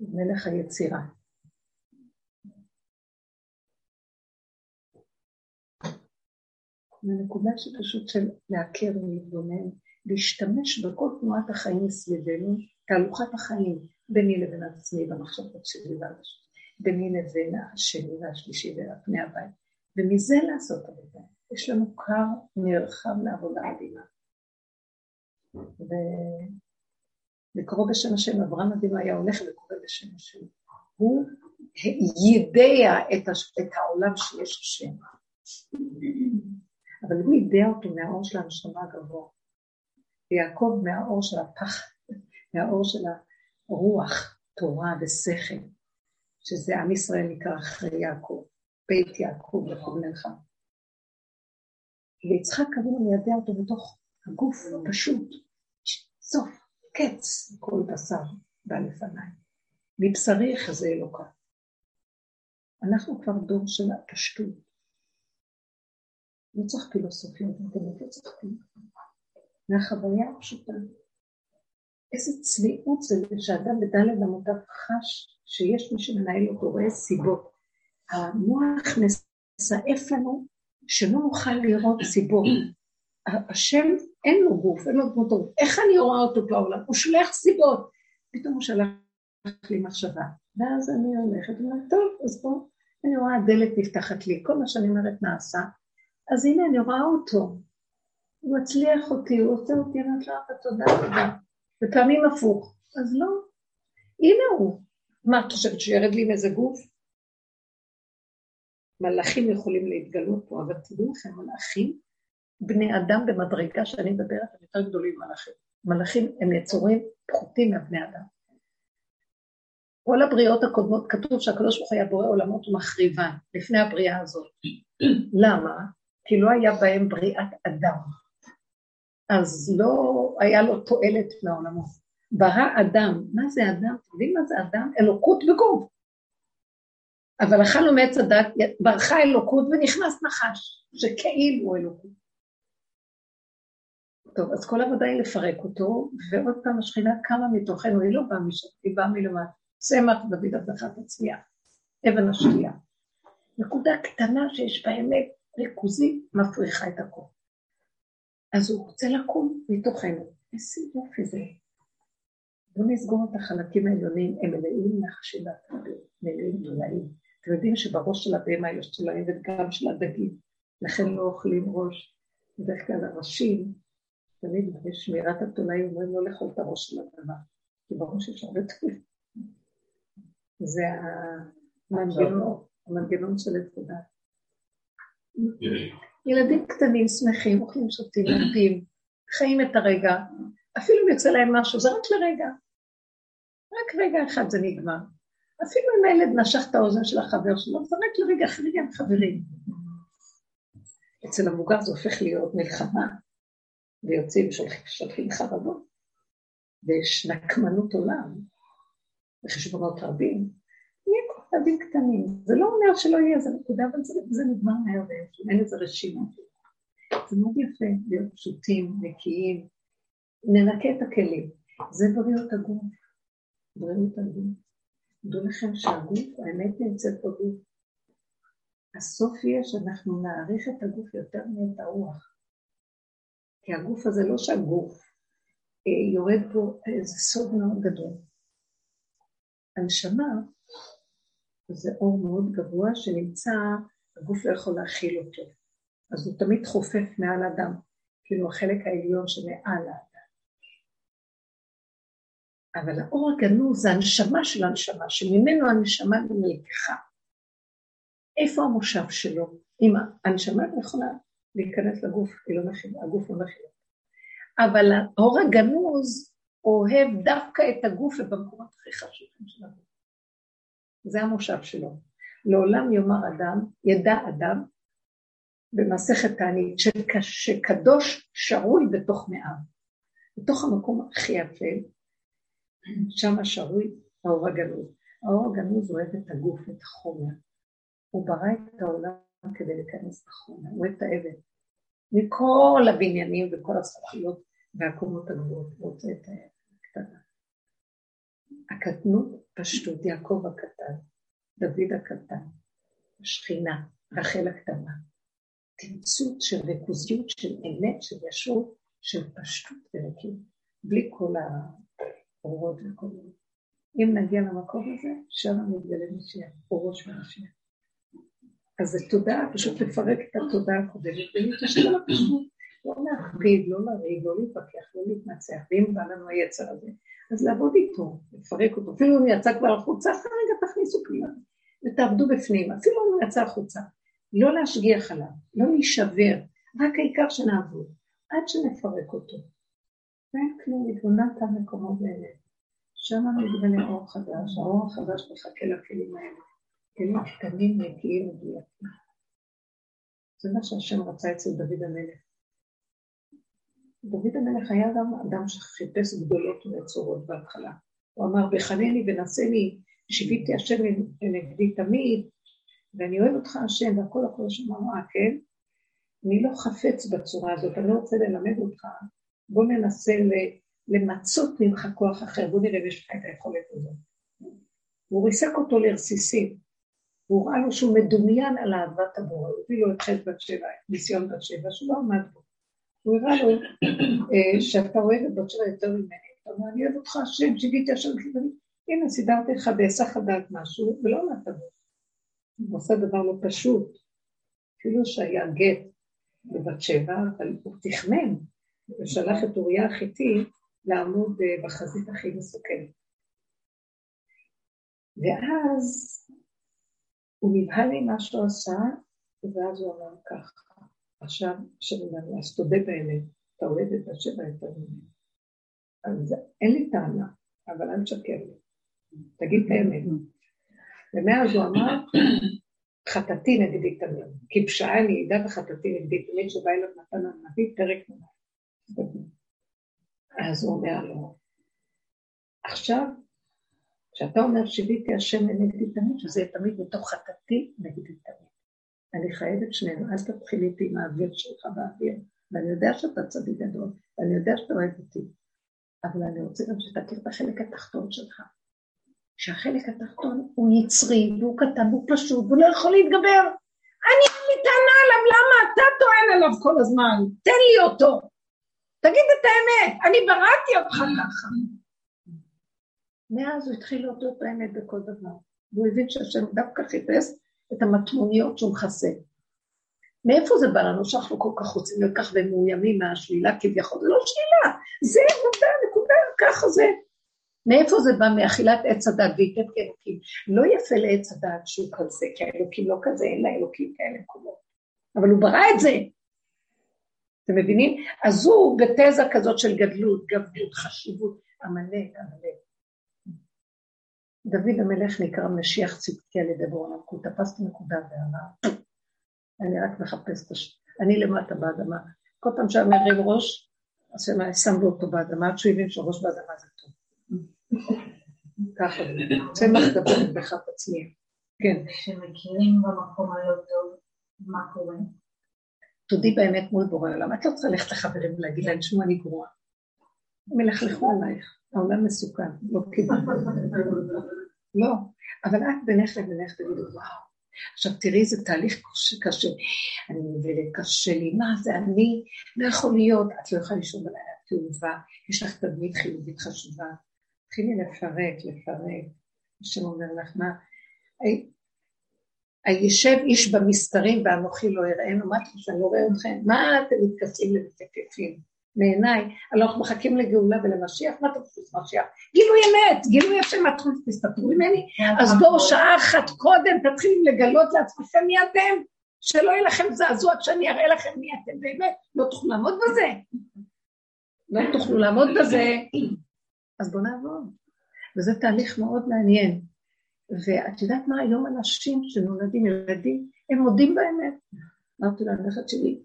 מלך היצירה. מהנקודה שפשוט של להכיר ולהתבונן, להשתמש בכל תנועת החיים מסביבנו, תהלוכת החיים, ביני לבין עצמי במחשבות שלי והרשת, ביני לבין השני והשלישי והפני הבית, ומזה לעשות עבודה. יש לנו קר נרחב לעבודה מדהימה. ולקרוא בשם השם, אברהם אבינו היה הולך וקורא בשם השם. הוא יידע את, הש... את העולם שיש השם. אבל הוא יידע אותו מהאור של הנשמה הגבוה. ויעקב מהאור של הפח, מהאור של הרוח, תורה ושכל, שזה עם ישראל נקרא אחרי יעקב, בית יעקב לכוונך. ויצחק אבינו מיידע אותו בתוך הגוף הפשוט, סוף, קץ, כל בשר בא לפניי. מבשרי חזה אלוקה. אנחנו כבר דור של הפשטות. לא צריך פילוסופיות, לא צריך כלום. מהחוויה הפשוטה. איזה צניעות זה שאדם בדלת אמותיו חש שיש מי שמנהל אותו, רואה סיבות. המוח מסעף לנו שלא נוכל לראות סיבות. השם אין לו גוף, אין לו דמותו. איך אני רואה אותו בעולם? הוא שולח סיבות. פתאום הוא שלח לי מחשבה. ואז אני הולכת ואומרת, טוב, אז בוא, אני רואה הדלת נפתחת לי, כל מה שאני אומרת נעשה, אז הנה אני רואה אותו, הוא מצליח אותי, הוא עושה אותי, אני אומרת לו, תודה רבה. ופעמים הפוך, אז לא, הנה הוא. מה, את חושבת שירד לי עם איזה גוף? מלאכים יכולים להתגלות פה, אבל תדעו לכם, מלאכים, בני אדם במדרגה שאני מדברת, הם יותר גדולים ממלאכים. מלאכים הם יצורים פחותים מהבני אדם. כל הבריאות הקודמות, כתוב שהקדוש ברוך הוא היה בורא עולמות ומחריבן, לפני הבריאה הזאת. למה? כי לא היה בהם בריאת אדם. אז לא היה לו תועלת מהעולמות. ברא אדם, מה זה אדם? אתם יודעים מה זה אדם? אלוקות בגוף. אבל אכלנו מעץ הדת, ברחה אלוקות ונכנס נחש, שכאילו אלוקות. טוב, אז כל העבודה היא לפרק אותו, ועוד פעם השכינה קמה מתוכנו, היא לא באה משם, היא באה מלמטה. צמח דוד הבטחת הצביעה, אבן השתייה. נקודה קטנה שיש בה אמת ריכוזית, מפריחה את הכל. אז הוא רוצה לקום מתוכנו. איזה יופי זה. בואו נסגור את החלקים העליונים, הם מלאים נחשים והטרדים, מלאים תולעים. אתם יודעים שבראש של הבהמה יש תולעים וגם של הדגים, לכן לא אוכלים ראש. בדרך כלל הראשים, תמיד בשמירת התולעים אומרים לא לאכול את הראש של הבהמה, כי בראש יש הרבה תולעים. זה המנגנון, המנגנון של התודה. ילדים קטנים, שמחים, אוכלים, שותים, לומדים, חיים את הרגע, אפילו אם יוצא להם משהו, זה רק לרגע. רק רגע אחד זה נגמר. אפילו אם הילד נשך את האוזן של החבר שלו, זה רק לרגע, אחרי הם חברים. אצל המבוגר זה הופך להיות מלחמה, ויוצאים ושולחים חרדות, ויש נקמנות עולם, וחשבונות רבים. ילדים קטנים. זה לא אומר שלא יהיה איזה נקודה, אבל זה, זה נגמר מהר ואין איזה רשימה. זה מאוד יפה להיות פשוטים, נקיים, ננקה את הכלים. זה בריאות הגוף. בריאות הגוף. דעו לכם שהגוף, האמת נמצאת בגוף. הסוף יהיה שאנחנו נעריך את הגוף יותר מאת הרוח. כי הגוף הזה, לא שהגוף אה, יורד פה איזה סוד מאוד גדול. הנשמה זה אור מאוד גבוה שנמצא, הגוף לא יכול להכיל אותו. אז הוא תמיד חופף מעל האדם, כאילו החלק העליון שמעל האדם. אבל האור הגנוז זה הנשמה של הנשמה, שממנו הנשמה נלקחה. איפה המושב שלו? אם הנשמה לא יכולה להיכנס לגוף, היא לא מכילה, הגוף לא מכילה. אבל האור הגנוז אוהב דווקא את הגוף ובמקומות הכי חשובים של הגוף. זה המושב שלו. לעולם יאמר אדם, ידע אדם, במסכת תענית, שקדוש שרוי בתוך מאיו. בתוך המקום הכי יפה, שם שרוי האור הגנוז. האור הגנוז אוהב את הגוף, את החומר. הוא ברא את העולם כדי להיכנס לחומר, הוא אוהב את האבן. מכל הבניינים וכל הזכויות והקומות הגבוהות, הוא רוצה את הקטנה. הקטנות, פשטות, יעקב הקטן, דוד הקטן, השכינה, רחל הקטנה. תמצות של ריכוזיות, של אמת, של ישרות, של פשטות ונקיות, בלי כל האורות וכל זה. אם נגיע למקום הזה, שם מתגלה משיח, אורות של משיח. אז זה תודעה, פשוט לפרק את התודעה הקודמת ולהתיישב על הפשוט. לא להכביד, לא לריב, לא להתווכח, לא להתנצח, ואם בא לנו היצר הזה, אז לעבוד איתו, לפרק אותו. אפילו אם יצא כבר החוצה, אחרי רגע תכניסו פנימה ותעבדו בפנים, אפילו אם יצא החוצה. לא להשגיח עליו, לא להישבר, רק העיקר שנעבוד, עד שנפרק אותו. ואין כלום, התבוננת המקומות האלה. שם מתגלה אור חדש, האור החדש מחכה לכלים האלה. כלים קטנים, נקיים, מדויקים. זה מה שהשם רצה אצל דוד המלך. דוד המלך היה גם אדם שחיפש גדולות ונצורות בהתחלה. הוא אמר, בחנני ונשני, שיביתי השם לנגדי תמיד, ואני אוהב אותך השם, והכל הכל השם אמר, אה, כן? אני לא חפץ בצורה הזאת, אני לא רוצה ללמד אותך, בוא ננסה למצות ממך כוח אחר, בוא נראה אם יש לך את היכולת הזאת. הוא ריסק אותו לרסיסים, הוא ראה לו שהוא מדומיין על אהבת הבורא, הוא הביא לו את חטא בת שבע, ניסיון בת שבע, שהוא לא עמד בו. הוא הראה לו אה, שאתה אוהב את בת שבע יותר ממני. אתה אומר, אני אוהב אותך השם, שיוויתי השם, הנה, סידרתי לך בהיסח הדעת משהו, ולא נתת בו. הוא עושה דבר לא פשוט. אפילו שהיה גט בבת שבע, אבל הוא תכנן, ושלח את אוריה החיתי לעמוד אה, בחזית הכי מסוכנת. ואז הוא נבהל עם מה שהוא עשה, ואז הוא אמר ככה, עכשיו, השם אומר אז תודה באמת, אתה אוהב את השבע יותר ממני. אז אין לי טענה, אבל אל תשקר לי. תגיד את האמת. ומאז הוא אמר, חטאתי נגדי תמיד, כי פשעה אני ידע וחטאתי נגדי תמיד שבא אליו נתן הנביא פרק נורא. אז הוא אומר לו, עכשיו, כשאתה אומר שיביתי השם נגדי תמיד, שזה תמיד מתוך חטאתי נגדי תמיד. אני חייבת שנינו, אל תתחיל איתי עם האוויר שלך באוויר, ואני יודע שאתה צדיק גדול, ואני יודע שאתה אוהב אותי, אבל אני רוצה גם שתכיר את החלק התחתון שלך. שהחלק התחתון הוא יצרי, והוא קטן, והוא פשוט, והוא לא יכול להתגבר. אני אין לי טענה עליו, למה אתה טוען עליו כל הזמן? תן לי אותו. תגיד את האמת, אני בראתי אותך ככה. מאז הוא התחיל להודות באמת בכל דבר. והוא הבין שהשם דווקא חיפש את המטמוניות שהוא מכסה. מאיפה זה בא לנו שאנחנו כל כך רוצים לקח ומאוימים מהשלילה כביכול? זה לא שלילה, זה עבודה, נקודה, ככה זה. מאיפה זה בא? מאכילת עץ הדת ויתת כאלוקים. לא יפה לעץ הדת שהוא כזה, כי האלוקים לא כזה, אין לאלוקים כאלה מקומות. אבל הוא ברא את זה. אתם מבינים? אז הוא בתזה כזאת של גדלות, גבלות, חשיבות, עמלק, עמלק. דוד המלך נקרא משיח צדקי על ידי בורא כי הוא תפס את הנקודה ואמר, אני רק מחפש את הש... אני למטה באדמה. כל פעם שהיה מרים ראש, אז שם לו אותו באדמה, עד שהוא הבין שראש באדמה זה טוב. ככה, צמח גדול בחת עצמי. כן. כשמכירים במקום הלא טוב, מה קורה? תודי באמת מול בורא עולם. את לא צריכה ללכת לחברים ולהגיד להם, שמעו, אני גרועה. הם ילכלכו עלייך, העולם מסוכן, לא קיבלת. לא, אבל את בינך לבינך תגידו, וואו. עכשיו תראי איזה תהליך קשה, אני מבינה, קשה לי, מה זה אני? לא יכול להיות, את לא יכולה לישון בלילה תאובה, יש לך תדמית חיובית חשובה, תתחילי לפרק, לפרק. השם אומר לך, מה, הישב איש במסתרים ואנוכי לא אראינו, מה אתם שאני לא רואה אתכם? מה אתם מתכסים ומתקפים? מעיניי, אנחנו מחכים לגאולה ולמשיח, מה אתם חושבים משיח? גילוי אמת, גילוי השם, מה אתם תסתתרו ממני? אז בואו שעה אחת קודם תתחילו לגלות לעצמכם מי אתם, שלא יהיה לכם זעזוע כשאני אראה לכם מי אתם באמת, לא תוכלו לעמוד בזה. לא תוכלו לעמוד בזה, אז בואו נעבוד. וזה תהליך מאוד מעניין. ואת יודעת מה, היום אנשים שנולדים ילדים, הם מודים באמת. אמרתי לנכד שלי,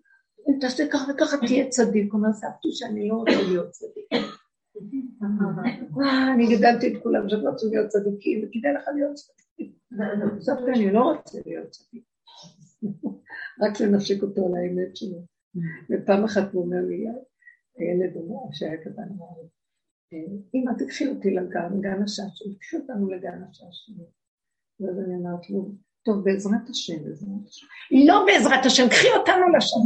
אם תעשה ככה וככה תהיה צדיק. הוא אומר, סבתי שאני לא רוצה להיות צדיק. אני גידלתי את כולם שהם רצו להיות צדיקים, וכדאי לך להיות צדיק. סבתי, אני לא רוצה להיות צדיק. רק לנשק אותו על האמת שלו. ופעם אחת הוא אומר לי, הילד שהיה קטן אמר לי, אמא, תקחי אותי לגן, גן השעשועים, תקחי אותנו לגן השעשועים. ואז אני אמרת לו, טוב, בעזרת השם, בעזרת השם. לא בעזרת השם, קחי אותנו לשם.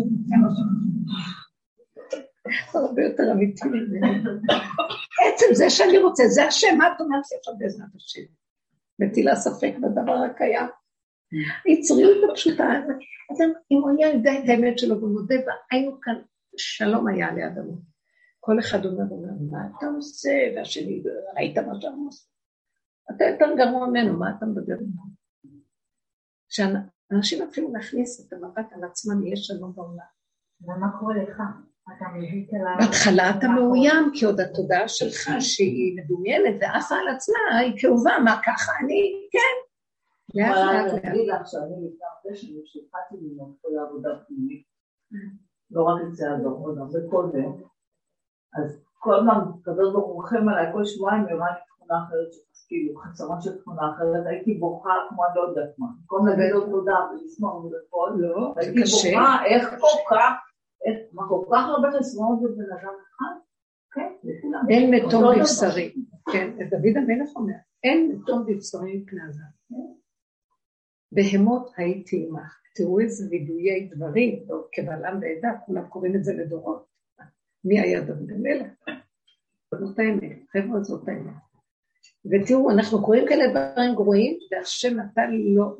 הרבה יותר אמיתי עצם זה שאני רוצה, זה השם, מה את אומרת לי עכשיו בעזרת השם? מטילה ספק בדבר הקיים. היצריות הפשוטה, אם הוא היה יודע את האמת שלו ומודה בה, היינו כאן, שלום היה המון. כל אחד אומר, מה אתה עושה? והשני, ראית מה שאתה עושה? אתה יותר גרוע ממנו, מה אתה מדבר כשאנשים מתחילים להכניס את המבט על עצמם, יש שלום בעולם. ומה קורה לך? בהתחלה אתה מאוים, כי עוד התודעה שלך שהיא מדומיינת ועפה על עצמה, היא כאובה, מה ככה אני, כן. לאט לאט לאט. אני אגיד לך שאני לפני הרבה שנים שהתחלתי ללמוד כל העבודה פנימית, לא רק את זה הדור, עוד הרבה קודם, אז כל הזמן, הקדוש ברוך הוא רחם עליי, כל שבועיים היא אמרה לי תכונה אחרת של כאילו, חסרון של תכונה אחרת, הייתי בוכה כמו אני לא יודעת מה. במקום להגיד לו תודה ולשמוח ולכל, לא, הייתי בוכה, איך כל כך, מה כל כך הרבה חסרונות בבן אדם אחד? כן, לכולם. אין מתום בבשרי, כן, דוד המלך אומר, אין מתום בבשרי מפני הזמן. בהמות הייתי עמך. תראו איזה וידויי דברים, כבעלם בעדה, כולם קוראים את זה לדורות. מי היה דוד המלך? זאת האמת, חבר'ה זאת האמת. ותראו, אנחנו קוראים כאלה דברים גרועים, והשם נתן לו,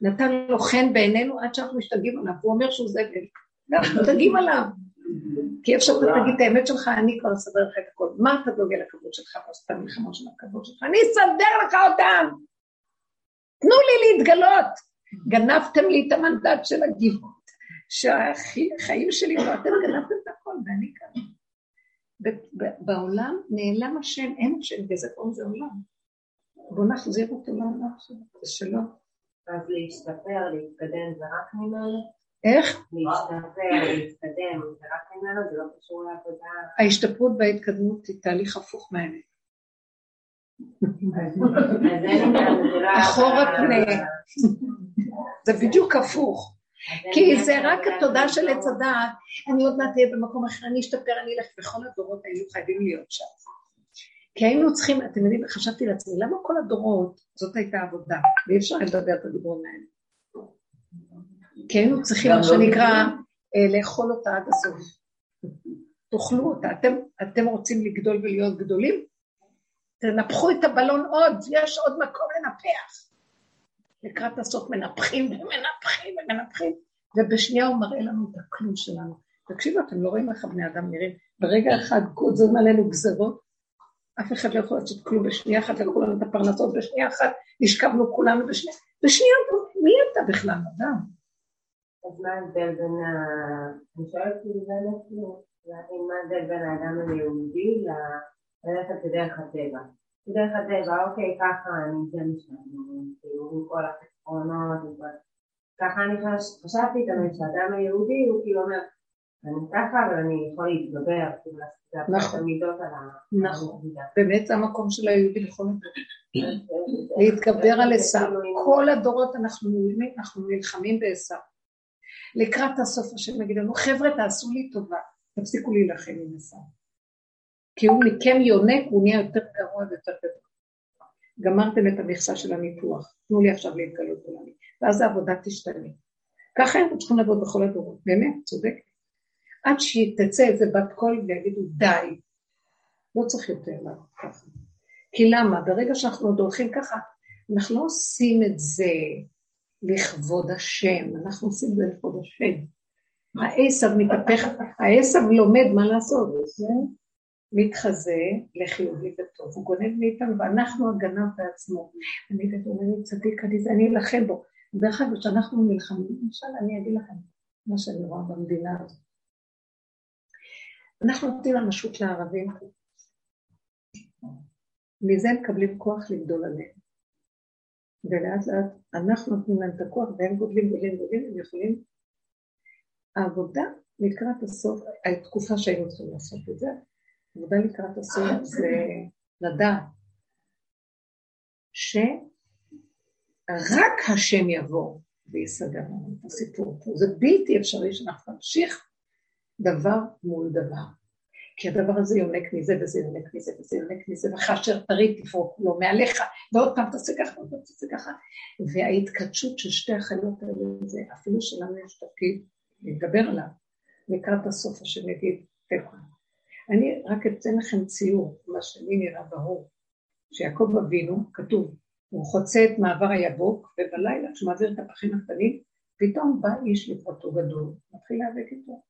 נתן לו חן בעינינו עד שאנחנו משתגעים עליו, הוא אומר שהוא זבל, ואנחנו משתגעים עליו. כי אפשר שאתה תגיד את האמת שלך, אני כבר אסדר לך את הכל. מה אתה דוגל לכבוד שלך ועושה מלחמה של הכבוד שלך? אני אסדר לך אותם! תנו לי להתגלות. גנבתם לי את המנדט של הגיבות, שהחיים שלי, ואתם גנבתם את הכל, ואני כאן. בעולם נעלם השם, אין השם, קוראים לזה עולם. בואו נחזיר אותו לעולם שלו, זה שלו. אז להשתפר, להתקדם, זה רק ממנו? איך? להשתפר, להתקדם, זה רק ממנו, זה לא קשור לעבודה. ההשתפרות וההתקדמות היא תהליך הפוך מהאמת. אחורה פנה. זה בדיוק הפוך. כי זה רק התודה של עץ הדעת, אני עוד מעט אהיה במקום אחר, אני אשתפר, אני אלך, וכל הדורות היו חייבים להיות שם. כי היינו צריכים, אתם יודעים, חשבתי לעצמי, למה כל הדורות, זאת הייתה עבודה, ואי אפשר לדבר את הדיבורים האלה. כי היינו צריכים, מה שנקרא, אה, לאכול אותה עד הסוף. תאכלו אותה. אתם, אתם רוצים לגדול ולהיות גדולים? תנפחו את הבלון עוד, יש עוד מקום לנפח. לקראת הסוף מנפחים ומנפחים ומנפחים, ובשנייה הוא מראה לנו את הכלום שלנו. תקשיבו, אתם לא רואים איך הבני אדם נראים. ברגע אחד גוזרים עלינו גזרות, אף אחד לא יכול לעשות כלום. בשנייה אחת לקחו לנו את הפרנסות, בשנייה אחת נשכבנו כולנו בשנייה, בשנייה, מי אתה בכלל, אדם? אז מה ההבדל בין ה... אני שואלת כאילו באמת, להבין מה ההבדל בין האדם היהודי ללכת בדרך הטבע. בדרך הטבע, אוקיי, ככה אני זה משלנו, כאילו, עם כל החסרונות, ככה אני חשבתי תמיד שהאדם היהודי הוא כאילו אומר, אני ככה, אבל אני יכול להתגבר, כאילו, לעשות את המידות על ה... נכון, באמת זה המקום של היהודי לכל [LAUGHS] להתגבר על עשיו. כל הדורות אנחנו נלחמים בעשיו. לקראת הסוף השם יגיד לנו, חבר'ה, תעשו לי טובה, תפסיקו להילחם עם עשיו. כי הוא מכם יונק, הוא נהיה יותר גרוע ויותר גדול. גמרתם את המכסה של הניתוח, תנו לי עכשיו להתגלות עולמי, ואז העבודה תשתנה. ככה אנחנו צריכים לעבוד בכל הדורות, באמת, צודק. עד שתצא איזה בת קול ויגידו די, לא צריך יותר לעבוד ככה. כי למה? ברגע שאנחנו עוד הולכים ככה, אנחנו לא עושים את זה לכבוד השם, אנחנו עושים את זה לכבוד השם. העשב מתהפך, העשב לומד מה לעשות, מתחזה לחיובי וטוב, הוא גונב מאיתנו, ואנחנו הגנב בעצמו. אני יודעת, הוא אומר לי צדיק, אני אלחם בו. דרך אגב, כשאנחנו נלחמים, למשל, אני אגיד לכם מה שאני רואה במדינה הזאת. אנחנו נותנים ממשות לערבים, מזה מקבלים כוח לגדול עליהם. ולאט לאט אנחנו נותנים להם את הכוח והם גודלים, גודלים, גודלים, הם יכולים... העבודה לקראת הסוף, התקופה שהיינו צריכים לעשות את זה, עבודה לקראת הסוף זה לדעת שרק השם יבוא ויסדר לנו את הסיפור פה. זה בלתי אפשרי שאנחנו נמשיך דבר מול דבר. כי הדבר הזה יונק מזה וזה יונק מזה וזה יונק מזה, וכאשר תריד תפרוק לו מעליך, ועוד פעם תעשה ככה ועוד פעם תעשה ככה. וההתקדשות של שתי החיות האלה, זה אפילו שלנו יש תפקיד להתגבר עליו, לקראת הסוף השם יגיד, תקווה. אני רק אתן לכם ציור, מה שלי נראה ברור, שיעקב אבינו, כתוב, הוא חוצה את מעבר היבוק, ובלילה, כשהוא מעביר את הפחים הקטנים, פתאום בא איש לפרטו גדול, מתחיל להיאבק איתו.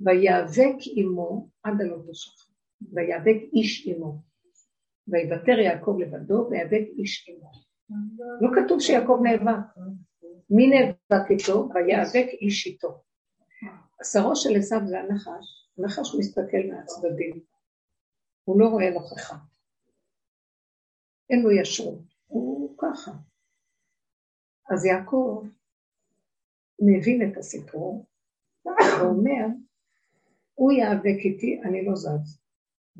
ויאבק עמו עד הלא תשכח, ויאבק איש עמו. ויוותר יעקב לבדו, ויאבק איש עמו. לא כתוב שיעקב נאבק. מי נאבק איתו? ויאבק איש איתו. שרו של עשיו זה הנחש, הנחש מסתכל מהצדדים, הוא לא רואה נוכחה. אין לו ישרות, הוא ככה. אז יעקב מבין את הסיפור, ואומר, הוא ייאבק איתי, אני לא זז.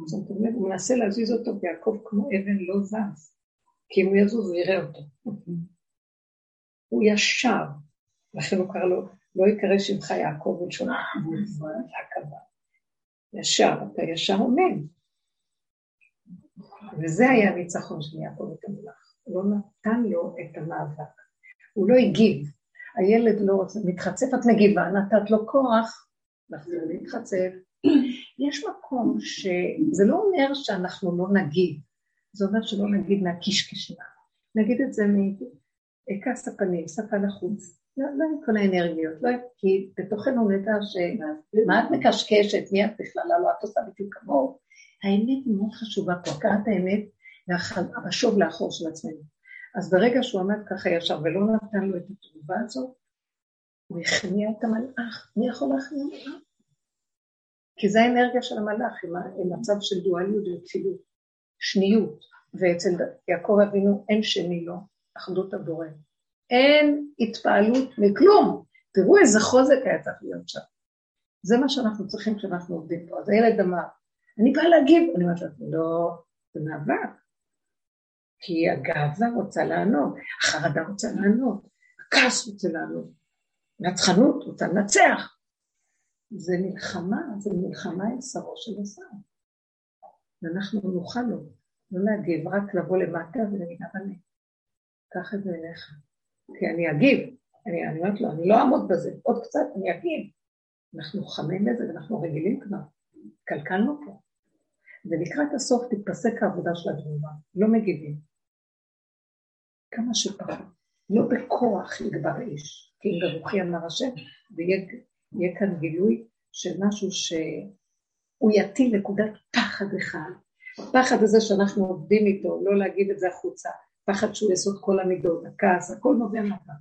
זאת אומרת, הוא מנסה להזיז אותו, ויעקב כמו אבן לא זז, כי אם הוא יזוז הוא יראה אותו. הוא ישר, לכן הוא קרא לו, לא יקרא שמך יעקב בלשון עקבה. ישר, אתה ישר עומד. וזה היה הניצחון של יעקב את המלאך. הוא לא נתן לו את המאבק. הוא לא הגיב. הילד לא רוצה, מתחצף, את מגיבה, נתת לו כוח לחזור להתחצף. יש מקום שזה לא אומר שאנחנו לא נגיב, זה אומר שלא נגיד מהקישקשנה, נגיד את זה מכעס הפנים, שפה לחוץ, לא, לא עם כל האנרגיות, לא, כי בתוכנו נדע שמה את מקשקשת, מי את בכלל, לא, את עושה בדיוק כמוהו. האמת היא מאוד חשובה פה, הכרת האמת והשוב לאחור של עצמנו. אז ברגע שהוא עמד ככה ישר ולא נתן לו את התגובה הזאת, הוא הכניע את המלאך. מי יכול להכניע מלאך? כי זה האנרגיה של המלאך, עם מצב של דואליות וכפילות, שניות, ואצל יעקב אבינו אין שני לו, אחדות הבורא. אין התפעלות מכלום. תראו איזה חוזק היה צריך להיות שם. זה מה שאנחנו צריכים כשאנחנו עובדים פה. אז הילד אמר, אני באה להגיב, אני אומרת לעצמי, לא, זה מאבק. כי הגאווה רוצה לענות, החרדה רוצה לענות, הכעס רוצה לענות, נצחנות רוצה לנצח. זה מלחמה, זה מלחמה עם שרו של השר. ואנחנו נוכל לו, לא להגיב, רק לבוא למטה ולהגיד, אבל קח את זה אליך. כי אני אגיב, אני, אני אומרת לו, אני לא אעמוד בזה, עוד קצת אני אגיב. אנחנו חמים לזה ואנחנו רגילים כבר, קלקלנו פה. ולקראת הסוף תתפסק העבודה של התגובה, לא מגיבים. כמה שפחות, לא בכוח יגבר איש, כי אם ברוחי אמר השם, ויהיה כאן גילוי של משהו שהוא יטיל נקודת פחד אחד. הפחד הזה שאנחנו עובדים איתו, לא להגיד את זה החוצה, פחד שהוא יסוד כל המידות, הכעס, הכל נובע מהפחד.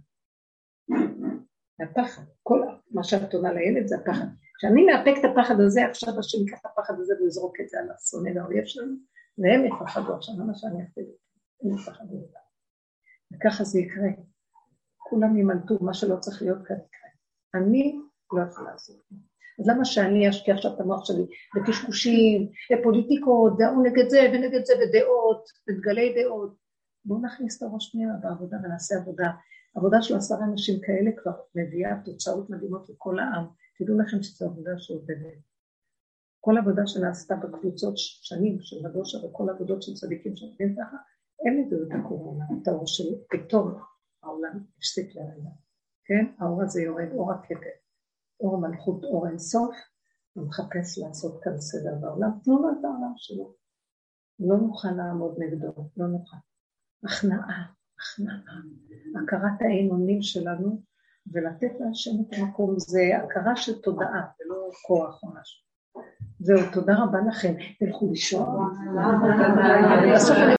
מהפחד, כל מה שאת עונה לילד זה הפחד. כשאני מאפק את הפחד הזה, עכשיו השם ייקח את הפחד הזה ויזרוק את זה על השונא והאויב שלנו, והם יפחדו עכשיו, למה שאני אפילו, הם יפחדו אותם. וככה זה יקרה. כולם ימלטו, מה שלא צריך להיות כאן יקרה. אני לא יכולה לעשות את זה. אז למה שאני אשקיע עכשיו את המוח שלי בקשקושים, בפוליטיקות, דעו נגד זה ונגד זה, ודעות, וגלי דעות? בואו נכניס את הראש פנימה בעבודה ונעשה עבודה. עבודה של עשרה אנשים כאלה כבר מביאה תוצאות מדהימות לכל העם. תדעו לכם שזו עבודה שעובדת. כל עבודה שנעשתה בקבוצות שנים של מדושה וכל עבודות של צדיקים שעובדים ככה, הם ידעו את הקורונה, את האור של פתאום העולם הפסיק לרגע. כן? האור הזה יורד, אור הכתר, אור מלכות, אור אינסוף, הוא מחפש לעשות כאן סדר בעולם. תנו לו את העולם שלו. לא נוכל לעמוד נגדו, לא נוכל. הכנעה, הכנעה, הכרת האמונים שלנו, ולתת להשם את המקום, זה הכרה של תודעה, ולא כוח או משהו. זהו, תודה רבה לכם, תלכו לישון.